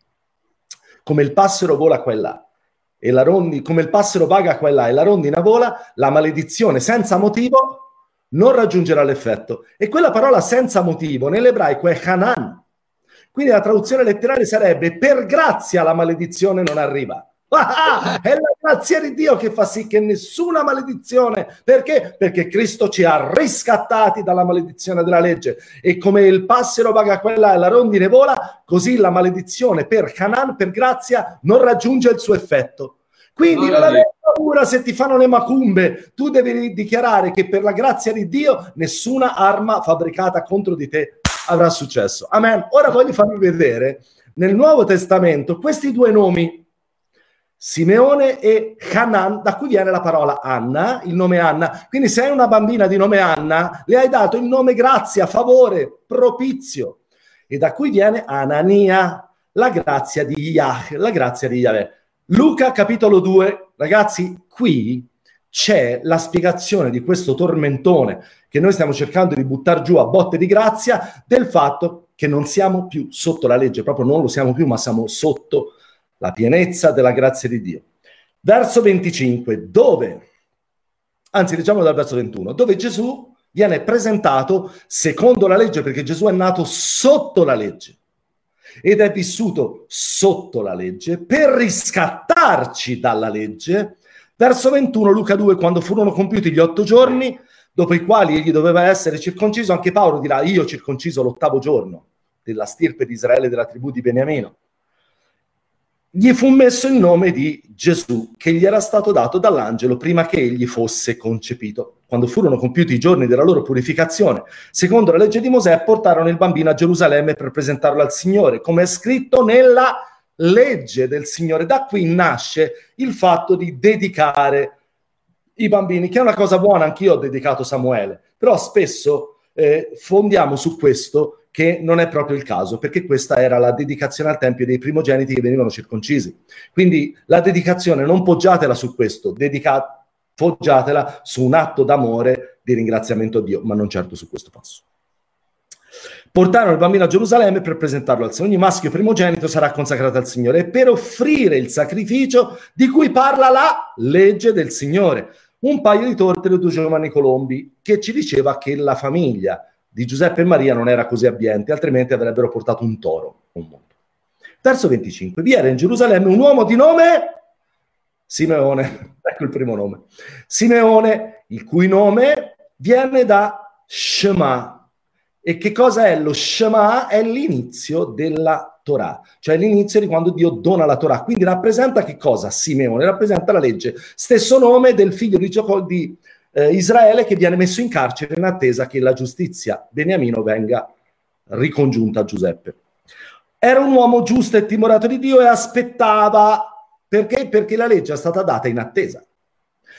come il passero vola qua e là, e la rondi, come il passero vaga qua e là e la rondina vola, la maledizione senza motivo non raggiungerà l'effetto. E quella parola senza motivo nell'ebraico è Hanan. Quindi la traduzione letterale sarebbe per grazia la maledizione non arriva. Ah, [LAUGHS] è la grazia di Dio che fa sì che nessuna maledizione, perché? Perché Cristo ci ha riscattati dalla maledizione della legge e come il passero vaga quella e la rondine vola, così la maledizione per Canaan, per grazia, non raggiunge il suo effetto. Quindi non avere paura se ti fanno le macumbe, tu devi dichiarare che per la grazia di Dio nessuna arma fabbricata contro di te avrà successo. Amen. Ora voglio farvi vedere nel Nuovo Testamento questi due nomi Simeone e Hanan, da cui viene la parola Anna, il nome Anna. Quindi se hai una bambina di nome Anna, le hai dato il nome grazia, favore, propizio. E da cui viene Anania, la grazia di Yah, la grazia di Yahweh. Luca capitolo 2, ragazzi, qui c'è la spiegazione di questo tormentone che noi stiamo cercando di buttare giù a botte di grazia del fatto che non siamo più sotto la legge, proprio non lo siamo più, ma siamo sotto la pienezza della grazia di Dio. Verso 25, dove, anzi diciamo dal verso 21, dove Gesù viene presentato secondo la legge, perché Gesù è nato sotto la legge ed è vissuto sotto la legge per riscattarci dalla legge. Verso 21, Luca 2, quando furono compiuti gli otto giorni, dopo i quali egli doveva essere circonciso, anche Paolo dirà, io circonciso l'ottavo giorno della stirpe di Israele della tribù di Beniamino gli fu messo il nome di Gesù, che gli era stato dato dall'angelo prima che egli fosse concepito. Quando furono compiuti i giorni della loro purificazione, secondo la legge di Mosè, portarono il bambino a Gerusalemme per presentarlo al Signore, come è scritto nella legge del Signore. Da qui nasce il fatto di dedicare i bambini, che è una cosa buona, anch'io ho dedicato Samuele, però spesso eh, fondiamo su questo che non è proprio il caso, perché questa era la dedicazione al Tempio dei primogeniti che venivano circoncisi. Quindi la dedicazione non poggiatela su questo, dedica- poggiatela su un atto d'amore di ringraziamento a Dio, ma non certo su questo passo. Portarono il bambino a Gerusalemme per presentarlo al Signore. Ogni maschio primogenito sarà consacrato al Signore e per offrire il sacrificio di cui parla la legge del Signore. Un paio di torte due giovani colombi che ci diceva che la famiglia di Giuseppe e Maria non era così abbiente, altrimenti avrebbero portato un toro un mondo. Verso 25. Vi era in Gerusalemme un uomo di nome Simeone, [LAUGHS] ecco il primo nome. Simeone, il cui nome viene da Shema. E che cosa è lo Shema? È l'inizio della Torah, cioè l'inizio di quando Dio dona la Torah. Quindi rappresenta che cosa? Simeone rappresenta la legge. Stesso nome del figlio di, Gioco, eh, Israele che viene messo in carcere in attesa che la giustizia Beniamino venga ricongiunta a Giuseppe. Era un uomo giusto e timorato di Dio e aspettava perché? Perché la legge è stata data in attesa.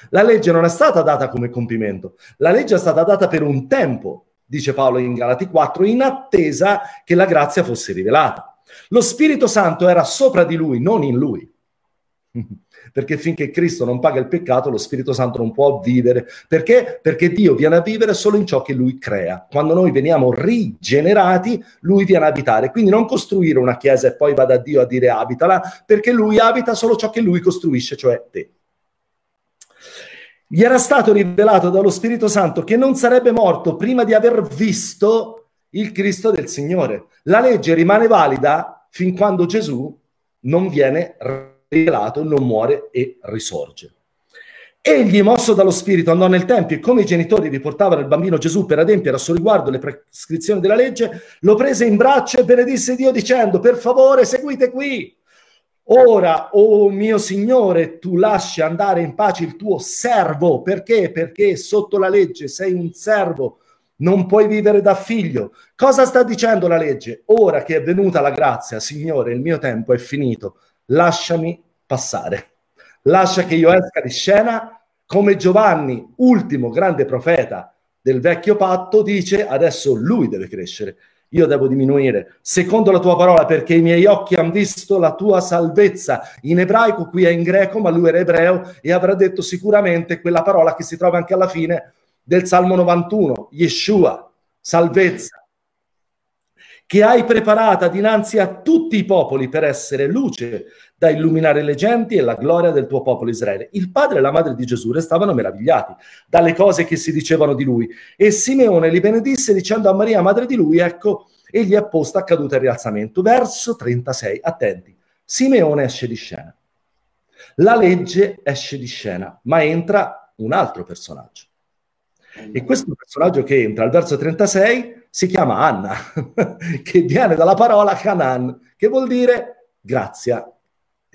La legge non è stata data come compimento, la legge è stata data per un tempo, dice Paolo in Galati 4, in attesa che la grazia fosse rivelata. Lo Spirito Santo era sopra di lui, non in lui. [LAUGHS] perché finché Cristo non paga il peccato lo Spirito Santo non può vivere. Perché? Perché Dio viene a vivere solo in ciò che Lui crea. Quando noi veniamo rigenerati, Lui viene a abitare. Quindi non costruire una chiesa e poi vada a Dio a dire abitala, perché Lui abita solo ciò che Lui costruisce, cioè te. Gli era stato rivelato dallo Spirito Santo che non sarebbe morto prima di aver visto il Cristo del Signore. La legge rimane valida fin quando Gesù non viene rivelato, non muore e risorge. Egli, mosso dallo Spirito, andò nel Tempio e come i genitori riportavano il bambino Gesù per adempiere a suo riguardo le prescrizioni della legge, lo prese in braccio e benedisse Dio dicendo, per favore seguite qui. Ora, o oh mio Signore, tu lasci andare in pace il tuo servo. Perché? Perché sotto la legge sei un servo, non puoi vivere da figlio. Cosa sta dicendo la legge? Ora che è venuta la grazia, Signore, il mio tempo è finito, lasciami passare. Lascia che io esca di scena come Giovanni, ultimo grande profeta del vecchio patto, dice adesso lui deve crescere, io devo diminuire, secondo la tua parola, perché i miei occhi hanno visto la tua salvezza. In ebraico, qui è in greco, ma lui era ebreo e avrà detto sicuramente quella parola che si trova anche alla fine del Salmo 91, Yeshua, salvezza che hai preparata dinanzi a tutti i popoli per essere luce da illuminare le genti e la gloria del tuo popolo Israele. Il padre e la madre di Gesù restavano meravigliati dalle cose che si dicevano di lui e Simeone li benedisse dicendo a Maria, madre di lui, ecco, egli è posto a caduta e rialzamento. Verso 36, attenti, Simeone esce di scena. La legge esce di scena, ma entra un altro personaggio. E questo personaggio che entra al verso 36 si chiama Anna, [LAUGHS] che viene dalla parola Hanan, che vuol dire grazia.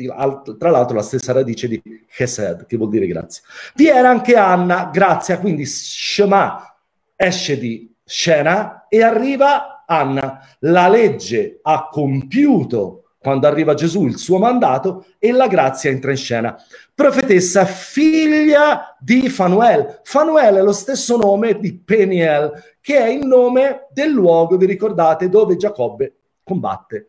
Tra l'altro la stessa radice di Chesed, che vuol dire grazia. Vi era anche Anna, grazia, quindi Shema esce di scena e arriva Anna. La legge ha compiuto quando arriva Gesù il suo mandato e la grazia entra in scena. Profetessa figlia di Fanuel. Fanuel è lo stesso nome di Peniel, che è il nome del luogo, vi ricordate, dove Giacobbe combatte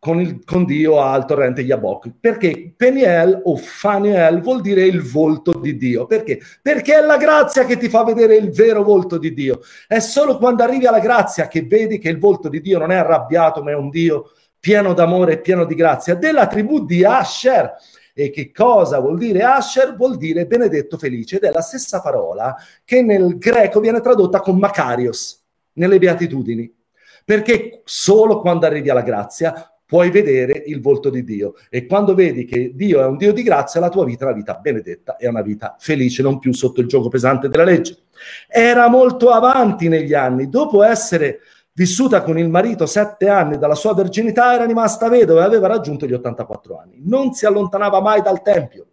con, il, con Dio al torrente Yabok. Perché Peniel o Fanuel vuol dire il volto di Dio. Perché? Perché è la grazia che ti fa vedere il vero volto di Dio. È solo quando arrivi alla grazia che vedi che il volto di Dio non è arrabbiato, ma è un Dio pieno d'amore e pieno di grazia, della tribù di Asher. E che cosa vuol dire Asher? Vuol dire benedetto felice ed è la stessa parola che nel greco viene tradotta con Macarios, nelle beatitudini. Perché solo quando arrivi alla grazia puoi vedere il volto di Dio e quando vedi che Dio è un Dio di grazia, la tua vita è una vita benedetta, è una vita felice, non più sotto il gioco pesante della legge. Era molto avanti negli anni, dopo essere vissuta con il marito sette anni dalla sua verginità, era rimasta vedova e aveva raggiunto gli 84 anni. Non si allontanava mai dal Tempio.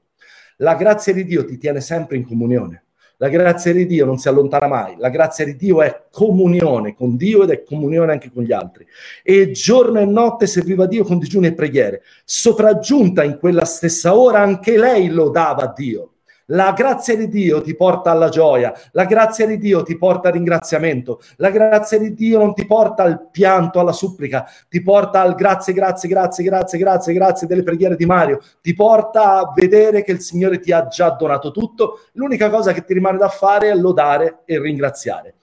La grazia di Dio ti tiene sempre in comunione. La grazia di Dio non si allontana mai. La grazia di Dio è comunione con Dio ed è comunione anche con gli altri. E giorno e notte serviva Dio con digiuni e preghiere. Sopraggiunta in quella stessa ora, anche lei lodava Dio. La grazia di Dio ti porta alla gioia, la grazia di Dio ti porta al ringraziamento, la grazia di Dio non ti porta al pianto, alla supplica, ti porta al grazie, grazie, grazie, grazie, grazie, grazie delle preghiere di Mario, ti porta a vedere che il Signore ti ha già donato tutto, l'unica cosa che ti rimane da fare è lodare e ringraziare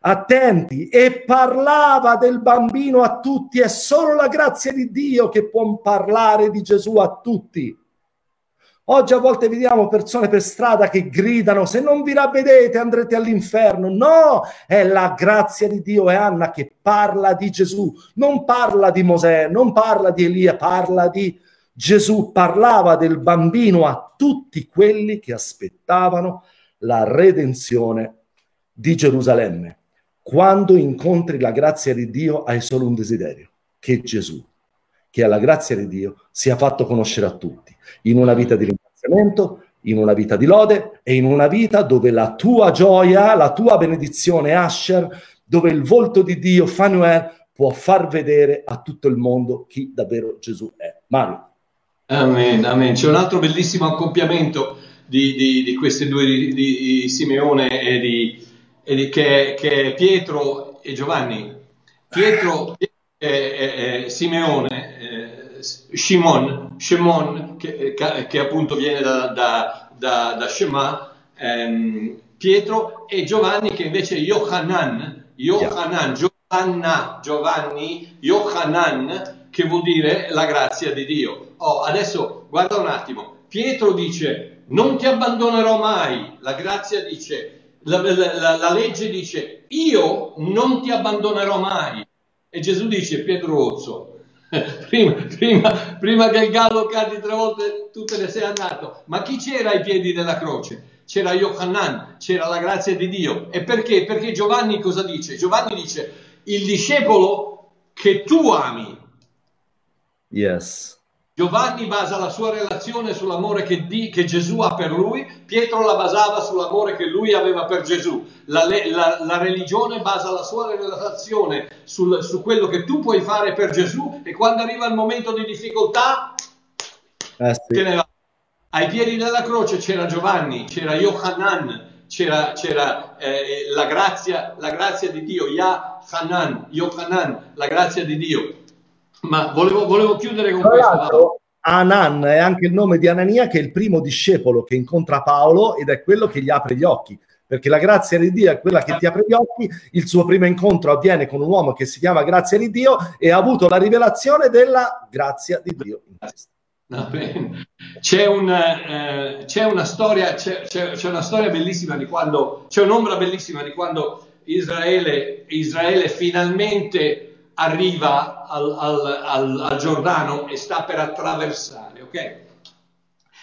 attenti, e parlava del bambino a tutti, è solo la grazia di Dio che può parlare di Gesù a tutti. Oggi a volte vediamo persone per strada che gridano se non vi ravvedete andrete all'inferno. No, è la grazia di Dio. È Anna che parla di Gesù, non parla di Mosè, non parla di Elia, parla di Gesù. Parlava del bambino a tutti quelli che aspettavano la redenzione di Gerusalemme. Quando incontri la grazia di Dio hai solo un desiderio, che Gesù che alla grazia di Dio sia fatto conoscere a tutti, in una vita di ringraziamento, in una vita di lode e in una vita dove la tua gioia, la tua benedizione Asher, dove il volto di Dio, Fanuel, può far vedere a tutto il mondo chi davvero Gesù è. Mario. Amen, amen. C'è un altro bellissimo accoppiamento di, di, di questi due, di, di Simeone e di, e che, che, è Pietro e Giovanni. Pietro e, e, e Simeone Shimon, Shimon che, che, appunto viene da, da, da, da Shema, ehm, Pietro e Giovanni che invece è Yohanan, Yohanan, Giovanna, Giovanni, Yohanan, che vuol dire la grazia di Dio. Oh, adesso guarda un attimo, Pietro dice non ti abbandonerò mai, la grazia dice, la, la, la legge dice io non ti abbandonerò mai. E Gesù dice, Pietro Ozzo, [LAUGHS] prima, prima, prima, che il gallo cadi tre volte tu te ne sei andato. Ma chi c'era ai piedi della croce? c'era Yohanan, c'era la grazia di Dio. E perché? Perché Giovanni cosa dice? Giovanni dice il discepolo che tu ami. Yes. Giovanni basa la sua relazione sull'amore che, di, che, Gesù ha per lui, Pietro la basava sull'amore che lui aveva per Gesù. La, la, la religione basa la sua relazione sul, su quello che tu puoi fare per Gesù e quando arriva il momento di difficoltà, eh sì. te ne va. Ai piedi della croce c'era Giovanni, c'era Yohanan, c'era, c'era eh, la, grazia, la, grazia, di Dio, Yahanan, Yohanan, la grazia di Dio. Ma volevo, volevo chiudere con Tra questo. Anan è anche il nome di Anania, che è il primo discepolo che incontra Paolo ed è quello che gli apre gli occhi. Perché la grazia di Dio è quella che ti apre gli occhi. Il suo primo incontro avviene con un uomo che si chiama Grazia di Dio e ha avuto la rivelazione della grazia di Dio. C'è, un, eh, c'è, una storia, c'è, c'è, c'è, una storia bellissima di quando, c'è un'ombra bellissima di quando Israele, Israele finalmente arriva al, al, al, al, Giordano e sta per attraversare, ok?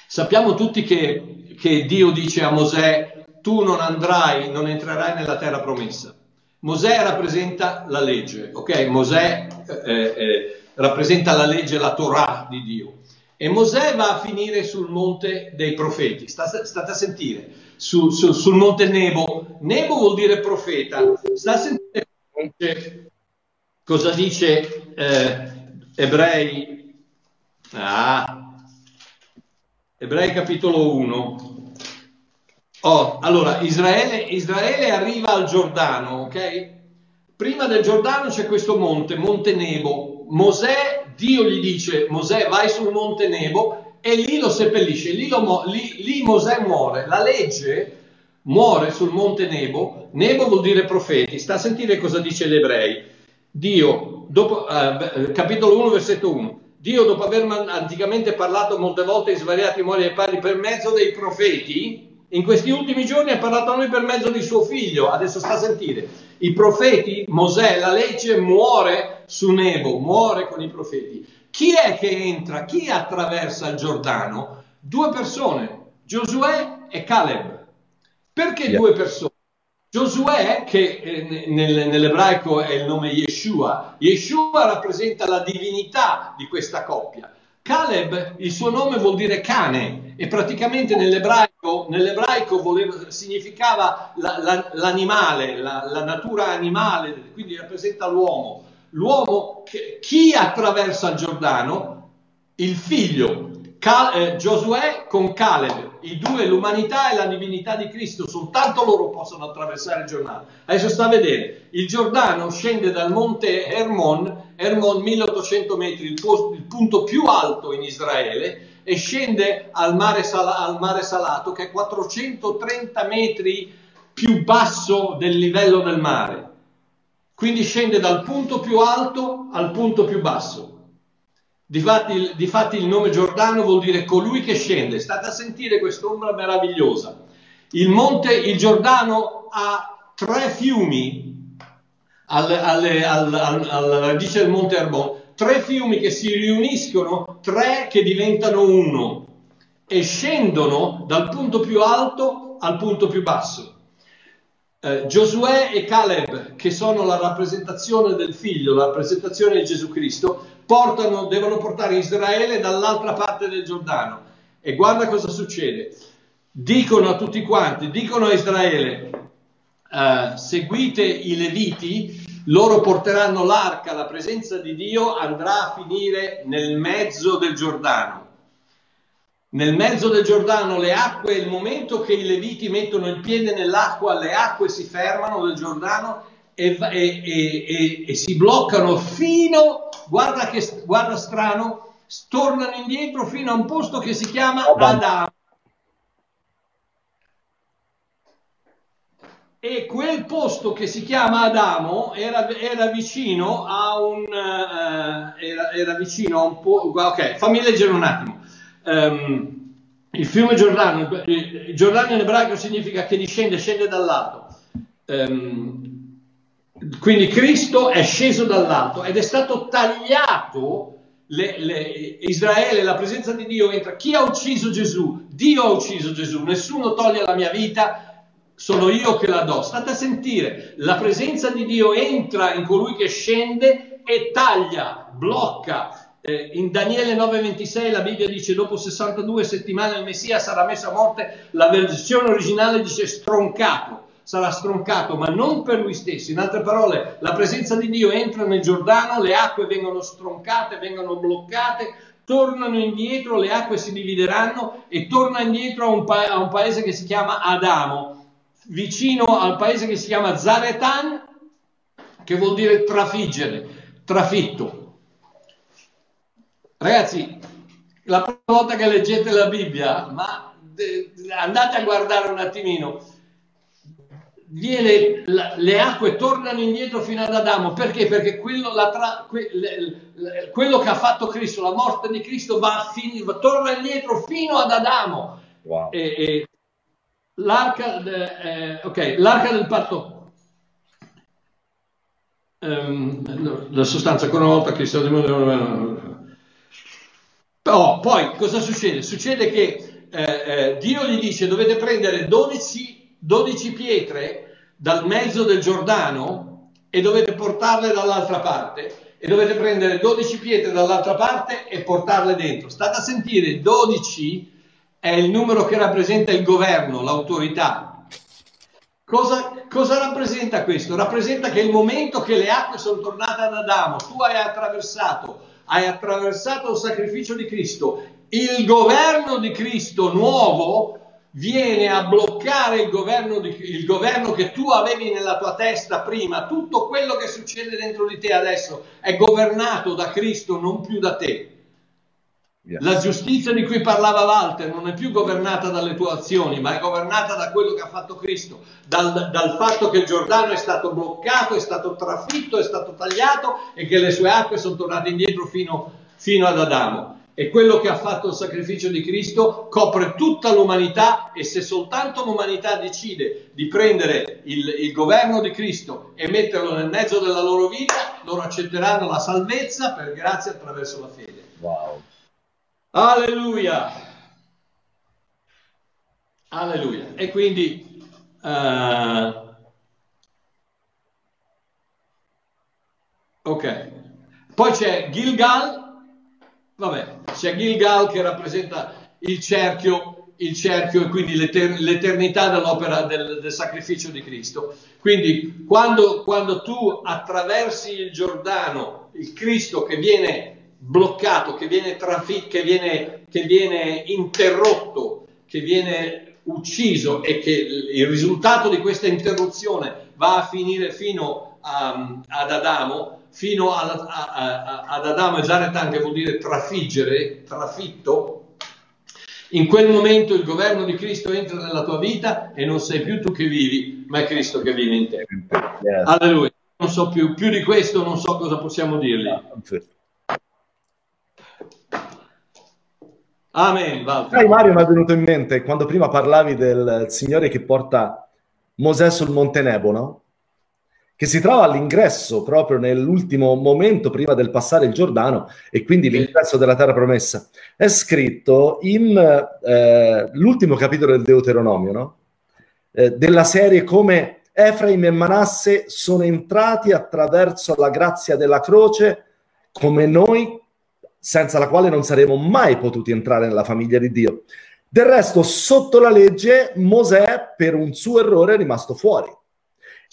Sappiamo tutti che, che Dio dice a Mosè, tu non andrai, non entrerai nella terra promessa. Mosè rappresenta la legge, ok? Mosè eh, eh, rappresenta la legge, la Torah di Dio. E Mosè va a finire sul monte dei profeti, state, state a sentire, su, su, sul monte Nebo. Nebo vuol dire profeta, sta a sentire Cosa dice eh, Ebrei? Ah, Ebrei capitolo 1. Oh, allora, Israele, Israele arriva al Giordano, ok? Prima del Giordano c'è questo monte, Monte Nebo. Mosè, Dio gli dice, Mosè vai sul Monte Nebo e lì lo seppellisce, lì, lo, lì, lì Mosè muore. La legge muore sul Monte Nebo. Nebo vuol dire profeti. Sta a sentire cosa dice l'Ebrei. Dio, dopo, eh, capitolo 1, versetto 1, Dio dopo aver anticamente parlato molte volte in svariati modi ai padri per mezzo dei profeti, in questi ultimi giorni ha parlato a noi per mezzo di suo figlio. Adesso sta a sentire. I profeti, Mosè, la legge muore su Nebo, muore con i profeti. Chi è che entra? Chi attraversa il Giordano? Due persone, Giosuè e Caleb. Perché yeah. due persone? Giosuè, che eh, nel, nell'ebraico è il nome Yeshua, Yeshua rappresenta la divinità di questa coppia. Caleb, il suo nome vuol dire cane e praticamente nell'ebraico, nell'ebraico voleva, significava la, la, l'animale, la, la, natura animale, quindi rappresenta l'uomo. L'uomo, che, chi attraversa il Giordano? Il figlio, Cal- eh, Giosuè con Caleb, i due, l'umanità e la divinità di Cristo, soltanto loro possono attraversare il Giordano. Adesso sta a vedere, il Giordano scende dal monte Hermon, Hermon 1800 metri, il, posto, il punto più alto in Israele, e scende al mare, Sal- al mare Salato, che è 430 metri più basso del livello del mare. Quindi scende dal punto più alto al punto più basso. Difatti, difatti il nome Giordano vuol dire colui che scende. State a sentire quest'ombra meravigliosa. Il monte, il Giordano ha tre fiumi alle, alle, al, alla radice del monte Arbon, tre fiumi che si riuniscono, tre che diventano uno e scendono dal punto più alto al punto più basso. Eh, Giosuè e Caleb, che sono la rappresentazione del figlio, la rappresentazione di Gesù Cristo, portano, devono portare Israele dall'altra parte del Giordano. E guarda cosa succede. Dicono a tutti quanti, dicono a Israele, uh, seguite i Leviti, loro porteranno l'arca, la presenza di Dio andrà a finire nel mezzo del Giordano. Nel mezzo del Giordano le acque, il momento che i Leviti mettono il piede nell'acqua, le acque si fermano del Giordano e, e, e, si bloccano fino, guarda che guarda strano, tornano indietro fino a un posto che si chiama Adamo. E quel posto che si chiama Adamo era, era vicino a un uh, era, era, vicino a un po'. Ok, fammi leggere un attimo. Um, il fiume Giordano, Giordano in ebraico significa che discende, scende dall'alto. Um, quindi Cristo è sceso dall'alto ed è stato tagliato le, le, Israele, la presenza di Dio entra. Chi ha ucciso Gesù? Dio ha ucciso Gesù. Nessuno toglie la mia vita, sono io che la do. State a sentire, la presenza di Dio entra in colui che scende e taglia, blocca. Eh, in Daniele 9:26 la Bibbia dice dopo 62 settimane il Messia sarà messo a morte, la versione originale dice stroncato sarà stroncato, ma non per lui stesso. In altre parole, la presenza di Dio entra nel Giordano, le acque vengono stroncate, vengono bloccate, tornano indietro, le acque si divideranno e torna indietro a un, pa- a un paese che si chiama Adamo, vicino al paese che si chiama Zaretan, che vuol dire trafiggere, trafitto. Ragazzi, la prima volta che leggete la Bibbia, ma andate a guardare un attimino, viene, le acque tornano indietro fino ad Adamo perché? Perché quello, tra, que, le, quello, che ha fatto Cristo, la morte di Cristo, va fin, torna indietro fino ad Adamo. Wow. E, e l'arca, eh, okay, l'arca, del patto. Um, la sostanza ancora una volta Cristo oh, poi cosa succede? Succede che eh, eh, Dio gli dice dovete prendere 12 12 pietre dal mezzo del Giordano e dovete portarle dall'altra parte e dovete prendere 12 pietre dall'altra parte e portarle dentro. State a sentire, 12 è il numero che rappresenta il governo, l'autorità. Cosa, cosa rappresenta questo? Rappresenta che il momento che le acque sono tornate ad Adamo, tu hai attraversato, hai attraversato il sacrificio di Cristo, il governo di Cristo nuovo viene a bloccare il governo, di, il governo, che tu avevi nella tua testa prima, tutto quello che succede dentro di te adesso è governato da Cristo, non più da te. Yes. La giustizia di cui parlava Walter non è più governata dalle tue azioni, ma è governata da quello che ha fatto Cristo, dal, dal fatto che Giordano è stato bloccato, è stato trafitto, è stato tagliato e che le sue acque sono tornate indietro fino, fino ad Adamo e quello che ha fatto il sacrificio di Cristo copre tutta l'umanità e se soltanto l'umanità decide di prendere il, il, governo di Cristo e metterlo nel mezzo della loro vita, loro accetteranno la salvezza per grazia attraverso la fede. Wow. Alleluia. Alleluia. E quindi uh, ok. Poi c'è Gilgal Vabbè, c'è Gilgal che rappresenta il cerchio, il cerchio e quindi l'eter- l'eternità dell'opera del, del, sacrificio di Cristo. Quindi quando, quando tu attraversi il Giordano, il Cristo che viene bloccato, che viene, trafi- che viene, che viene interrotto, che viene ucciso e che il risultato di questa interruzione va a finire fino a, ad Adamo, fino a, a, a, ad Adamo e Zaretan, che vuol dire trafiggere, trafitto, in quel momento il governo di Cristo entra nella tua vita e non sei più tu che vivi, ma è Cristo che vive in te. Yes. Alleluia. Non so più, più di questo, non so cosa possiamo dirgli. Amen. Sai, Mario mi è venuto in mente quando prima parlavi del Signore che porta Mosè sul Monte Nebo, no? Che si trova all'ingresso proprio nell'ultimo momento prima del passare il Giordano e quindi l'ingresso della terra promessa. È scritto in eh, l'ultimo capitolo del Deuteronomio, no? eh, della serie come Efraim e Manasse sono entrati attraverso la grazia della croce come noi, senza la quale non saremmo mai potuti entrare nella famiglia di Dio. Del resto, sotto la legge, Mosè per un suo errore è rimasto fuori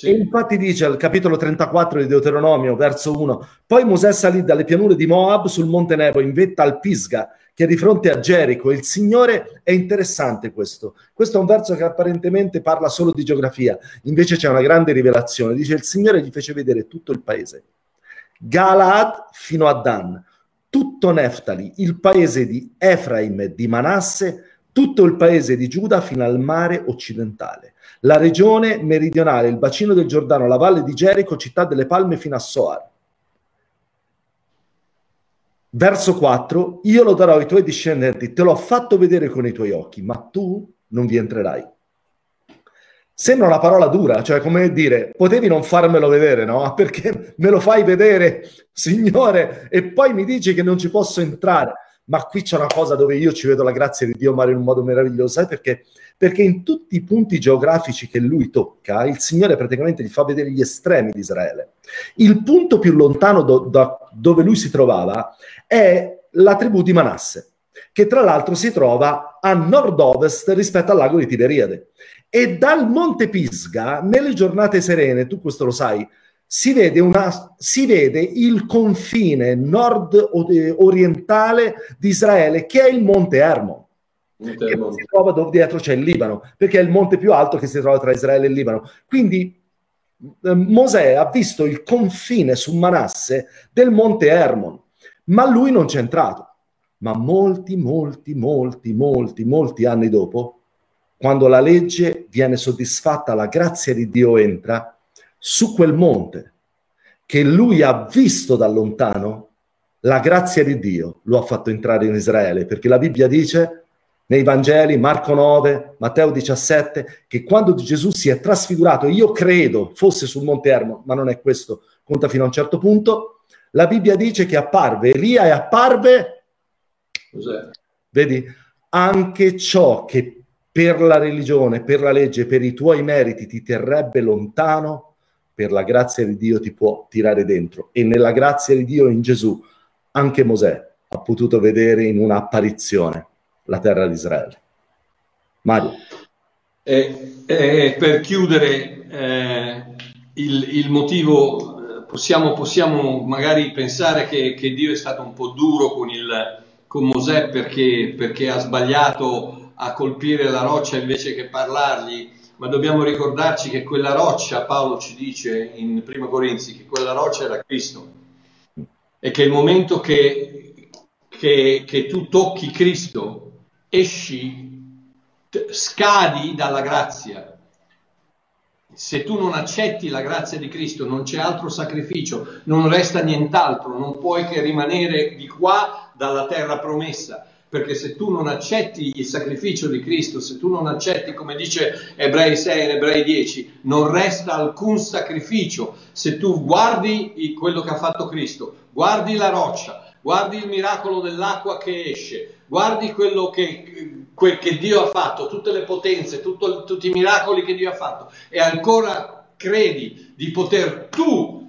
sì. E infatti dice al capitolo 34 di Deuteronomio, verso 1, poi Mosè salì dalle pianure di Moab sul monte Nebo in vetta al Pisga, che è di fronte a Gerico. Il Signore è interessante questo. Questo è un verso che apparentemente parla solo di geografia, invece c'è una grande rivelazione. Dice il Signore gli fece vedere tutto il paese. Galaad fino a Dan, tutto Neftali, il paese di Efraim e di Manasse, tutto il paese di Giuda fino al mare occidentale la regione meridionale, il bacino del Giordano, la valle di Gerico, città delle palme fino a Soar. Verso 4, io lo darò ai tuoi discendenti, te l'ho fatto vedere con i tuoi occhi, ma tu non vi entrerai. sembra una parola dura, cioè come dire, potevi non farmelo vedere, no? [LAUGHS] Perché me lo fai vedere, Signore, e poi mi dici che non ci posso entrare. Ma qui c'è una cosa dove io ci vedo la grazia di Dio, Mario, in un modo meraviglioso, sai perché? Perché in tutti i punti geografici che lui tocca, il Signore praticamente gli fa vedere gli estremi di Israele. Il punto più lontano do, da dove lui si trovava è la tribù di Manasse, che tra l'altro si trova a nord-ovest rispetto al lago di Tiberiade. E dal Monte Pisga, nelle giornate serene, tu questo lo sai, si vede, una, si vede il confine nord-orientale di Israele, che è il Monte. Monte che si trova dove dietro c'è il Libano, perché è il monte più alto che si trova tra Israele e il Libano. Quindi eh, Mosè ha visto il confine su Manasse del Monte Hermon, ma lui non c'è entrato. Ma molti, molti, molti, molti, molti anni dopo, quando la legge viene soddisfatta, la grazia di Dio entra su quel monte che lui ha visto da lontano, la grazia di Dio lo ha fatto entrare in Israele, perché la Bibbia dice nei Vangeli, Marco 9, Matteo 17, che quando Gesù si è trasfigurato, io credo fosse sul Monte Ermo, ma non è questo, conta fino a un certo punto, la Bibbia dice che apparve Elia e apparve, Cos'è? vedi, anche ciò che per la religione, per la legge, per i tuoi meriti ti terrebbe lontano, per la grazia di Dio ti può tirare dentro. E nella grazia di Dio in Gesù anche Mosè ha potuto vedere in un'apparizione la terra di Israele. Mario. Eh, eh, per chiudere, eh, il, il, motivo, eh, possiamo, possiamo magari pensare che, che, Dio è stato un po' duro con, il, con Mosè perché, perché ha sbagliato a colpire la roccia invece che parlargli, ma dobbiamo ricordarci che quella roccia, Paolo ci dice in Primo Corinzi, che quella roccia era Cristo e che il momento che, che, che tu tocchi Cristo, esci, scadi dalla grazia. Se tu non accetti la grazia di Cristo, non c'è altro sacrificio, non resta nient'altro, non puoi che rimanere di qua dalla terra promessa perché se tu non accetti il sacrificio di Cristo, se tu non accetti, come dice Ebrei 6 e Ebrei 10, non resta alcun sacrificio. Se tu guardi quello che ha fatto Cristo, guardi la roccia, guardi il miracolo dell'acqua che esce, guardi quello che, quel che Dio ha fatto, tutte le potenze, tutto, tutti i miracoli che Dio ha fatto, e ancora credi di poter tu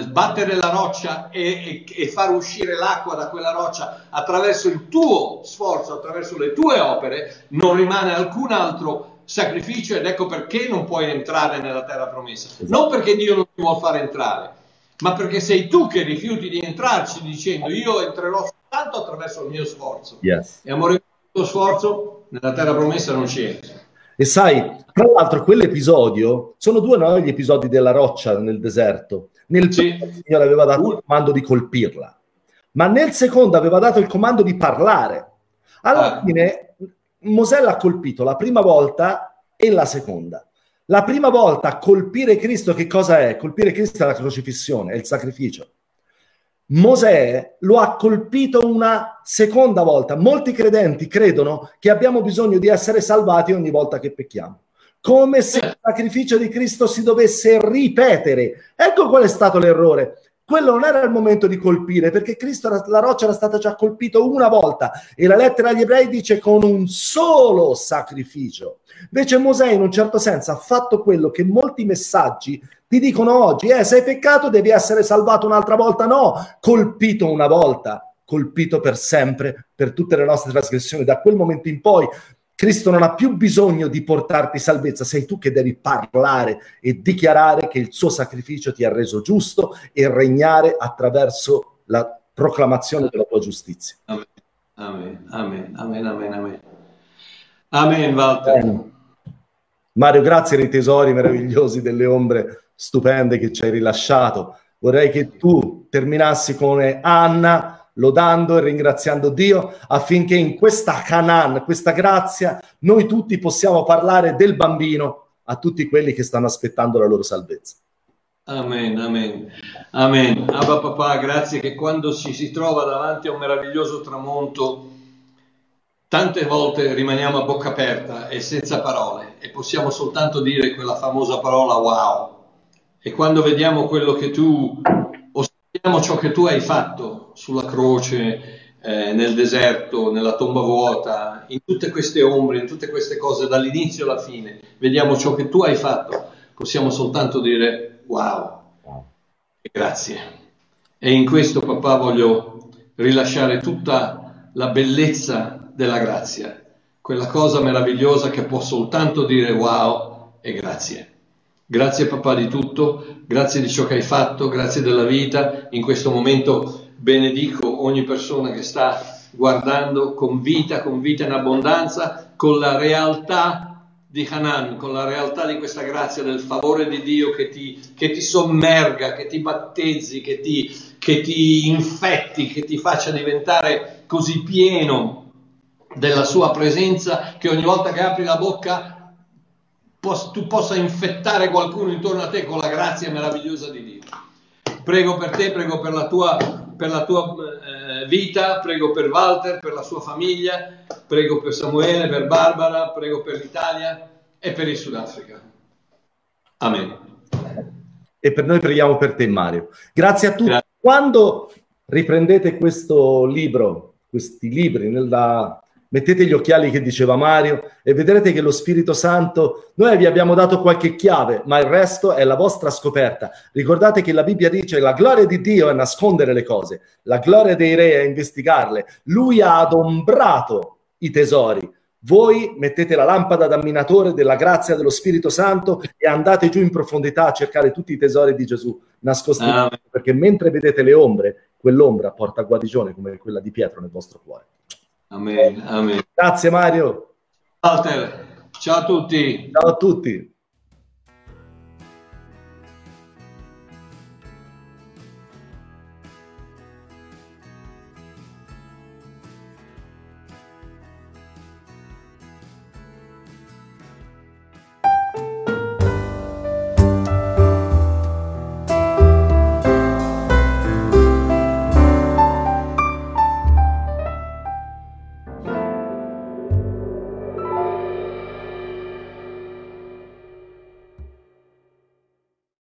sbattere eh, eh, la roccia e, e, e, far uscire l'acqua da quella roccia attraverso il tuo sforzo, attraverso le tue opere, non rimane alcun altro sacrificio ed ecco perché non puoi entrare nella terra promessa. Esatto. Non perché Dio non ti vuole fare entrare, ma perché sei tu che rifiuti di entrarci dicendo io entrerò soltanto attraverso il mio sforzo. Yes. E amore, il tuo sforzo nella terra promessa non ci entra. E sai, tra l'altro, quell'episodio sono due no, gli episodi della roccia nel deserto. Nel sì. primo il Signore aveva dato il comando di colpirla, ma nel secondo aveva dato il comando di parlare. Alla ah. fine Mosè l'ha colpito la prima volta e la seconda. La prima volta colpire Cristo, che cosa è? Colpire Cristo è la crocifissione, è il sacrificio. Mosè lo ha colpito una seconda volta. Molti credenti credono che abbiamo bisogno di essere salvati ogni volta che pecchiamo. Come se il sacrificio di Cristo si dovesse ripetere. Ecco qual è stato l'errore. Quello non era il momento di colpire, perché Cristo, la roccia era stata già colpita una volta e la lettera agli ebrei dice con un solo sacrificio. Invece Mosè in un certo senso ha fatto quello che molti messaggi ti dicono oggi, eh, sei peccato, devi essere salvato un'altra volta. No, colpito una volta, colpito per sempre, per tutte le nostre trasgressioni. Da quel momento in poi Cristo non ha più bisogno di portarti salvezza, sei tu che devi parlare e dichiarare che il suo sacrificio ti ha reso giusto e regnare attraverso la proclamazione della tua giustizia. Amen, amen, amen, amen, amen. Amen, Walter. Mario, grazie dei tesori meravigliosi delle ombre stupende che ci hai rilasciato. Vorrei che tu terminassi come Anna, lodando e ringraziando Dio affinché in questa Canaan, questa grazia, noi tutti possiamo parlare del bambino a tutti quelli che stanno aspettando la loro salvezza. Amen, amen, amen. Abba papà, grazie che quando ci si trova davanti a un meraviglioso tramonto tante volte rimaniamo a bocca aperta e senza parole e possiamo soltanto dire quella famosa parola wow. E quando vediamo quello che tu, osserviamo ciò che tu hai fatto sulla croce, eh, nel deserto, nella tomba vuota, in tutte queste ombre, in tutte queste cose, dall'inizio alla fine, vediamo ciò che tu hai fatto, possiamo soltanto dire wow. Grazie. E in questo, papà, voglio rilasciare tutta la bellezza della grazia, quella cosa meravigliosa che può soltanto dire wow e grazie. Grazie papà di tutto, grazie di ciò che hai fatto, grazie della vita. In questo momento benedico ogni persona che sta guardando con vita, con vita in abbondanza, con la realtà di Hanan, con la realtà di questa grazia, del favore di Dio che ti, che ti sommerga, che ti battezzi, che ti, che ti infetti, che ti faccia diventare così pieno della sua presenza che ogni volta che apri la bocca tu possa infettare qualcuno intorno a te con la grazia meravigliosa di Dio. Prego per te, prego per la tua, per la tua eh, vita, prego per Walter, per la sua famiglia, prego per Samuele, per Barbara, prego per l'Italia e per il Sudafrica. Amen. E per noi preghiamo per te, Mario. Grazie a tutti. Grazie. Quando riprendete questo libro, questi libri nella, mettete gli occhiali che diceva Mario e vedrete che lo Spirito Santo, noi vi abbiamo dato qualche chiave, ma il resto è la vostra scoperta. Ricordate che la Bibbia dice che la gloria di Dio è nascondere le cose, la gloria dei re è investigarle. Lui ha adombrato i tesori. Voi mettete la lampada da minatore della grazia dello Spirito Santo e andate giù in profondità a cercare tutti i tesori di Gesù nascosti, ah. perché mentre vedete le ombre, quell'ombra porta guarigione come quella di Pietro nel vostro cuore. Amen, amen. Grazie Mario. Walter, ciao a tutti. Ciao a tutti.